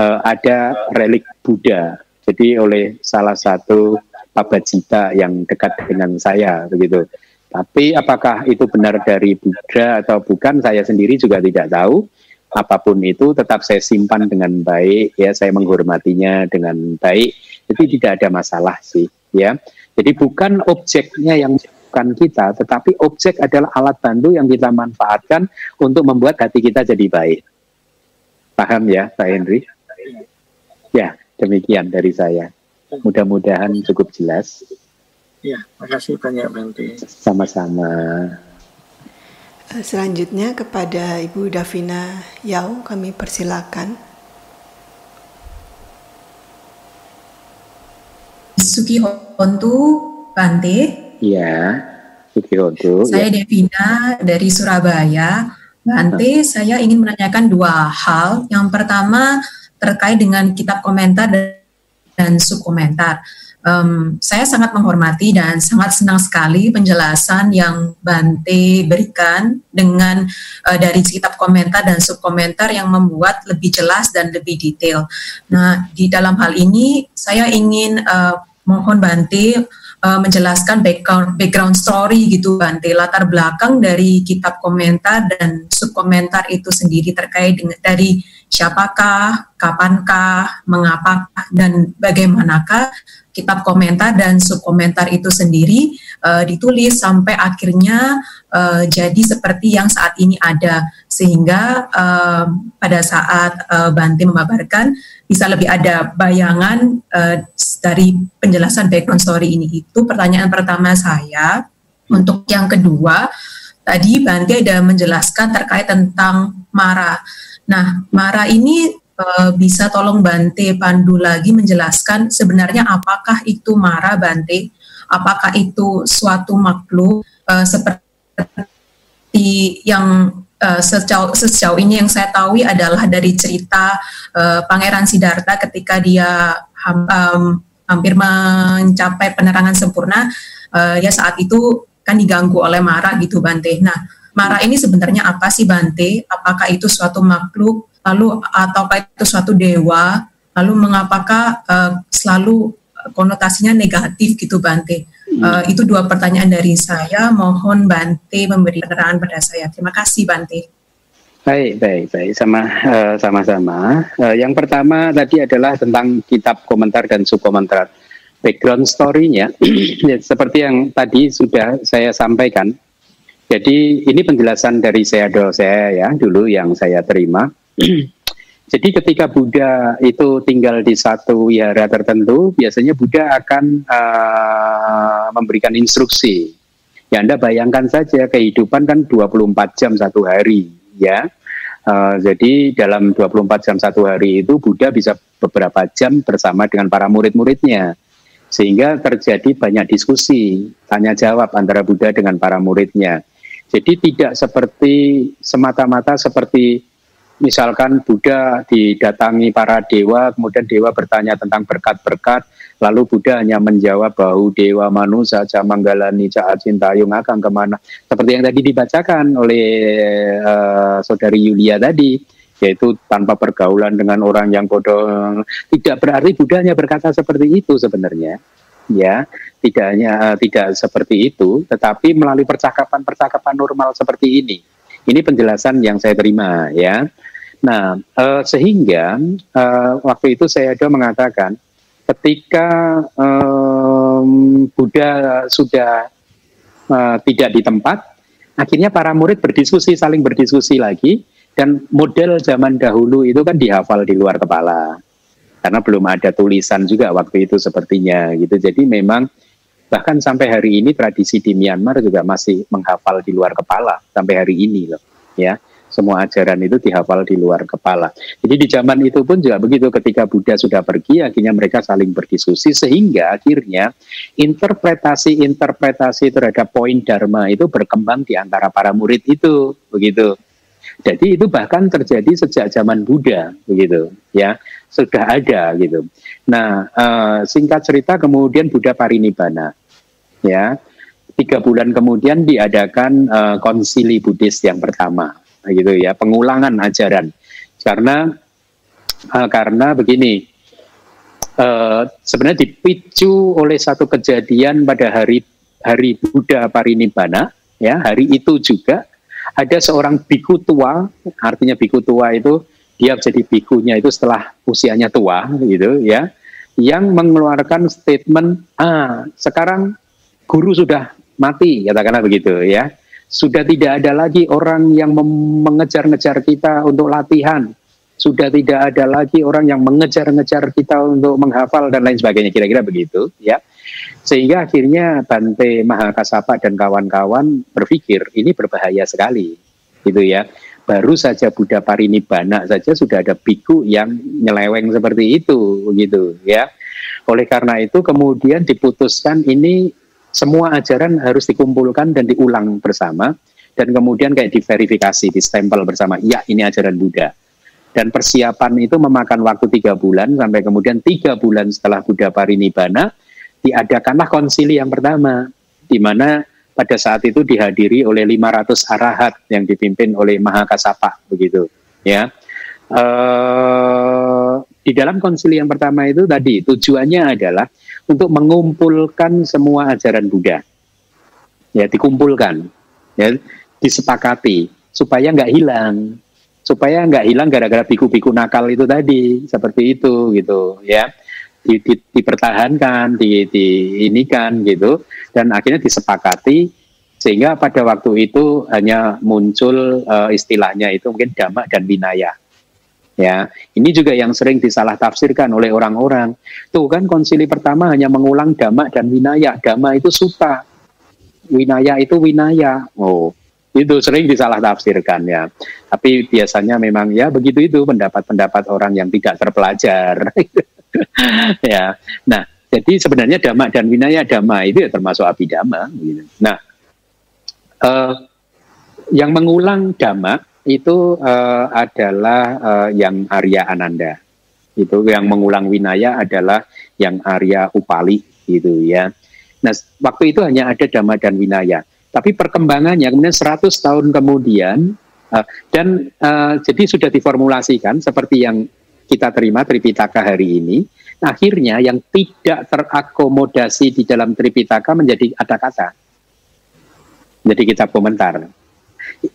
S1: uh, ada relik Buddha jadi oleh salah satu pabacita yang dekat dengan saya begitu. Tapi apakah itu benar dari Buddha atau bukan saya sendiri juga tidak tahu. Apa pun itu tetap saya simpan dengan baik ya saya menghormatinya dengan baik. Jadi tidak ada masalah sih ya. Jadi bukan objeknya yang bukan kita, tetapi objek adalah alat bantu yang kita manfaatkan untuk membuat hati kita jadi baik. Paham ya, Pak Henry? Ya, Demikian dari saya. Mudah-mudahan cukup jelas.
S6: Ya, makasih banyak Bante.
S1: Sama-sama.
S3: Eh, selanjutnya kepada Ibu Davina Yau kami persilakan.
S7: Suki Hontu Bante.
S1: Iya, Suki Hontu.
S7: Saya ya. Devina dari Surabaya. Bante, saya ingin menanyakan dua hal. Yang pertama, terkait dengan kitab komentar dan subkomentar. Um, saya sangat menghormati dan sangat senang sekali penjelasan yang Bante berikan dengan uh, dari kitab komentar dan subkomentar yang membuat lebih jelas dan lebih detail. Nah, di dalam hal ini saya ingin uh, mohon Bante uh, menjelaskan background background story gitu Bante latar belakang dari kitab komentar dan subkomentar itu sendiri terkait dengan dari siapakah, kapankah, mengapakah, dan bagaimanakah kitab komentar dan subkomentar itu sendiri uh, ditulis sampai akhirnya uh, jadi seperti yang saat ini ada. Sehingga uh, pada saat uh, Bante memaparkan bisa lebih ada bayangan uh, dari penjelasan background story ini itu. Pertanyaan pertama saya untuk yang kedua tadi Bante ada menjelaskan terkait tentang marah Nah, Mara ini uh, bisa tolong Bante pandu lagi menjelaskan sebenarnya apakah itu Mara Bante? Apakah itu suatu makhluk uh, seperti yang uh, sejauh, sejauh ini yang saya tahu adalah dari cerita uh, Pangeran Siddhartha ketika dia ham, um, hampir mencapai penerangan sempurna, uh, ya saat itu kan diganggu oleh Mara gitu Bante. Nah, Mara ini sebenarnya apa sih Bante? Apakah itu suatu makhluk lalu ataukah itu suatu dewa? Lalu mengapakah uh, selalu konotasinya negatif gitu Bante? Uh, itu dua pertanyaan dari saya. Mohon Bante memberi penerangan pada saya. Terima kasih Bante.
S1: Baik, baik, baik. Sama, uh, sama-sama. Uh, yang pertama tadi adalah tentang kitab komentar dan subkomentar. Background story-nya, [clears throat] ya, seperti yang tadi sudah saya sampaikan, jadi ini penjelasan dari saya saya ya dulu yang saya terima. [clears throat] Jadi ketika Buddha itu tinggal di satu wihara tertentu, biasanya Buddha akan uh, memberikan instruksi. Ya Anda bayangkan saja kehidupan kan 24 jam satu hari ya. Uh, jadi dalam 24 jam satu hari itu Buddha bisa beberapa jam bersama dengan para murid-muridnya. Sehingga terjadi banyak diskusi, tanya jawab antara Buddha dengan para muridnya. Jadi tidak seperti semata-mata seperti misalkan Buddha didatangi para dewa, kemudian dewa bertanya tentang berkat-berkat, lalu Buddha hanya menjawab bahwa dewa manusia manggalani ca cintayung akan ke mana. Seperti yang tadi dibacakan oleh uh, saudari Yulia tadi, yaitu tanpa pergaulan dengan orang yang bodoh. Tidak berarti Buddha hanya berkata seperti itu sebenarnya. Ya, tidak hanya uh, tidak seperti itu, tetapi melalui percakapan-percakapan normal seperti ini. Ini penjelasan yang saya terima ya. Nah, uh, sehingga uh, waktu itu saya ada mengatakan ketika um, Buddha sudah uh, tidak di tempat, akhirnya para murid berdiskusi, saling berdiskusi lagi, dan model zaman dahulu itu kan dihafal di luar kepala, karena belum ada tulisan juga waktu itu sepertinya gitu. Jadi memang bahkan sampai hari ini tradisi di Myanmar juga masih menghafal di luar kepala sampai hari ini loh, ya semua ajaran itu dihafal di luar kepala. Jadi di zaman itu pun juga begitu ketika Buddha sudah pergi akhirnya mereka saling berdiskusi sehingga akhirnya interpretasi-interpretasi terhadap poin dharma itu berkembang di antara para murid itu begitu. Jadi itu bahkan terjadi sejak zaman Buddha begitu ya sudah ada gitu. Nah uh, singkat cerita kemudian Buddha parinibbana ya tiga bulan kemudian diadakan uh, konsili Buddhis yang pertama gitu ya pengulangan ajaran karena uh, karena begini uh, sebenarnya dipicu oleh satu kejadian pada hari hari Buddha Parinibbana ya hari itu juga ada seorang biku tua artinya biku tua itu dia jadi bikunya itu setelah usianya tua gitu ya yang mengeluarkan statement ah sekarang guru sudah mati katakanlah begitu ya sudah tidak ada lagi orang yang mengejar-ngejar kita untuk latihan. Sudah tidak ada lagi orang yang mengejar-ngejar kita untuk menghafal dan lain sebagainya. Kira-kira begitu, ya. Sehingga akhirnya Bante Mahakasapa dan kawan-kawan berpikir ini berbahaya sekali, gitu ya. Baru saja Buddha Parinibbana saja sudah ada biku yang nyeleweng seperti itu, gitu ya. Oleh karena itu kemudian diputuskan ini semua ajaran harus dikumpulkan dan diulang bersama dan kemudian kayak diverifikasi, stempel bersama. Ya, ini ajaran Buddha. Dan persiapan itu memakan waktu tiga bulan sampai kemudian tiga bulan setelah Buddha Parinibbana diadakanlah konsili yang pertama, di mana pada saat itu dihadiri oleh 500 arahat yang dipimpin oleh Mahakasapa begitu, ya. Uh, di dalam konsili yang pertama itu tadi tujuannya adalah untuk mengumpulkan semua ajaran Buddha. Ya, dikumpulkan, ya, disepakati supaya nggak hilang, supaya nggak hilang gara-gara biku-biku nakal itu tadi, seperti itu gitu, ya. Di, di, dipertahankan, di, di ini kan gitu, dan akhirnya disepakati sehingga pada waktu itu hanya muncul uh, istilahnya itu mungkin damak dan binaya Ya, ini juga yang sering disalah tafsirkan oleh orang-orang. Tuh kan konsili pertama hanya mengulang dhamma dan winaya. Dhamma itu suta, winaya itu winaya. Oh, itu sering disalah tafsirkan ya. Tapi biasanya memang ya begitu itu pendapat-pendapat orang yang tidak terpelajar. [laughs] [laughs] ya. Nah, jadi sebenarnya dhamma dan winaya dhamma itu ya termasuk abidama. Gitu. Nah, uh, yang mengulang dhamma itu uh, adalah uh, yang Arya Ananda. Itu yang mengulang winaya adalah yang Arya Upali gitu ya. Nah, waktu itu hanya ada Dhamma dan Winaya. Tapi perkembangannya kemudian 100 tahun kemudian uh, dan uh, jadi sudah diformulasikan seperti yang kita terima Tripitaka hari ini. Akhirnya yang tidak terakomodasi di dalam Tripitaka menjadi ada kata. Jadi kitab komentar.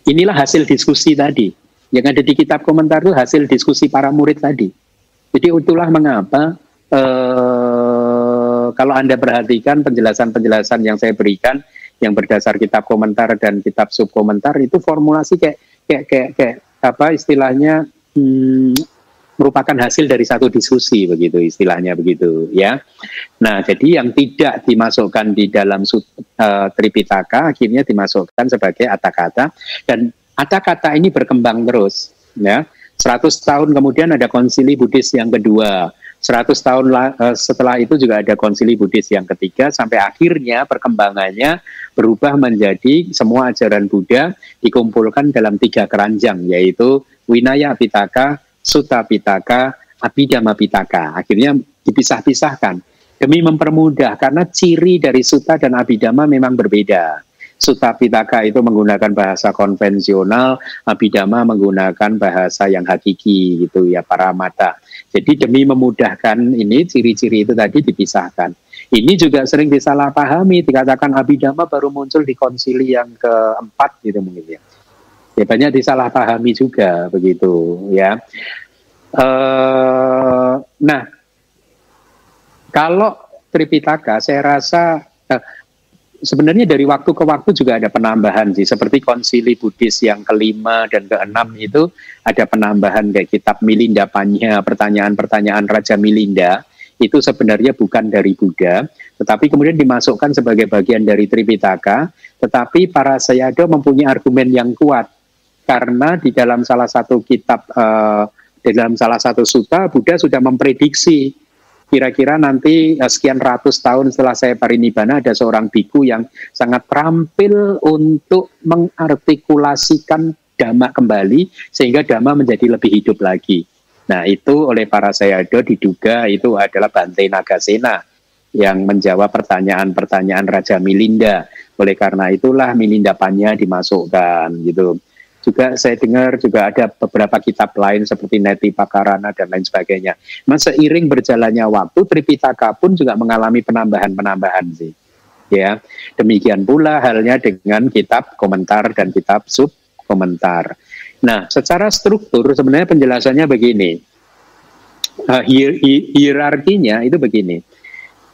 S1: Inilah hasil diskusi tadi. Yang ada di kitab komentar itu hasil diskusi para murid tadi. Jadi itulah mengapa eh, kalau Anda perhatikan penjelasan-penjelasan yang saya berikan yang berdasar kitab komentar dan kitab subkomentar itu formulasi kayak kayak kayak, kayak apa istilahnya hmm, merupakan hasil dari satu diskusi begitu istilahnya begitu ya. Nah, jadi yang tidak dimasukkan di dalam uh, Tripitaka akhirnya dimasukkan sebagai kata-kata dan kata-kata ini berkembang terus ya. 100 tahun kemudian ada konsili Buddhis yang kedua. 100 tahun uh, setelah itu juga ada konsili Buddhis yang ketiga sampai akhirnya perkembangannya berubah menjadi semua ajaran Buddha dikumpulkan dalam tiga keranjang yaitu Winaya Pitaka, Suta Pitaka, Abhidhamma Pitaka. Akhirnya dipisah-pisahkan demi mempermudah karena ciri dari Suta dan Abhidhamma memang berbeda. Suta Pitaka itu menggunakan bahasa konvensional, Abhidhamma menggunakan bahasa yang hakiki gitu ya para mata. Jadi demi memudahkan ini ciri-ciri itu tadi dipisahkan. Ini juga sering disalahpahami, dikatakan Abhidhamma baru muncul di konsili yang keempat gitu mungkin ya. Ya banyak disalahpahami juga begitu ya. Uh, nah, kalau Tripitaka saya rasa uh, sebenarnya dari waktu ke waktu juga ada penambahan sih. Seperti konsili Buddhis yang kelima dan keenam itu ada penambahan kayak kitab Milinda Panya pertanyaan-pertanyaan Raja Milinda. Itu sebenarnya bukan dari Buddha tetapi kemudian dimasukkan sebagai bagian dari Tripitaka. Tetapi para sayado mempunyai argumen yang kuat karena di dalam salah satu kitab uh, di dalam salah satu suta Buddha sudah memprediksi kira-kira nanti uh, sekian ratus tahun setelah saya parinibbana ada seorang biku yang sangat terampil untuk mengartikulasikan dhamma kembali sehingga dhamma menjadi lebih hidup lagi. Nah itu oleh para sayado diduga itu adalah Bante Nagasena yang menjawab pertanyaan-pertanyaan Raja Milinda. Oleh karena itulah Milinda Panya dimasukkan gitu. Juga saya dengar juga ada beberapa kitab lain seperti Neti Pakarana dan lain sebagainya. Mas seiring berjalannya waktu Tripitaka pun juga mengalami penambahan-penambahan sih. Ya, demikian pula halnya dengan kitab komentar dan kitab sub komentar. Nah, secara struktur sebenarnya penjelasannya begini. Uh, hier hierarkinya itu begini.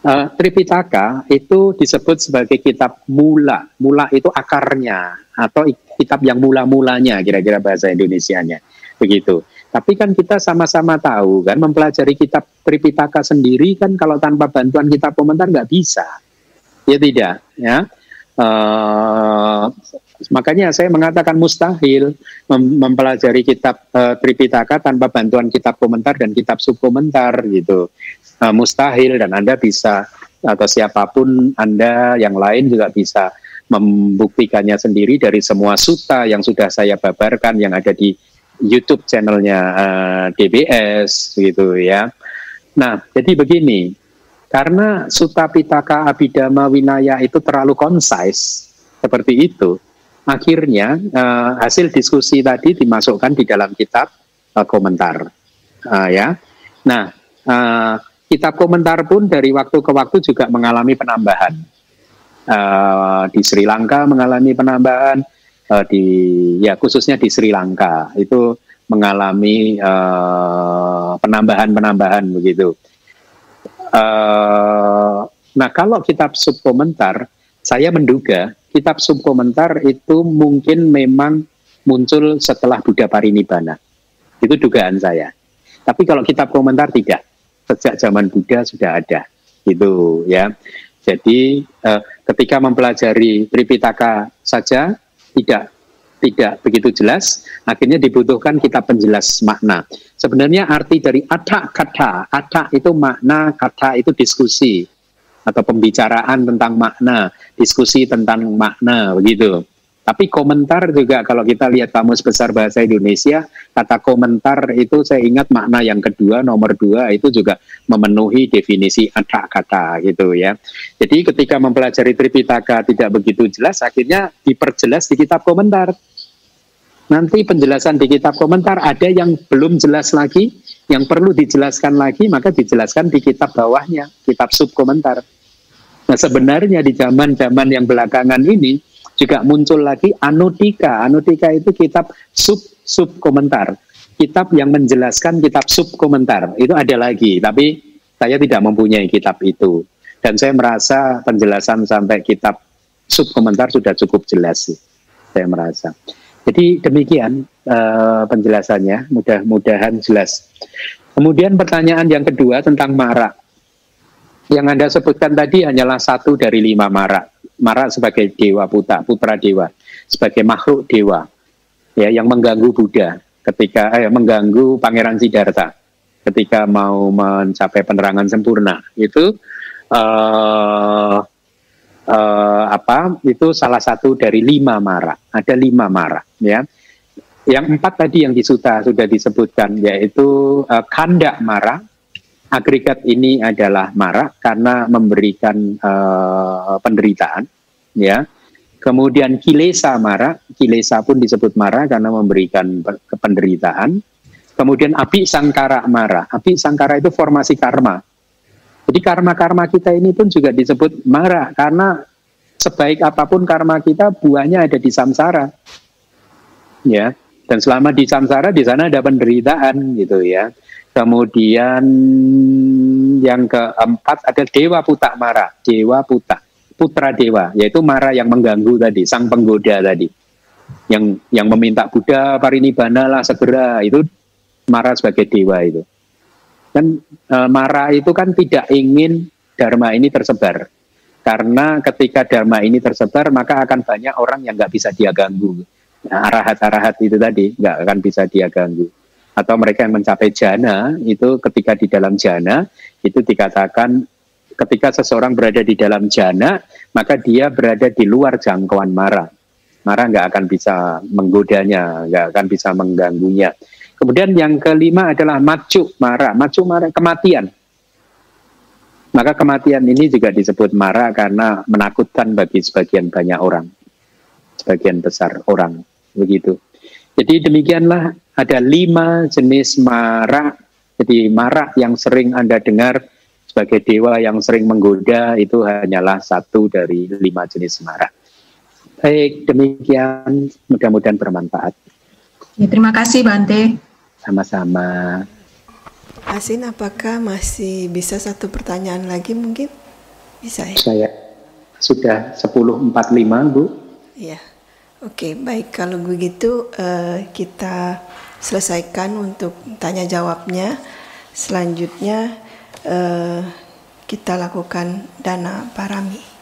S1: Uh, Tripitaka itu disebut sebagai kitab mula. Mula itu akarnya atau kitab yang mula-mulanya kira-kira bahasa Indonesianya begitu. Tapi kan kita sama-sama tahu kan mempelajari kitab Tripitaka sendiri kan kalau tanpa bantuan kitab komentar nggak bisa. Ya tidak, ya. Uh, makanya saya mengatakan mustahil mem mempelajari kitab uh, Tripitaka tanpa bantuan kitab komentar dan kitab subkomentar gitu. Uh, mustahil dan Anda bisa atau siapa pun Anda yang lain juga bisa membuktikannya sendiri dari semua suta yang sudah saya babarkan yang ada di YouTube channelnya uh, eh, DBS gitu ya. Nah, jadi begini, karena Suta Pitaka Abhidhamma Winaya itu terlalu concise seperti itu, akhirnya uh, hasil diskusi tadi dimasukkan di dalam kitab uh, komentar, uh, ya. Nah, uh, kitab komentar pun dari waktu ke waktu juga mengalami penambahan uh, di Sri Lanka mengalami penambahan uh, di ya khususnya di Sri Lanka itu mengalami uh, penambahan-penambahan begitu. Uh, nah kalau kitab subkomentar, saya menduga kitab subkomentar itu mungkin memang muncul setelah Buddha Parinibbana. Itu dugaan saya. Tapi kalau kitab komentar tidak, sejak zaman Buddha sudah ada, gitu ya. Jadi uh, ketika mempelajari Tripitaka saja tidak tidak begitu jelas, akhirnya dibutuhkan kitab penjelas makna. Sebenarnya arti dari ada kata, ada itu makna, kata itu diskusi atau pembicaraan tentang makna, diskusi tentang makna begitu. Tapi komentar juga kalau kita lihat kamus besar bahasa Indonesia, kata komentar itu saya ingat makna yang kedua, nomor dua itu juga memenuhi definisi ada kata gitu ya. Jadi ketika mempelajari Tripitaka tidak begitu jelas, akhirnya diperjelas di kitab komentar. Nanti penjelasan di kitab komentar ada yang belum jelas lagi, yang perlu dijelaskan lagi, maka dijelaskan di kitab bawahnya, kitab sub komentar. Nah sebenarnya di zaman-zaman yang belakangan ini, juga muncul lagi Anodika. Anodika itu kitab sub sub komentar. Kitab yang menjelaskan kitab sub komentar. Itu ada lagi, tapi saya tidak mempunyai kitab itu. Dan saya merasa penjelasan sampai kitab sub komentar sudah cukup jelas sih. Saya merasa. Jadi demikian uh, penjelasannya, mudah-mudahan jelas. Kemudian pertanyaan yang kedua tentang marak. Yang Anda sebutkan tadi hanyalah satu dari lima marak. Mara sebagai dewa putra, putra dewa, sebagai makhluk dewa, ya yang mengganggu Buddha ketika eh, mengganggu Pangeran Siddhartha ketika mau mencapai penerangan sempurna itu uh, uh, apa itu salah satu dari lima mara ada lima mara ya yang empat tadi yang disuta sudah disebutkan yaitu uh, kandak marah. Agregat ini adalah marah karena memberikan uh, penderitaan, ya. Kemudian kilesa marah, kilesa pun disebut marah karena memberikan penderitaan. Kemudian api sangkara marah, api sangkara itu formasi karma. Jadi karma-karma kita ini pun juga disebut marah karena sebaik apa pun karma kita buahnya ada di samsara. Ya, dan selama di samsara di sana ada penderitaan gitu ya. Kemudian yang keempat ada dewa putak mara, dewa putak, putra dewa, yaitu mara yang mengganggu tadi, sang penggoda tadi, yang yang meminta Buddha parinibbana lah segera. Itu mara sebagai dewa itu. Dan e, mara itu kan tidak ingin dharma ini tersebar, karena ketika dharma ini tersebar maka akan banyak orang yang nggak bisa dia ganggu. Nah, arahat-arahat itu tadi nggak akan bisa dia ganggu. Atau mereka yang mencapai jana itu ketika di dalam jana itu dikatakan ketika seseorang berada di dalam jana maka dia berada di luar jangkauan mara. Mara nggak akan bisa menggodanya, nggak akan bisa mengganggunya. Kemudian yang kelima adalah macu mara. Macu mara kematian. Maka kematian ini juga disebut mara karena menakutkan bagi sebagian banyak orang sebagian besar orang begitu. Jadi demikianlah ada lima jenis marak. Jadi marak yang sering Anda dengar sebagai dewa yang sering menggoda itu hanyalah satu dari lima jenis marak. Baik, demikian mudah-mudahan bermanfaat.
S7: Ya, terima kasih Bante.
S1: Sama-sama.
S3: Asin, apakah masih bisa satu pertanyaan lagi mungkin? Bisa ya?
S1: Saya sudah 10.45 Bu.
S3: Iya. Oke, baik. Kalau begitu uh, kita selesaikan untuk tanya jawabnya. Selanjutnya uh, kita lakukan dana parami.